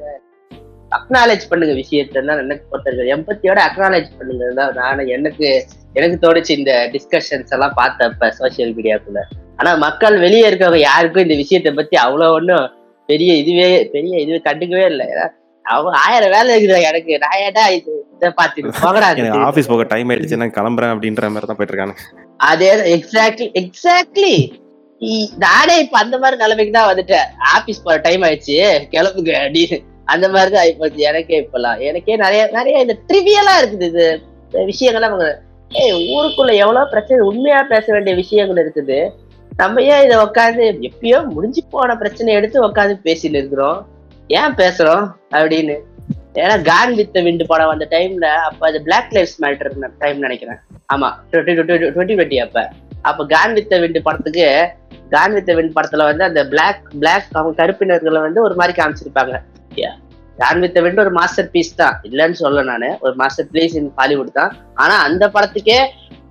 அக்னாலேஜ் பண்ணுங்க விஷயத்தான் எனக்கு பொறுத்தவரைக்கும் எம்பத்தியோட அக்னாலேஜ் பண்ணுங்க தான் நான் எனக்கு எனக்கு தோணுச்சு இந்த டிஸ்கஷன்ஸ் எல்லாம் பார்த்தப்ப சோசியல் மீடியாக்குள்ள ஆனா மக்கள் வெளியே இருக்கவங்க யாருக்கும் இந்த விஷயத்தை பத்தி அவ்வளவு ஒன்றும் பெரிய இதுவே பெரிய இதுவே கண்டுக்கவே இல்லை. அவங்க ஆயிரம் வேலை இருக்குது எனக்கு? நான் ஏடா இது இதை பார்த்துட்டு. ஆஃபீஸ் போக டைம் ஆயிடுச்சு நான் கிளம்புறேன் அப்படின்ற மாதிரி தான் போயிட்டு இருக்காங்க அதே எக்ஸாக்ட்லி எக்ஸாக்ட்லி நானே இப்ப அந்த மாதிரி நிலைமைக்கு தான் வந்துட்டேன். ஆபீஸ் போற டைம் ஆயிடுச்சு. கிளம்புங்க அப்படின்னு. அந்த மாதிரி தான் ஆயிப்போச்சு எனக்கே இப்பெல்லாம். எனக்கே நிறைய நிறைய இந்த ட்ரிவியலா இருக்குது இது. விஷயங்கள்லாம் அவங்க ஏய் ஊருக்குள்ள எவ்வளவு பிரச்சனை உண்மையா பேச வேண்டிய விஷயங்கள் இருக்குது. நம்ம ஏன் இதை உட்காந்து எப்பயோ முடிஞ்சு போன பிரச்சனை எடுத்து உட்காந்து பேசிட்டு இருக்கிறோம். ஏன் பேசுறோம்? அப்படின்னு. ஏன்னா கான் வித் விண்டு படம் வந்த டைம்ல அப்ப அது பிளாக் லைஃப்ஸ் மேட்டர் டைம் நினைக்கிறேன். ஆமா டுவெண்ட்டி டுவெண்ட்டி அப்ப. அப்ப கான் வித் விண்டு படத்துக்கு கான் வித் விண்ட் படத்துல வந்து அந்த பிளாக் பிளாக் அவங்க கருப்பினர்களை வந்து ஒரு மாதிரி காமிச்சிருப்பாங்க. ஜான் வித் வெண்ட் ஒரு மாஸ்டர் பீஸ் தான். இல்லைன்னு சொல்ல நானு. ஒரு மாஸ்டர் பீஸ் இன் ஹாலிவுட் தான். ஆனா அந்த படத்துக்கே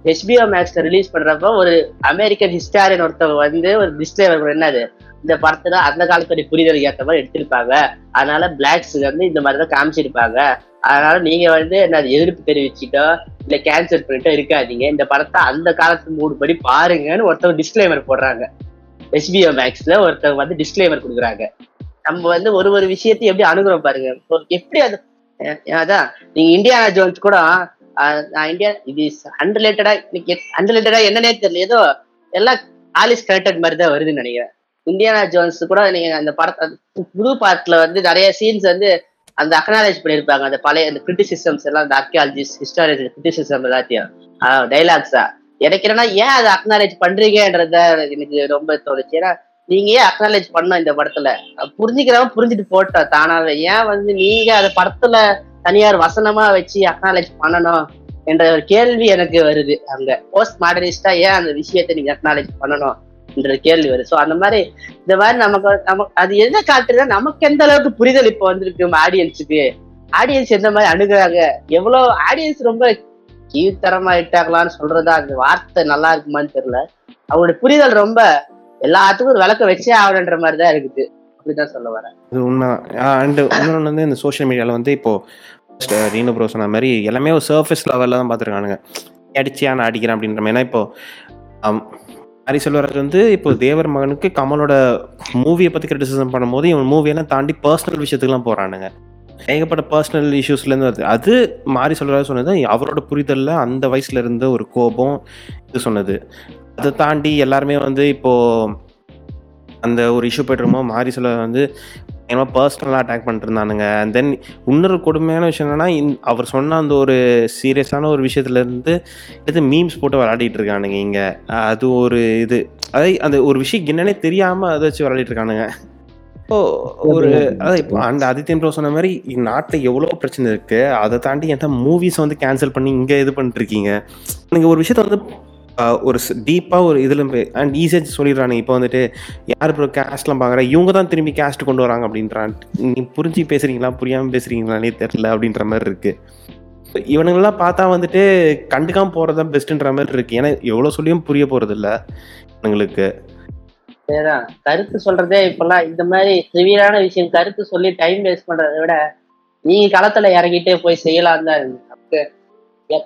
ஹெச்பிஓ மேக்ஸ்ல ரிலீஸ் பண்றப்ப ஒரு அமெரிக்கன் ஹிஸ்டாரியன் ஒருத்தவங்க வந்து ஒரு டிஸ்பிளேவர் என்னது? இந்த படத்துல அந்த காலத்துடைய புரிதலுக்கு ஏற்ற மாதிரி எடுத்திருப்பாங்க. அதனால பிளாக்ஸ் வந்து இந்த மாதிரி தான் காமிச்சிருப்பாங்க. அதனால நீங்க வந்து என்ன எதிர்ப்பு தெரிவிச்சுட்டோ இல்ல கேன்சல் பண்ணிட்டோ இருக்காதீங்க. இந்த படத்தை அந்த காலத்து மூடு படி பாருங்கன்னு ஒருத்தவங்க டிஸ்கிளைமர் போடுறாங்க. எஸ்பிஓ மேக்ஸ்ல ஒருத்தவங்க வந்து டிஸ்கிளைமர் கொடுக்குறாங்க. நம்ம வந்து ஒரு ஒரு விஷயத்தையும் எப்படி அணுகுறோம் பாருங்க. எப்படி அது அதான் நீங்க இந்தியானா ஜோன்ஸ் கூட நான் இந்தியா இது அன்ரிலேட்டடா இன்னைக்கு அன்ரிலேட்டடா என்னன்னே தெரியல. ஏதோ எல்லாம் ஆலிஸ் கனெக்டட் மாதிரி தான் வருதுன்னு நினைக்கிறேன். இந்தியானா ஜோன்ஸ் கூட நீங்க அந்த படத்தை புது பார்ட்ல வந்து நிறைய சீன்ஸ் வந்து அந்த அக்னாலேஜ் பண்ணியிருப்பாங்க. அந்த பழைய அந்த கிரிட்டிசிசம்ஸ் எல்லாம் அந்த ஆர்கியாலஜிஸ்ட் ஹிஸ்டாரிஜி கிரிட்டிசிசம் எல்லாத்தையும் டைலாக்ஸா எனக்கு என்னன்னா ஏன் அதை அக்னாலேஜ் பண்றீங்கன்றத எனக்கு ரொம்ப தோணுச்சு. ஏன்னா நீங்க ஏன் அக்னாலேஜ் பண்ணோம் இந்த படத்துல? புரிஞ்சுக்கிறவன் புரிஞ்சுட்டு போட்டோம் தானாவே. ஏன் வந்து நீங்க அந்த படத்துல தனியார் வசனமா வச்சு அக்னாலேஜ் பண்ணணும் என்ற ஒரு கேள்வி எனக்கு வருது அங்க. போஸ்ட் மாடர்னிஸ்டா ஏன் அந்த விஷயத்த நீங்க அக்னாலேஜ் பண்ணணும் என்ற கேள்வி வருது. ஸோ அந்த மாதிரி இந்த மாதிரி நமக்கு நமக்கு அது என்ன காட்டுறது நமக்கு எந்த அளவுக்கு புரிதல் இப்போ வந்திருக்கு ஆடியன்ஸுக்கு ஆடியன்ஸ் எந்த மாதிரி அணுகுறாங்க? எவ்வளவு ஆடியன்ஸ் ரொம்ப கீழ்த்தரமாயிட்டாங்களான்னு சொல்றதா அந்த வார்த்தை நல்லா இருக்குமான்னு தெரியல. அவங்களோட புரிதல் ரொம்ப எல்லாத்துக்கும் ஒரு விளக்க வச்சே ஆகணுன்ற மாதிரி தான் இருக்குது. அப்படிதான் சொல்ல வரேன். இது உண்மை. அண்டு இன்னொன்று வந்து இந்த சோஷியல் மீடியாவில் வந்து இப்போ ரீனு ப்ரோ சொன்ன மாதிரி எல்லாமே ஒரு சர்ஃபேஸ் லெவலில் தான் பார்த்துருக்கானுங்க. அடிச்சியா நான் அடிக்கிறேன் அப்படின்ற மாதிரி. ஏன்னா இப்போ ஹரி செல்வராஜ் வந்து இப்போ தேவர் மகனுக்கு கமலோட மூவியை பற்றி கிரிட்டிசிசம் பண்ணும்போது இவன் மூவியெல்லாம் தாண்டி பர்சனல் விஷயத்துக்குலாம் போகிறானுங்க ஏகப்பட்ட பர்சனல் இஷ்யூஸ்லேருந்து வருது அது மாறி செல்வராஜ் சொன்னது அவரோட புரிதலில் அந்த வயசுல இருந்த ஒரு கோபம் இது சொன்னது. அதை தாண்டி எல்லாருமே வந்து இப்போது அந்த ஒரு இஷ்யூ போய்ட்டு மாறி சொல்ல வந்து ஏன்னா பர்சனலாக அட்டாக் பண்ணிட்டுருந்தானுங்க அண்ட் தென் இன்னொரு கொடுமையான விஷயம் என்னன்னா அவர் சொன்ன அந்த ஒரு சீரியஸான ஒரு விஷயத்துல இருந்து எடுத்து மீம்ஸ் போட்டு விளையாடிட்டு இருக்கானுங்க இங்கே. அது ஒரு இது. அதே அந்த ஒரு விஷயம் என்னன்னே தெரியாமல் அதை வச்சு விளையாடிட்டு இருக்கானுங்க. இப்போ ஒரு அதான் இப்போ அந்த ஆதித்யன் ப்ரோ சொன்ன மாதிரி நாட்டில் எவ்வளோ பிரச்சனை இருக்குது அதை தாண்டி எந்த மூவிஸ் வந்து கேன்சல் பண்ணி இங்கே இது பண்ணிட்டு இருக்கீங்க. நீங்கள் ஒரு விஷயத்த வந்து ஒரு டீப்பாக ஒரு இதில் அண்ட் ஈஸியாக சொல்லிடுறானுங்க இப்போ வந்துட்டு யார் இப்போ கேஸ்ட்லாம் பார்க்குறா இவங்க தான் திரும்பி கேஸ்ட் கொண்டு வராங்க அப்படின்றான். நீ புரிஞ்சு பேசுகிறீங்களா புரியாமல் பேசுகிறீங்களானே தெரில அப்படின்ற மாதிரி இருக்கு. இவனுங்கெல்லாம் பார்த்தா வந்துட்டு கண்டுக்காமல் போகிறது தான் பெஸ்ட்டுன்ற மாதிரி இருக்கு. ஏன்னா எவ்வளோ சொல்லியும் புரிய போகிறது இல்லை இவங்களுக்கு கருத்து சொல்றதே இப்பெல்லாம் இந்த மாதிரி சிவியரான விஷயம் கருத்து சொல்லி டைம் வேஸ்ட் பண்றதை விட நீங்க களத்துல இறங்கிட்டே போய் செய்யலாம் தான் இருக்கு.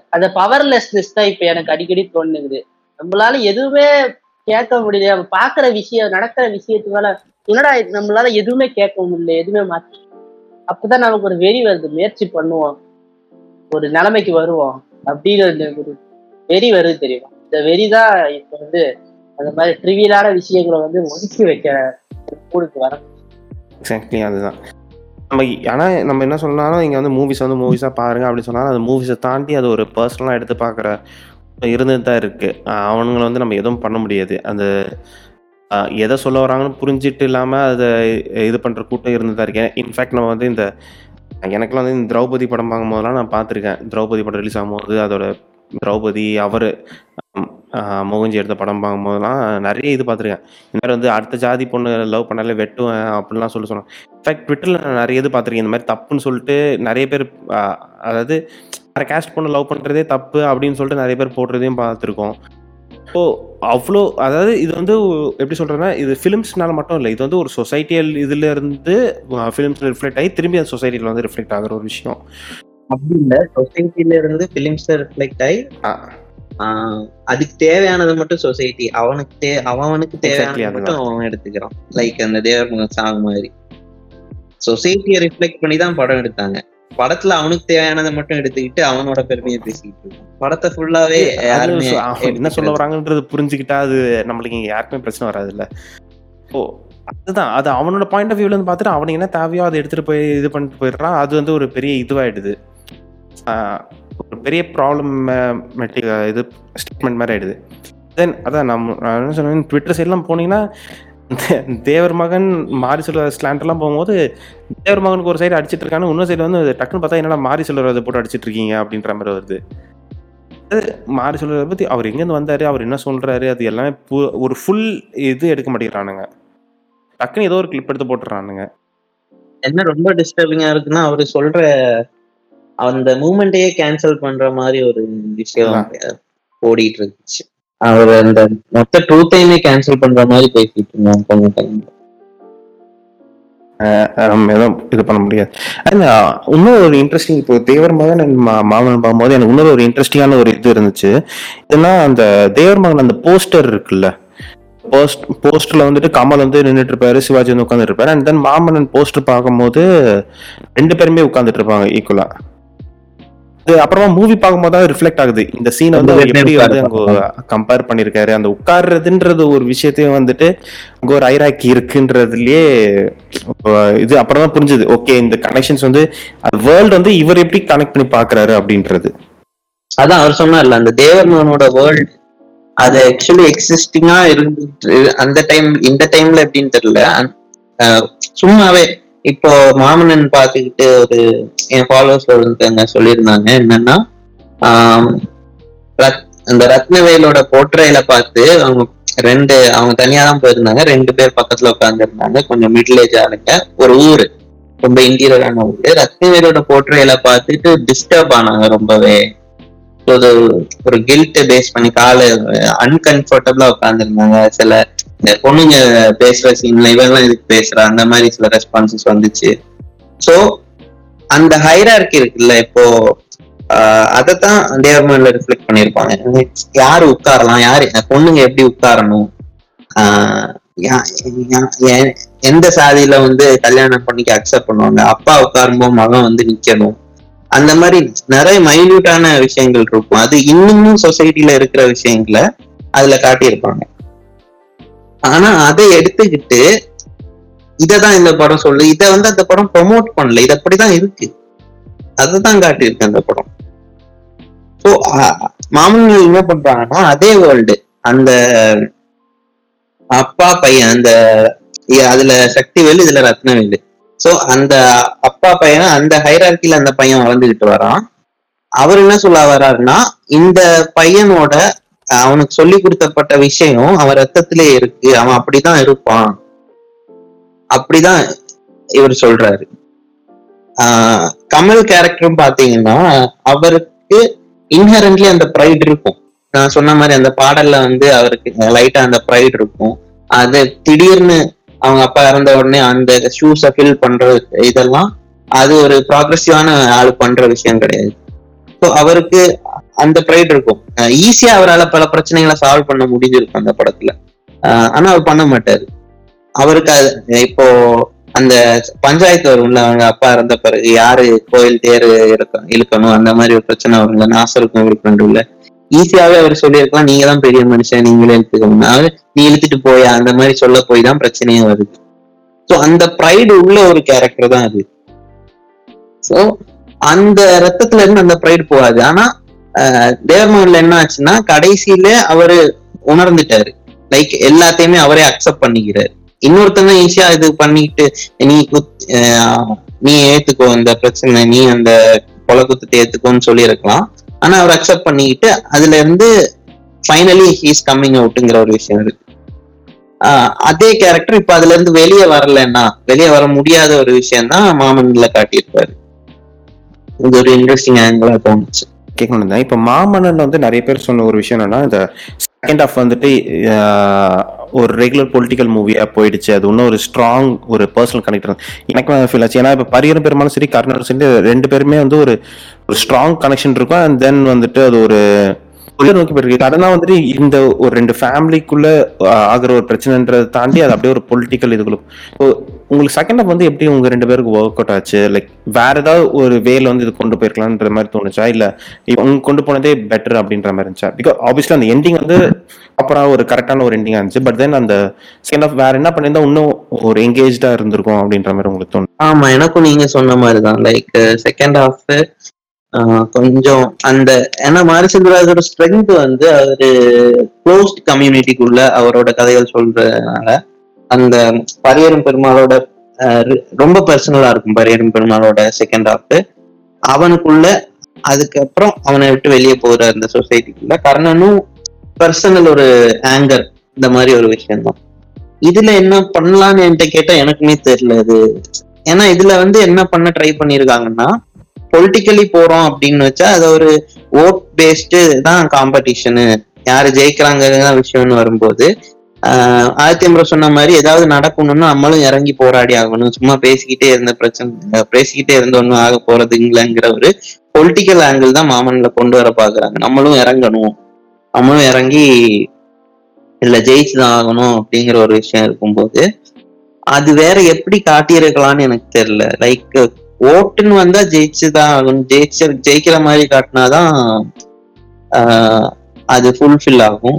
அந்த பவர்லெஸ்னஸ் தான் இப்ப எனக்கு அடிக்கடி தோணுது. நம்மளால எதுவுமே கேட்க முடியல. நம்ம பாக்குற விஷயம் நடக்கிற விஷயத்து மேல என்னடா நம்மளால எதுவுமே கேட்க முடியல. எதுவுமே மாற்ற அப்பதான் நமக்கு ஒரு வெறி வருது. முயற்சி பண்ணுவோம். ஒரு நிலைமைக்கு வருவோம். அப்படின்னு ஒரு- ஒரு வெறி வருது தெரியுமா? இந்த வெறி தான் இப்ப வந்து அந்த மாதிரி ட்ரிவியலான விஷயங்களை வந்து ஒதுக்கி வைக்க கூடுக்கு வர எக்ஸாக்ட்லி அதுதான். நம்ம ஆனால் நம்ம என்ன சொன்னாலும் இங்கே வந்து மூவிஸ் வந்து மூவிஸாக பாருங்க அப்படி சொன்னாலும் அந்த மூவிஸை தாண்டி அது ஒரு பர்சனலாக எடுத்து பார்க்குற இருந்துட்டு தான் இருக்குது அவனுங்களை வந்து நம்ம எதுவும் பண்ண முடியாது. அந்த எதை சொல்ல வராங்கன்னு புரிஞ்சிட்டு இல்லாமல் அதை இது பண்ணுற கூட்டம் இருந்து தான் இருக்கேன் இன்ஃபேக்ட் நம்ம வந்து இந்த எனக்குலாம் வந்து இந்த திரௌபதி படம் பார்க்கும்போதெல்லாம் நான் பார்த்துருக்கேன். திரௌபதி படம் ரிலீஸ் ஆகும்போது அதோட திரௌபதி அவர் மோகன்ஜி எடுத்த படம் பார்க்கும்போதெல்லாம் நிறைய இது பார்த்துருக்கேன். இந்த மாதிரி வந்து அடுத்த ஜாதி பொண்ணு லவ் பண்ணாலே வெட்டுவேன் அப்படிலாம் சொல்லி சொன்னாங்க. இன்ஃபேக்ட் ட்விட்டரில் நான் நிறைய இது பார்த்துருக்கேன். இந்த மாதிரி தப்புன்னு சொல்லிட்டு நிறைய பேர் அதாவது வேறு கேஸ்ட் பொண்ணு லவ் பண்ணுறதே தப்பு அப்படின்னு சொல்லிட்டு நிறைய பேர் போடுறதையும் பார்த்துருக்கோம். ஸோ அவ்வளோ அதாவது இது வந்து எப்படி சொல்கிறேன்னா இது ஃபிலிம்ஸ்னால மட்டும் இல்லை இது வந்து ஒரு சொசைட்டியல் இதில் இருந்து ஃபிலிம்ஸ் ரிஃப்ளெக்ட் ஆகி திரும்பி அந்த சொசைட்டியில் வந்து ரிஃப்ளெக்ட் ஆகிற ஒரு விஷயம். அப்படி இல்ல சொசைட்டில இருந்து பிலிம்ஸ் ரிஃப்ளெக்ட் ஆகி ஆ. ஆஹ் அதுக்கு தேவையானது மட்டும் சொசைட்டி அவனுக்கு தே அவனுக்கு தேவையானது. மட்டும் அவன் எடுத்துக்கிறான். லைக் அந்த தேவர் சாங் மாதிரி. சொசைட்டியை ரிஃப்ளெக்ட் பண்ணி தான் படம் எடுத்தாங்க. படத்துல அவனுக்கு தேவையானதை மட்டும் எடுத்துக்கிட்டு அவனோட பெருமையை பேசிக்கிட்டு இருக்கான். படத்தை ஃபுல்லாவே யாருமே என்ன சொல்ல. வராங்கன்றது புரிஞ்சுக்கிட்டா அது நம்மளுக்கு இங்க யாருக்குமே பிரச்சனை வராதுல்ல. ஓ அதுதான். அது அவனோட பாயிண்ட் ஆஃப் வியூல இருந்து பார்த்துட்டு அவனுக்கு என்ன தேவையோ அதை எடுத்துட்டு போய் இது பண்ணிட்டு போயிடுறான். அது வந்து ஒரு பெரிய இதுவாயிடுது. ஒரு பெரிய ப்ராப்ளம் இது ஸ்டேட்மெண்ட் மாதிரி ஆயிடுது. தென் அதான் நம்ம நான் என்ன சொன்னேன் ட்விட்டர் சைட்லாம் போனீங்கன்னா தேவர் மகன் மாரி சொல்ற ஸ்லாண்டர்லாம் போகும்போது தேவர் மகனுக்கு ஒரு சைடு அடிச்சிட்டு இருக்கானு இன்னொரு சைடு வந்து டக்குன்னு பார்த்தா என்னடா மாரி சொல்றதை போட்டு அடிச்சிட்டு இருக்கீங்க அப்படின்ற மாதிரி வருது. அது மாரி சொல்றதை பத்தி அவர் எங்கேருந்து வந்தாரு அவர் என்ன சொல்றாரு அது எல்லாமே பு- ஒரு ஃபுல் இது எடுக்க மாட்டேங்கிறானுங்க. டக்குன்னு ஏதோ ஒரு கிளிப் எடுத்து போட்டுறானுங்க. என்ன ரொம்ப டிஸ்டர்பிங்கா இருக்குன்னா அவர் சொல்ற அந்த மூமெண்ட்டையே கேன்சல் பண்ற மாதிரி ஒரு விஷயம் ஓடிட்டு இருந்துச்சு அவர் அந்த மொத்த ட்ரூத்தையுமே கேன்சல் பண்ற மாதிரி பேசிட்டு இருந்தாங்க கொஞ்சம் டைம் எதுவும் இது பண்ண முடியாது. அண்ட் இன்னும் ஒரு இன்ட்ரெஸ்டிங் இப்போ தேவர் மகன் மா- மாமன் பார்க்கும்போது எனக்கு இன்னொரு ஒரு இன்ட்ரெஸ்டிங்கான ஒரு இது இருந்துச்சு. ஏன்னா அந்த தேவர் மகன் அந்த போஸ்டர் இருக்குல்ல? போஸ்ட் போஸ்டர்ல வந்துட்டு கமல் வந்து நின்றுட்டு இருப்பாரு சிவாஜி வந்து உட்காந்துட்டு இருப்பாரு அண்ட் தென் மாமன்னன் போஸ்டர் பார்க்கும்போது ரெண்டு பேருமே உட்காந்துட்டு இருப்பாங்க ஈக்குவலா அப்புறமா மூவி பார்க்கும்போது தான் ரிஃப்ளெக்ட் ஆகுது. இந்த சீன் வந்து எப்படி வந்து அங்க கம்பேர் பண்ணிருக்காரு அந்த உட்கார்றதுன்றது ஒரு விஷயத்தையும் வந்துட்டு அங்க ஒரு ஐராக்கி இருக்குன்றதுலயே இது அப்புறம் தான் புரிஞ்சுது. ஓகே இந்த கனெக்ஷன்ஸ் வந்து வேர்ல்டு வந்து இவர் எப்படி கனெக்ட் பண்ணி பாக்குறாரு அப்படின்றது. அதான் அவர் சொன்னார்ல அந்த தேவர்மனோட வேர்ல்ட் அது ஆக்சுவலி எக்ஸிஸ்டிங்கா இருந்துட்டு அந்த டைம் இந்த டைம்ல எப்படின்னு தெரியல. சும்மாவே இப்போ மாமனன் பார்த்துக்கிட்டு ஒரு என் ஃபாலோவர்ஸ்ல ஒருத்தவங்க சொல்லியிருந்தாங்க என்னன்னா ரத்- அந்த ரத்னவேலோட போர்ட்ரேல பார்த்து அவங்க ரெண்டு அவங்க தனியா தான் போயிருந்தாங்க ரெண்டு பேர் பக்கத்துல உட்காந்துருந்தாங்க கொஞ்சம் மிடில் ஏஜ் ஆளுங்க ஒரு ஊரு ரொம்ப இன்டீரியரான ஊரு. ரத்னவேலோட போர்ட்ரேல பார்த்துட்டு டிஸ்டர்ப் ஆனாங்க ரொம்பவே. So, அது ஒரு கில்ட் பேஸ் பண்ணி கால அன்கம்ஃபர்டபுளா உட்காந்துருந்தாங்க சில இந்த பொண்ணுங்க பேசுற சீன்ல இவெல்லாம் இதுக்கு பேசுற? அந்த மாதிரி சில ரெஸ்பான்சஸ் வந்துச்சு. சோ அந்த ஹைரார்கி இருக்குல்ல இப்போ ஆஹ் அதைத்தான் தேவர்மன்ல ரிஃப்ளெக்ட் பண்ணிருப்பாங்க யாரு உட்காரலாம்? யாரு பொண்ணுங்க எப்படி உட்காரணும்? ஆஹ் யா- எந்த சாதியில வந்து கல்யாணம் பண்ணிக்க அக்செப்ட் பண்ணுவாங்க? அப்பா உட்காரும்போது மகன் வந்து நிக்கணும். அந்த மாதிரி நிறைய மைன்யூட்டான விஷயங்கள் இருக்கும். அது இன்னமும் சொசைட்டில இருக்கிற விஷயங்களை அதுல காட்டியிருப்பாங்க. ஆனா அதை எடுத்துக்கிட்டு இததான் இந்த படம் சொல்லு இத வந்து அந்த படம் ப்ரொமோட் பண்ணல. இது அப்படிதான் இருக்கு. அதுதான் காட்டியிருக்கு அந்த படம். ஸோ மாமன்கள் என்ன பண்றாங்கன்னா அதே வேர்ல்டு அந்த அப்பா பையன் அந்த அதுல சக்திவேலு இதுல ரத்னவேலு. சோ அந்த அப்பா பையன் அந்த ஹைரார்கில அந்த பையன் வளர்ந்துகிட்டு வரான். அவர் என்ன சொல்ல வர்றாருன்னா இந்த பையனோட அவனுக்கு சொல்லி கொடுத்தப்பட்ட விஷயம் அவன் ரத்தத்திலே இருக்கு அவன் அப்படிதான் இருப்பான். அப்படிதான் இவர் சொல்றாரு. ஆஹ் கமல் கேரக்டரும் பாத்தீங்கன்னா அவருக்கு இன்ஹரண்ட்லி அந்த ப்ரைட் இருக்கும். நான் சொன்ன மாதிரி அந்த பாடல்ல வந்து அவருக்கு லைட்டா அந்த ப்ரைட் இருக்கும். அது திடீர்னு அவங்க அப்பா இறந்த உடனே அந்த ஷூஸை ஃபில் பண்ற இதெல்லாம் அது ஒரு ப்ராக்ரஸிவான ஆள் பண்ற விஷயம் கிடையாது. ஸோ அவருக்கு அந்த ப்ரைட் இருக்கும். ஈஸியா அவரால் பல பிரச்சனைகளை சால்வ் பண்ண முடிஞ்சிருக்கும் அந்த படத்துல. ஆஹ் ஆனா அவர் பண்ண மாட்டாரு. அவருக்கு அது இப்போ அந்த பஞ்சாயத்து வரும்ல அவங்க அப்பா இறந்த பிறகு யாரு கோயில் தேர் இழுக்க இழுக்கணும் அந்த மாதிரி ஒரு பிரச்சனை வரும்ல நாசருக்கும் இவருக்கு ஈஸியாவே அவர் சொல்லியிருக்கலாம் நீங்க தான் பெரிய மனுஷன் நீங்களே இழுத்துக்கணும் அவர் நீ இழுத்துட்டு போயா? அந்த மாதிரி சொல்ல போய் தான் பிரச்சனையே வருது. ஸோ அந்த ப்ரைடு உள்ள ஒரு கேரக்டர் தான் அது. ஸோ அந்த ரத்தத்துல இருந்து அந்த ப்ரைடு போகாது. ஆனா தேவர்மகன்ல என்ன ஆச்சுன்னா கடைசியில அவரு உணர்ந்துட்டாரு. லைக் எல்லாத்தையுமே அவரே அக்செப்ட் பண்ணிக்கிறாரு. இன்னொருத்தங்க ஈஸியா இது பண்ணிட்டு நீ குத்- நீ ஏத்துக்கோ இந்த பிரச்சனை நீ அந்த கொலை குத்தத்தை ஏத்துக்கோன்னு சொல்லியிருக்கலாம். ஆனா அவர் அக்செப்ட் பண்ணிக்கிட்டு அதுல இருந்து ஃபைனலி ஹீஸ் கம்மிங் அவுட்டுங்கிற ஒரு விஷயம் இருக்கு. ஆஹ் அதே கேரக்டர் இப்ப அதுல இருந்து வெளியே வரலன்னா வெளியே வர முடியாத ஒரு விஷயம் தான் மாமன்ல காட்டியிருப்பாரு. இது ஒரு இன்ட்ரெஸ்டிங் ஆங்கிளா தோணுச்சு. கேட்கணும் தான். இப்போ மாமன்னன் வந்து நிறைய பேர் சொன்ன ஒரு விஷயம் என்னன்னா இந்த செகண்ட் ஆஃப் வந்துட்டு ஒரு ரெகுலர் பொலிட்டிக்கல் மூவியா போயிடுச்சு. அது இன்னும் ஒரு ஸ்ட்ராங் ஒரு பர்சனல் கனெக்ட் எனக்கு ஃபீல் ஆச்சு. ஏன்னா இப்போ பரியரும் பெருமாளும் சரி கர்ணரும் சரி ரெண்டு பேருமே வந்து ஒரு ஒரு ஸ்ட்ராங் கனெக்ஷன் இருக்கும். அண்ட் தென் வந்துட்டு அது ஒரு நோக்கி போயிருக்கு கடனா வந்துட்டு இந்த ஒரு ரெண்டு ஃபேமிலிக்குள்ள ஆகிற ஒரு பிரச்சனைன்றதை தாண்டி அது அப்படியே ஒரு பொலிட்டிக்கல் இதுக்குள்ள உங்களுக்கு செகண்ட் ஆஃப் வந்து எப்படி உங்க ரெண்டு பேருக்கு ஒர்க் அவுட் ஆச்சு? லைக் வேற ஏதாவது ஒரு வேல வந்து இது கொண்டு போயிருக்கலாம்ன்ற மாதிரி தோணுச்சா? இல்ல உங்க கொண்டு போனதே பெட்டர் அப்படின்ற மாதிரி இருந்துச்சா? பிகாஸ் ஆப்வியஸ்லி அந்த எண்டிங் வந்து அப்புறம் ஒரு கரெக்டான ஒரு எண்டிங் இருந்துச்சு. பட் தென் அந்த செகண்ட் ஆஃப் வேற என்ன பண்ணியிருந்தா இன்னும் ஒரு என்கேஜா இருந்திருக்கும் அப்படின்ற மாதிரி உங்களுக்கு தோணும் ஆமா எனக்கும் நீங்க சொன்ன மாதிரிதான். லைக் செகண்ட் ஹாஃப் கொஞ்சம் அந்த ஏன்னா மாரிசந்திராஜோட ஸ்ட்ரென்த் வந்து அவரு க்ளோஸ்ட் கம்யூனிட்டிக்குள்ள அவரோட கதைகள் சொல்றதுனால அந்த பரியரும் பெருமாளோட ரொம்ப பர்சனலா இருக்கும் பரியரும் பெருமாளோட செகண்ட் ஹாஃப் அவனுக்குள்ள அதுக்கப்புறம் அவனை விட்டு வெளியே போற அந்த சொசைட்டிக்குள்ள கர்ணனும் பர்சனல் ஒரு ஆங்கர் இந்த மாதிரி ஒரு விஷயம்தான். இதுல என்ன பண்ணலாம்னு என்கிட்ட கேட்டா எனக்குமே தெரியல இது ஏன்னா இதுல வந்து என்ன பண்ண ட்ரை பண்ணிருக்காங்கன்னா பொலிட்டிக்கலி போறோம் அப்படின்னு வச்சா அது ஒரு ஓட் பேஸ்டு தான் காம்படிஷனு யாரு ஜெயிக்கிறாங்க விஷயம்னு வரும்போது ஆஹ் ஆதித்ய சொன்ன மாதிரி ஏதாவது நடக்கணும்னா நம்மளும் இறங்கி போராடி ஆகணும். சும்மா பேசிக்கிட்டே இருந்த பிரச்சனை பேசிக்கிட்டே இருந்த ஒன்றும் ஆக போறது இல்லைங்கிற ஒரு பொலிட்டிக்கல் ஆங்கிள் தான் மாமன்ல கொண்டு வர பாக்குறாங்க. நம்மளும் இறங்கணும். நம்மளும் இறங்கி இல்ல ஜெயிச்சு தான் ஆகணும் அப்படிங்கிற ஒரு விஷயம் இருக்கும்போது அது வேற எப்படி காட்டியிருக்கலாம்னு எனக்கு தெரியல. லைக் ஓட்டுன்னு வந்தா ஜெயிச்சுதான் ஆகணும். ஜெயிச்ச ஜெயிக்கிற மாதிரி காட்டினாதான் அது ஃபுல்ஃபில் ஆகும்.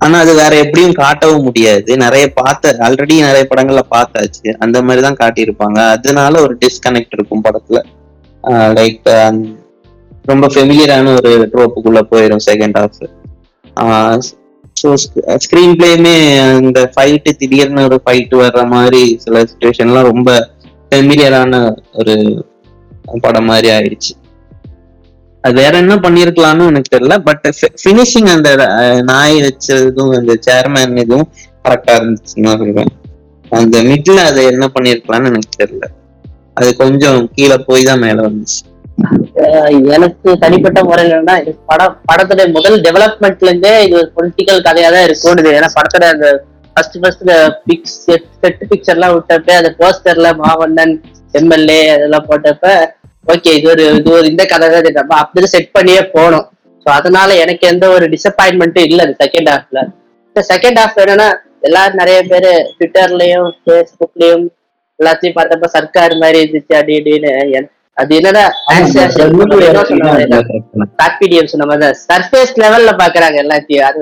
ஆனா அது வேற எப்படியும் காட்டவும் முடியாது. நிறைய பார்த்த ஆல்ரெடி நிறைய படங்கள்ல பார்த்தாச்சு. அந்த மாதிரி தான் காட்டியிருப்பாங்க. அதனால ஒரு டிஸ்கனெக்ட் இருக்கும் படத்துல. லைக் ரொம்ப ஃபெமிலியரான ஒரு ட்ரோப்புக்குள்ள போயிடும் செகண்ட் ஹாஃப் ஸோ ஸ்க்ரீன் பிளேயுமே இந்த ஃபைட்டு திடீர்னு ஒரு ஃபைட் வர்ற மாதிரி சில சுச்சுவேஷன்லாம் ரொம்ப ஃபெமிலியரான ஒரு படம் மாதிரி ஆயிடுச்சு. அது வேற என்ன பண்ணிருக்கலாம்னு எனக்கு தெரியல பட் ஃபினிஷிங் அந்த நாய் வச்சதும் அந்த சேர்மேன் இதுவும் கரெக்டா இருந்துச்சுன்னு சொல்றேன் அந்த மிட்ல அதை என்ன பண்ணிருக்கலாம்னு எனக்கு தெரியல. அது கொஞ்சம் கீழே போய் தான் மேல வந்துச்சு. எனக்கு தனிப்பட்ட முறையிலன்னா படம் படத்தோட முதல் டெவலப்மெண்ட்ல இருந்தே இது ஒரு பொலிட்டிக்கல் கதையா தான் இருக்கும்னு ஏன்னா படத்தோட அந்த first first pics set picture எல்லாம் விட்டப்ப அந்த போஸ்டர்ல மாவண்ணன் எம்எல்ஏ அதெல்லாம் போட்டப்ப ஓகே இது ஒரு இது ஒரு இந்த கதை தான் நம்ம அப்படி செட் பண்ணியே போனோம் ஸோ அதனால எனக்கு எந்த ஒரு டிசப்பாயின்மெண்ட்டும் இல்லை அந்த செகண்ட் ஹாஃப்ல இந்த செகண்ட் ஹாஃப் என்னன்னா எல்லாரும் நிறைய பேர் ட்விட்டர்லயும் ஃபேஸ்புக்லயும் எல்லாத்தையும் பார்த்தப்ப சர்க்கார் மாதிரி இருந்துச்சு அப்படி இப்படின்னு என- அது பேக்பீடியம் சொன்ன மாதிரி சர்ஃபேஸ் லெவல்ல பாக்குறாங்க எல்லாத்தையும். அது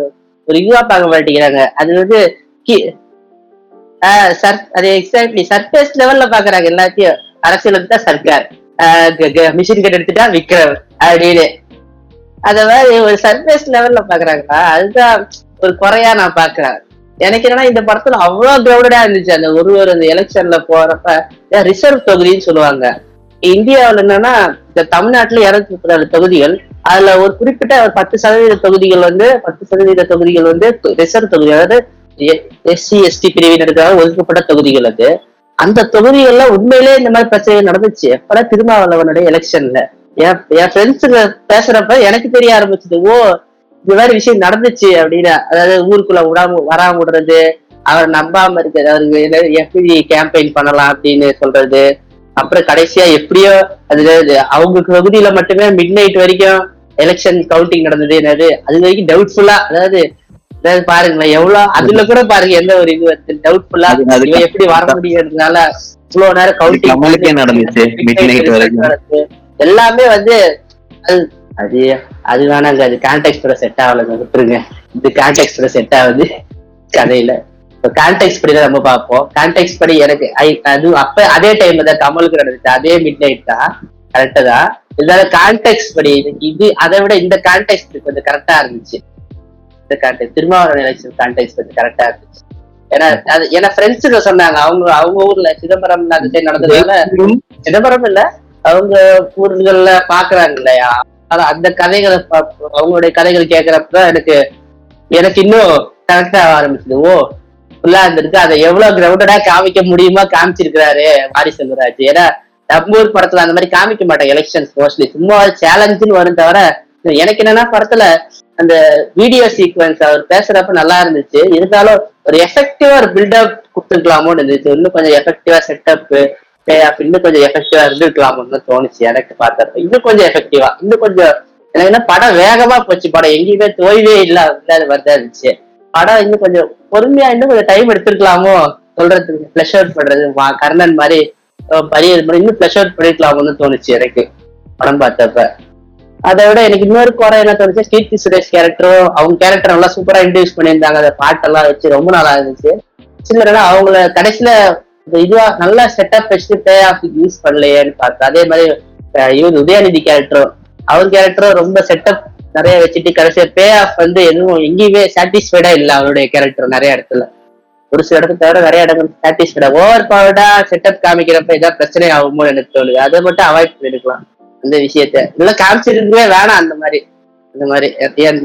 ஒரு இதுவா பார்க்க மாட்டேங்கிறாங்க. அது வந்து அது எக்ஸாக்ட்லி சர்ஃபேஸ் லெவல்ல பாக்குறாங்க எல்லாத்தையும். அரசியல் எடுத்தா சர்க்கார். மிஷின் கட் எடுத்துட்டா விக்ரம் அப்படின்னு. அத மாதிரி ஒரு சர்ஃபேஸ் லெவல்ல பாக்குறாங்களா? அதுதான் ஒரு குறையா நான் பாக்குறேன். எனக்கு என்னன்னா இந்த படத்துல அவ்வளவு கிரௌடடா இருந்துச்சு. அந்த ஒரு ஒரு அந்த எலெக்ஷன்ல போறப்ப ரிசர்வ் தொகுதின்னு சொல்லுவாங்க. இந்தியாவுல என்னன்னா இந்த தமிழ்நாட்டுல இருநூத்தி முப்பத்தி நாலு தொகுதிகள். அதுல ஒரு குறிப்பிட்ட ஒரு பத்து சதவீத தொகுதிகள் வந்து பத்து சதவீத தொகுதிகள் வந்து ரிசர்வ் தொகுதி. அதாவது எஸ்சி எஸ்டி பிரிவினருக்காக ஒதுக்கப்பட்ட தொகுதிகள் அது அந்த தொகுதிகள்ல உண்மையிலேயே இந்த மாதிரி பிரச்சனை நடந்துச்சு. எப்பதான் திருமாவளவனுடைய எலெக்ஷன்ல? என் என் ஃப்ரெண்ட்ஸுங்க பேசுறப்ப எனக்கு தெரிய ஆரம்பிச்சது ஓ இந்த மாதிரி விஷயம் நடந்துச்சு அப்படின்னு. அதாவது ஊருக்குள்ள விடாம வராம விடுறது அவரை நம்பாம இருக்கிறது அவருக்கு எப்படி கேம்பெயின் பண்ணலாம் அப்படின்னு சொல்றது. அப்புறம் கடைசியா எப்படியோ அது அவங்களுக்கு அவங்க தொகுதியில மட்டுமே மிட் நைட் வரைக்கும் எலெக்ஷன் கவுண்டிங் நடந்தது என்னது? அது வரைக்கும் டவுட்ஃபுல்லா அதாவது பாருங்களேன் எவ்வளவு அதுல கூட பாருங்க எந்த ஒரு இது வந்து டவுட்ஃபுல்லா எப்படி வர முடியறதுனால இவ்வளவு நேரம் கவுண்டிங் நடந்துச்சு எல்லாமே வந்து அது அது வேணாங்க அது கான்டெக்டோட செட் ஆகலைங்க விட்டுருங்க. இது கான்டெக்டோட செட் ஆகுது கதையில. கான்டெக்ட் படி தான் நம்ம பார்ப்போம். கான்டெக்ட் படி எனக்கு அது அப்ப அதே டைம்ல தான் கமலுக்கு நடந்துச்சு அதே மிட் நைட் தான் கரெக்டா தான். இருந்தாலும் கான்டெக்ட் படி இது அதை விட இந்த கான்டெக்ட் கொஞ்சம் கரெக்டா இருந்துச்சு. இந்த கான்டெக்ட் திருமாவளவன் எலெக்ஷன் கான்டெக்ட் கொஞ்சம் கரெக்டா இருந்துச்சு. ஏன்னா அது ஏன்னா ஃப்ரெண்ட்ஸுங்க சொன்னாங்க அவங்க அவங்க ஊர்ல சிதம்பரம் அந்த சைடு நடந்ததுனால சிதம்பரம் இல்ல அவங்க ஊர்கள்ல பாக்குறாங்க இல்லையா? அந்த கதைகளை அவங்களுடைய கதைகள் கேக்குறப்ப எனக்கு எனக்கு இன்னும் கரெக்டா ஆரம்பிச்சது. ஓ ஃபுல்லா இருந்திருக்கு. அதை எவ்வளவு கிரவுண்டடா காமிக்க முடியுமா காமிச்சிருக்கிறாரு மாரி செல்வராஜ். ஏன்னா நம்ம ஊர் படத்துல அந்த மாதிரி காமிக்க மாட்டேன் எலெக்ஷன்ஸ் மோஸ்ட்லி சும்மா சேலஞ்சுன்னு வரும் தவிர எனக்கு என்னன்னா படத்துல அந்த வீடியோ சீக்வன்ஸ் அவர் பேசுறப்ப நல்லா இருந்துச்சு. இருந்தாலும் ஒரு எஃபெக்டிவா ஒரு பில்டப் கொடுத்துருக்கலாமோன்னு இருந்துச்சு. இன்னும் கொஞ்சம் எஃபெக்டிவா செட்டப் பே ஆஃப் இன்னும் கொஞ்சம் எஃபெக்டிவா இருந்துருக்கலாமோன்னு தோணுச்சு எனக்கு பார்த்தப்ப இன்னும் கொஞ்சம் எஃபெக்டிவா இன்னும் கொஞ்சம் எனக்கு என்ன படம் வேகமா போச்சு. படம் எங்கேயுமே தோய்வே இல்ல இல்லாத மாதிரி தான் இருந்துச்சு. படம் இன்னும் கொஞ்சம் பொறுமையா இன்னும் கொஞ்சம் டைம் எடுத்துருக்கலாமோ சொல்றதுக்கு ஃபிளஷ் அவுட் பண்றது கர்ணன் மாதிரி பரிய மாதிரி இன்னும் ஃபிளஷ் அவுட் பண்ணிருக்கலாமோன்னு தோணுச்சு எனக்கு படம் பார்த்தப்ப. அதை விட எனக்கு இன்னொரு குறை என்ன தோணுச்சு? கீர்த்தி சுரேஷ் கேரக்டரும் அவங்க கேரக்டர் நல்லா சூப்பரா இன்ட்ரடியூஸ் பண்ணியிருந்தாங்க. அந்த பாட்டெல்லாம் வச்சு ரொம்ப நல்லா இருந்துச்சு. சில அவங்கள கடைசியில இதுவா நல்லா செட்டப் வச்சுட்டு பே ஆஃப் யூஸ் பண்ணலையேன்னு பார்த்தேன் அதே மாதிரி இவர் உதயநிதி கேரக்டரும் அவர் கேரக்டரும் ரொம்ப செட்டப் நிறைய வச்சுட்டு கடைசியா பே ஆஃப் வந்து எதுவும் எங்கேயுமே சாட்டிஸ்ஃபைடா இல்லை அவருடைய கேரக்டர் நிறைய இடத்துல. ஒரு சில இடத்துல தவிர நிறைய இடங்கள் சாட்டிஸ்ஃபைடா ஓவர் பவர்டா செட்டப் காமிக்கிறப்ப ஏதாவது பிரச்சனை ஆகுமோ எனக்கு தோணுது. அதை மட்டும் அவாய்ட் பண்ணிருக்கலாம். அந்த விஷயத்த. இல்ல காமிச்சிருக்கவே வேணாம் அந்த மாதிரி. இந்த மாதிரி.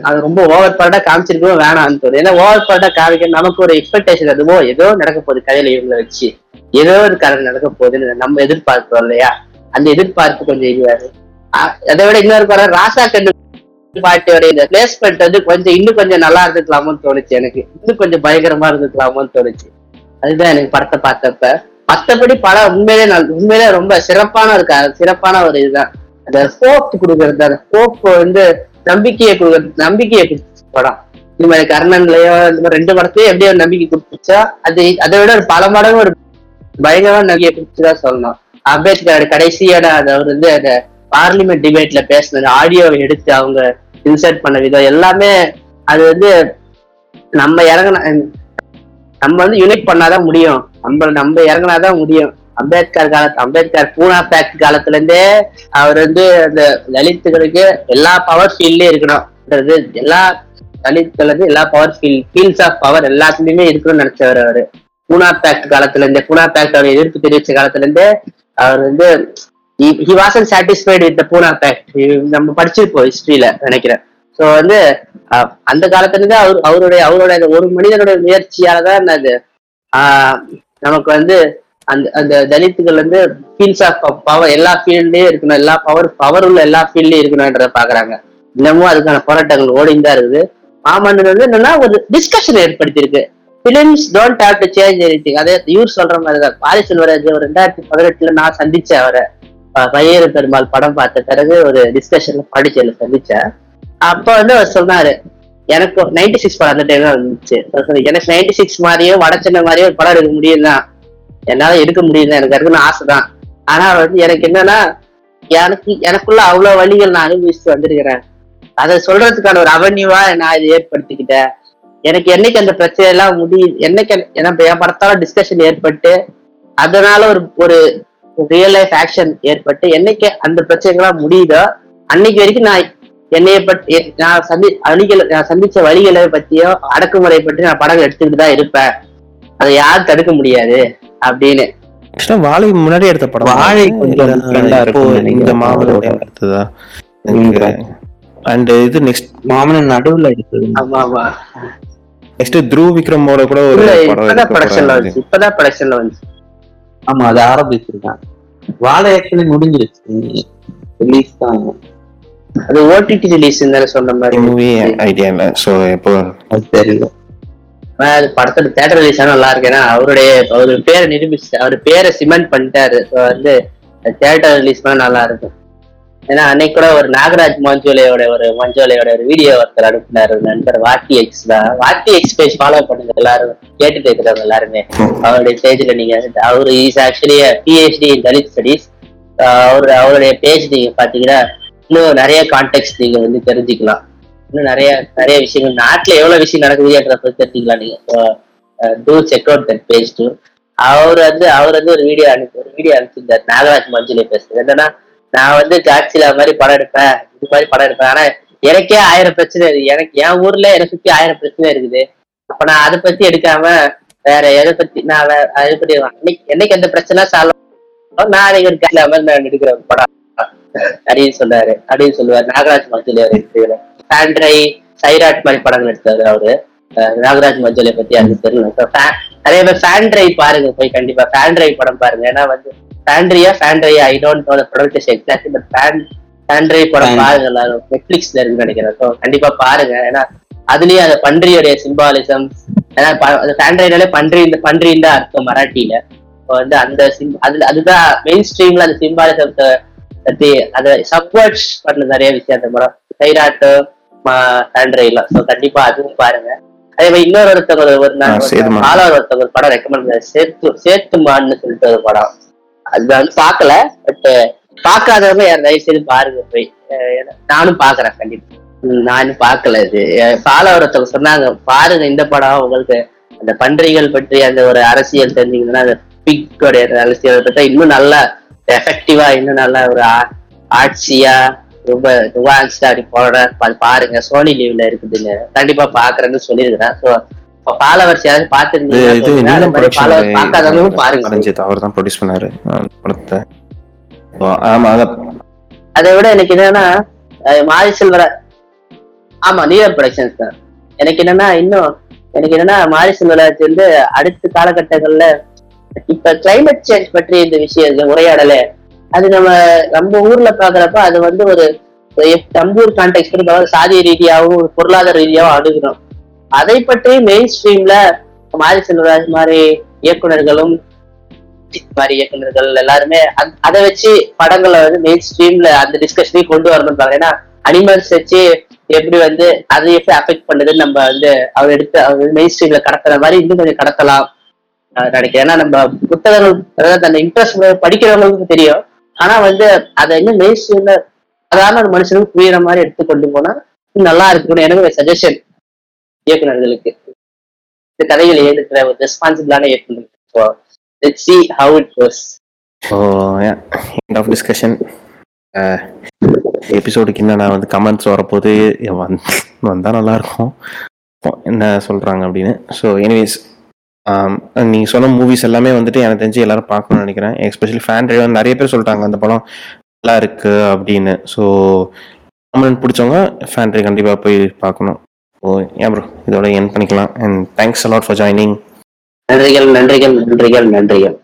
அது ரொம்ப ஓவர் பார்ட்டா காமிச்சிருக்கவே வேணாம்னு தோணுது ஏன்னா ஓவர் பார்ட்டா காமிக்க நமக்கு ஒரு எக்ஸ்பெக்டேஷன் அதுவோ ஏதோ நடக்க போகுது கதையில இவங்களை வச்சு. ஏதோ ஒரு கதை நடக்க போகுதுன்னு நம்ம எதிர்பார்க்கிறோம் இல்லையா? அந்த எதிர்பார்ப்பு கொஞ்சம் இதுவாரு அதை விட இன்னொரு படம் ராசா கண்ணு பாட்டியோட இந்த பிளேஸ்மெண்ட் வந்து கொஞ்சம் இன்னும் கொஞ்சம் நல்லா இருந்துக்கலாமோன்னு தோணுச்சு எனக்கு. இன்னும் கொஞ்சம் பயங்கரமா இருந்துக்கலாமோன்னு தோணுச்சு. அதுதான் எனக்கு படத்தை பார்த்தப்ப. மத்தபடி படம் உண்மையிலே உண்மையிலே ரொம்ப சிறப்பான ஒரு க- சிறப்பான ஒரு இதுதான். அந்த ஹோப் கொடுக்கறது அந்த ஹோப் வந்து நம்பிக்கையை கொடுக்கறது நம்பிக்கையை கொடுத்துச்சு படம். இந்த மாதிரி கர்ணன்லயோ இந்த மாதிரி ரெண்டு படத்துலயும் எப்படியோ ஒரு நம்பிக்கை கொடுத்துச்சா அது அதை விட ஒரு பல மடங்கு ஒரு பயங்கரமான நம்பிக்கை கொடுத்துதான் சொல்லணும் அம்பேத்கர் கடைசியோட அது அவர் வந்து அந்த பார்லிமெண்ட் டிபேட்ல பேசினது ஆடியோவை எடுத்து அவங்க இன்சர்ட் பண்ண விதம் எல்லாமே அது வந்து நம்ம இறங்கின நம்ம வந்து யூனிட் பண்ணாதான் முடியும். நம்ம நம்ம இறங்கினாதான் முடியும். அம்பேத்கர் காலத்து அம்பேத்கர் பூனா பேக்ட் காலத்துல இருந்தே அவர் வந்து அந்த தலித்துகளுக்கு எல்லா பவர் ஃபீல்ட்லயும் இருக்கணும்ன்றது எல்லா தலித்துகள் வந்து எல்லா power feel fields of power எல்லாத்துலயுமே இருக்கணும்னு நினைச்சவர் அவரு. பூனா பேக்ட் காலத்துல இருந்தே பூனா பேக்ட் அவர் எதிர்ப்பு தெரிவிச்ச காலத்துல இருந்தே அவர் வந்து he wasn't satisfied with Poona pact நம்ம படிச்சிருப்போம் ஹிஸ்டரியில நினைக்கிறேன். ஸோ வந்து அந்த காலத்துல இருந்து அவர் அவருடைய அவருடைய ஒரு மனிதனுடைய முயற்சியால தான் அது ஆஹ், நமக்கு வந்து அந்த அந்த தலித்துகள் வந்து ஃபீல்ட்ஸ் ஆஃப் பவர் எல்லா ஃபீல்ட்லயும் இருக்கணும் எல்லா பவர் பவர் உள்ள எல்லா ஃபீல்ட்லயும் இருக்கணும்ன்றத பாக்குறாங்க இன்னமும் அதுக்கான போராட்டங்கள் ஓடிந்து தான் இருக்குது. மாமன்னர் வந்து என்னன்னா ஒரு டிஸ்கஷன் ஏற்படுத்தியிருக்கு. Films don't have to change anything அதே இவர் சொல்ற மாதிரி தான் பாரி செல்வராஜ் ஒரு ரெண்டாயிரத்தி பதினெட்டுல நான் சந்திச்சேன் அவரை. ப- பையரு பெருமாள் படம் பார்த்த பிறகு ஒரு டிஸ்கஷன்ல பாடிச்சேர்ல சந்திச்சேன். அப்ப வந்து அவர் சொன்னாரு எனக்கு நைன்டி சிக்ஸ் படம் அந்த டைம் தான் வந்துச்சு எனக்கு நைன்டி சிக்ஸ் மாதிரியோ வடச்சென்னை மாதிரியோ ஒரு படம் எடுக்க முடியும் தான் என்னால எடுக்க முடியல எனக்கு இருக்குன்னு ஆசை தான் ஆனா வந்து எனக்கு என்னன்னா எனக்கு எனக்குள்ள அவ்வளவு வழிகள் நான் அனுபவிச்சுட்டு வந்திருக்கிறேன். அதை சொல்றதுக்கான ஒரு அவென்யூவா நான் இதை ஏற்படுத்திக்கிட்டேன். எனக்கு என்னைக்கு அந்த பிரச்சனை எல்லாம் முடியுது என்னைக்கு எனக்கு என் படத்தால டிஸ்கஷன் ஏற்பட்டு அதனால ஒரு ஒரு ரியல் லைஃப் ஆக்ஷன் ஏற்பட்டு என்னைக்கு அந்த பிரச்சனைகள்லாம் முடியுதோ அன்னைக்கு வரைக்கும் நான் என்னைய பற்றி நான் சந்தி வழிகளை நான் சந்திச்ச வழிகளை பத்தியோ அடக்குமுறை பற்றி நான் படங்கள் எடுத்துக்கிட்டு தான் இருப்பேன். அதை யாரும் தடுக்க முடியாது. அப்படின்னு. வாழை முன்னாடி எடுத்த படம். வாழை கொஞ்சம் இந்த. மாமலோட எடுத்ததா? அண்ட் இது நெக்ஸ்ட் மாமனன் நடுவுல எடுத்தது ஆமா ஆமா. நெக்ஸ்ட் த்ருவ் விக்ரமோட கூட ஒரு படம் இப்பதான் ப்ரொடக்ஷன்ல. வந்துச்சு. இப்பதான் ப்ரொடக்ஷன்ல வந்துச்சு. ஆமா அது ஆரம்பிச்சிருக்கான். வாழை ஆக்சுவலி முடிஞ்சிருச்சு. ரிலீஸ் தான். அது ஓடிடி ரிலீஸ் தானே சொன்ன மாதிரி மூவி ஐடியா இல்ல. சோ இப்போ அது தெரியல. படத்தோட தேட்டர் ரிலீஸ் ஆனா நல்லா இருக்கு. ஏன்னா அவருடைய அவரு பேரை நிரூபிச்சு அவர் பேரை சிமெண்ட் பண்ணிட்டாரு. வந்து தேட்டர் ரிலீஸ் பண்ணா நல்லா இருக்கும். ஏன்னா அன்னைக்கு கூட ஒரு நாகராஜ் மஞ்சோலையோட ஒரு மஞ்சோலையோட ஒரு வீடியோ ஒருத்தர் அனுப்பினாரு. நண்பர் வாட்டி எக்ஸ் தான். வாட்டி எக்ஸ் பேஜ் ஃபாலோ பண்ணுங்க எல்லாரும். கேட்டுட்டு இருக்கிறவங்க எல்லாருமே. அவருடைய பேஜ்ல நீங்க அவரு is actually PhD in Dalit studies அவர் அவருடைய பேஜ் நீங்க பாத்தீங்கன்னா இன்னும் நிறைய கான்டெக்ட் நீங்க வந்து தெரிஞ்சுக்கலாம். இன்னும் நிறைய நிறைய விஷயங்கள். நாட்டுல எவ்வளவு விஷயம் நடக்குதுன்றத பத்தி தெரிஞ்சுக்கலாம் நீங்க to check out that page to அவர் வந்து அவர் வந்து ஒரு வீடியோ அனுப்பி ஒரு வீடியோ அனுப்பிச்சிருந்தார். நாகராஜ் மஞ்சுளை பேசுறது. என்னன்னா நான் வந்து காட்சியில மாதிரி படம் எடுப்பேன். இது மாதிரி படம் எடுப்பேன். ஆனா எனக்கே ஆயிரம் பிரச்சனை இருக்கு எனக்கு என் ஊர்ல என்னை சுத்தி ஆயிரம் பிரச்சனை இருக்குது. அப்ப நான் அதை பத்தி எடுக்காம வேற எதை பத்தி நான் வே- அதை பத்தி என்னைக்கு என்னைக்கு எந்த பிரச்சனை சால்வ் நான் அதை ஒரு காட்சியில மாதிரி நான் எடுக்கிற படம். அப்படின்னு சொன்னாரு. அப்படின்னு சொல்லுவார். நாகராஜ் மஞ்சுளை ஒரு சாண்ட்ரை சைராட் மாதிரி படங்கள் எடுத்தாரு அவரு. நாகராஜ் மஞ்சளை பத்தி எனக்கு தெரியல. நிறைய பேர் ஃபேன் டிரைவ் பாருங்க போய் கண்டிப்பா. ஃபேன் டிரைவ் படம் பாருங்க. ஏன்னா வந்து ஃபேண்ட்ரியா ஃபேண்ட்ரியா I don't know pronunciation exactly but Fandry Fandry படம் பாருங்க எல்லாரும். நெட்ஃபிளிக்ஸ்ல இருக்குன்னு நினைக்கிறேன். ஸோ கண்டிப்பா பாருங்க. ஏன்னா அதுலயும் அந்த பன்றியோடைய சிம்பாலிசம் ஏன்னா ஃபேன் டிரைவ்னாலே பன்றி இந்த பன்றின்னு தான் அர்த்தம் மராட்டியில. இப்போ வந்து அந்த சிம் அதுல அதுதான் மெயின் ஸ்ட்ரீம்ல அந்த சிம்பாலிசத்தை பத்தி அதை சப்வர்ட்ஸ் பண்ண நிறைய விஷயம். அந்த படம் சைராட்டு ஸோ கண்டிப்பா அதுவும் பாருங்க. அதே மாதிரி இன்னொரு ஒருத்தவங்க ஒரு-. நாலாவது ஒருத்தவங்க ஒரு படம் ரெக்கமெண்ட் பண்ண சேத்து சேத்துமான்னு சொல்லிட்டு ஒரு படம். அது வந்து பார்க்கல பட் பார்க்காதவங்க யார் தயவு செய்து பாருங்க போய். நானும் பாக்குறேன் கண்டிப்பா. நானும் பார்க்கல இது. ஃபாலோ ஒருத்தவங்க சொன்னாங்க பாருங்க இந்த படம் உங்களுக்கு அந்த பன்றிகள் பற்றி அந்த ஒரு அரசியல் தெரிஞ்சீங்கன்னா அந்த பிக்கோடைய அரசியல் பற்றி இன்னும் நல்லா எஃபெக்டிவா இன்னும் நல்லா ஒரு ஆட்சியா ரொம்ப அட்வான்ஸ்டா அப்படி போட அது பாருங்க சோனி லீவ்ல இருக்குதுன்னு கண்டிப்பா பாக்குறேன்னு சொல்லியிருக்கிறேன். ஸோ ஃபாலோவர்ஸ் யாராவது நீலம் ப்ரொடக்ஷன் பாருங்க. அவர் தான் ப்ரொடியூஸ் பண்ணாரு. படத்தை ஆமா அத விட எனக்கு என்னன்னா மாரி செல்வர ஆமா நியூயர் ப்ரொடக்ஷன்ஸ் தான். எனக்கு என்னன்னா இன்னும் எனக்கு என்னன்னா மாரி செல்வராஜ் வந்து அடுத்த காலகட்டங்கள்ல இப்ப கிளைமேட் சேஞ்ச் பற்றி இந்த விஷயம் உரையாடல அது நம்ம நம்ம ஊர்ல பாக்குறப்ப அது வந்து ஒரு தம்பூர் நம்ம ஊர் கான்டெக்ட் சாதிய ரீதியாகவும் ஒரு பொருளாதார ரீதியாகவும் அணுகிறோம் அதை பற்றி மெயின் ஸ்ட்ரீம்ல மாரி செல்வராஜ் மாதிரி இயக்குனர்களும் மாதிரி இயக்குனர்கள் எல்லாருமே அதை வச்சு படங்களை வந்து மெயின் ஸ்ட்ரீம்ல அந்த டிஸ்கஷனையும் கொண்டு வரணும் பாருங்க ஏன்னா அனிமல்ஸ் வச்சு எப்படி வந்து அதை எப்படி அஃபெக்ட் பண்ணுதுன்னு நம்ம வந்து அவர் எடுத்து அவர் மெயின் ஸ்ட்ரீம்ல கடத்துற மாதிரி இன்னும் கொஞ்சம் கடத்தலாம் நினைக்கிறேன். ஏன்னா நம்ம புத்தகங்கள் அந்த இன்ட்ரெஸ்ட் படிக்கிறவங்களுக்கு தெரியும். ஆனா வந்து அதை இன்னும் மெயின் ஸ்ட்ரீம்ல சாதாரண ஒரு மனுஷனுக்கு புரியுற மாதிரி எடுத்து கொண்டு போனா நல்லா இருக்கும்னு எனக்கு ஒரு சஜஷன் இயக்குநர்களுக்கு. இந்த கதைகளை எழுதுகிற ஒரு ரெஸ்பான்சிபிளான இயக்குநர் let see how it goes so end of discussion எபிசோடுக்கு என்ன நான் வந்து கமெண்ட்ஸ் வரப்போது வந் வந்தால் நல்லாயிருக்கும் என்ன சொல்கிறாங்க அப்படின்னு. ஸோ எனிவேஸ் நீங்கள் சொன்ன மூவிஸ் எல்லாமே வந்துட்டு எனக்கு தெரிஞ்சு எல்லாரும் பார்க்கணும்னு நினைக்கிறேன். எஸ்பெஷலி ஃபேன் ட்ரைவ் நிறைய பேர் சொல்லிட்டாங்க அந்த படம் நல்லா இருக்கு அப்படின்னு. ஸோ கமெண்ட் பிடிச்சவங்க ஃபேன் ட்ரைவ் கண்டிப்பாக போய் பார்க்கணும். ஓ ஏன் ப்ரோ இதோட என் பண்ணிக்கலாம். And thanks a lot for joining நன்றிகள் நன்றிகள் நன்றிகள் நன்றிகள்.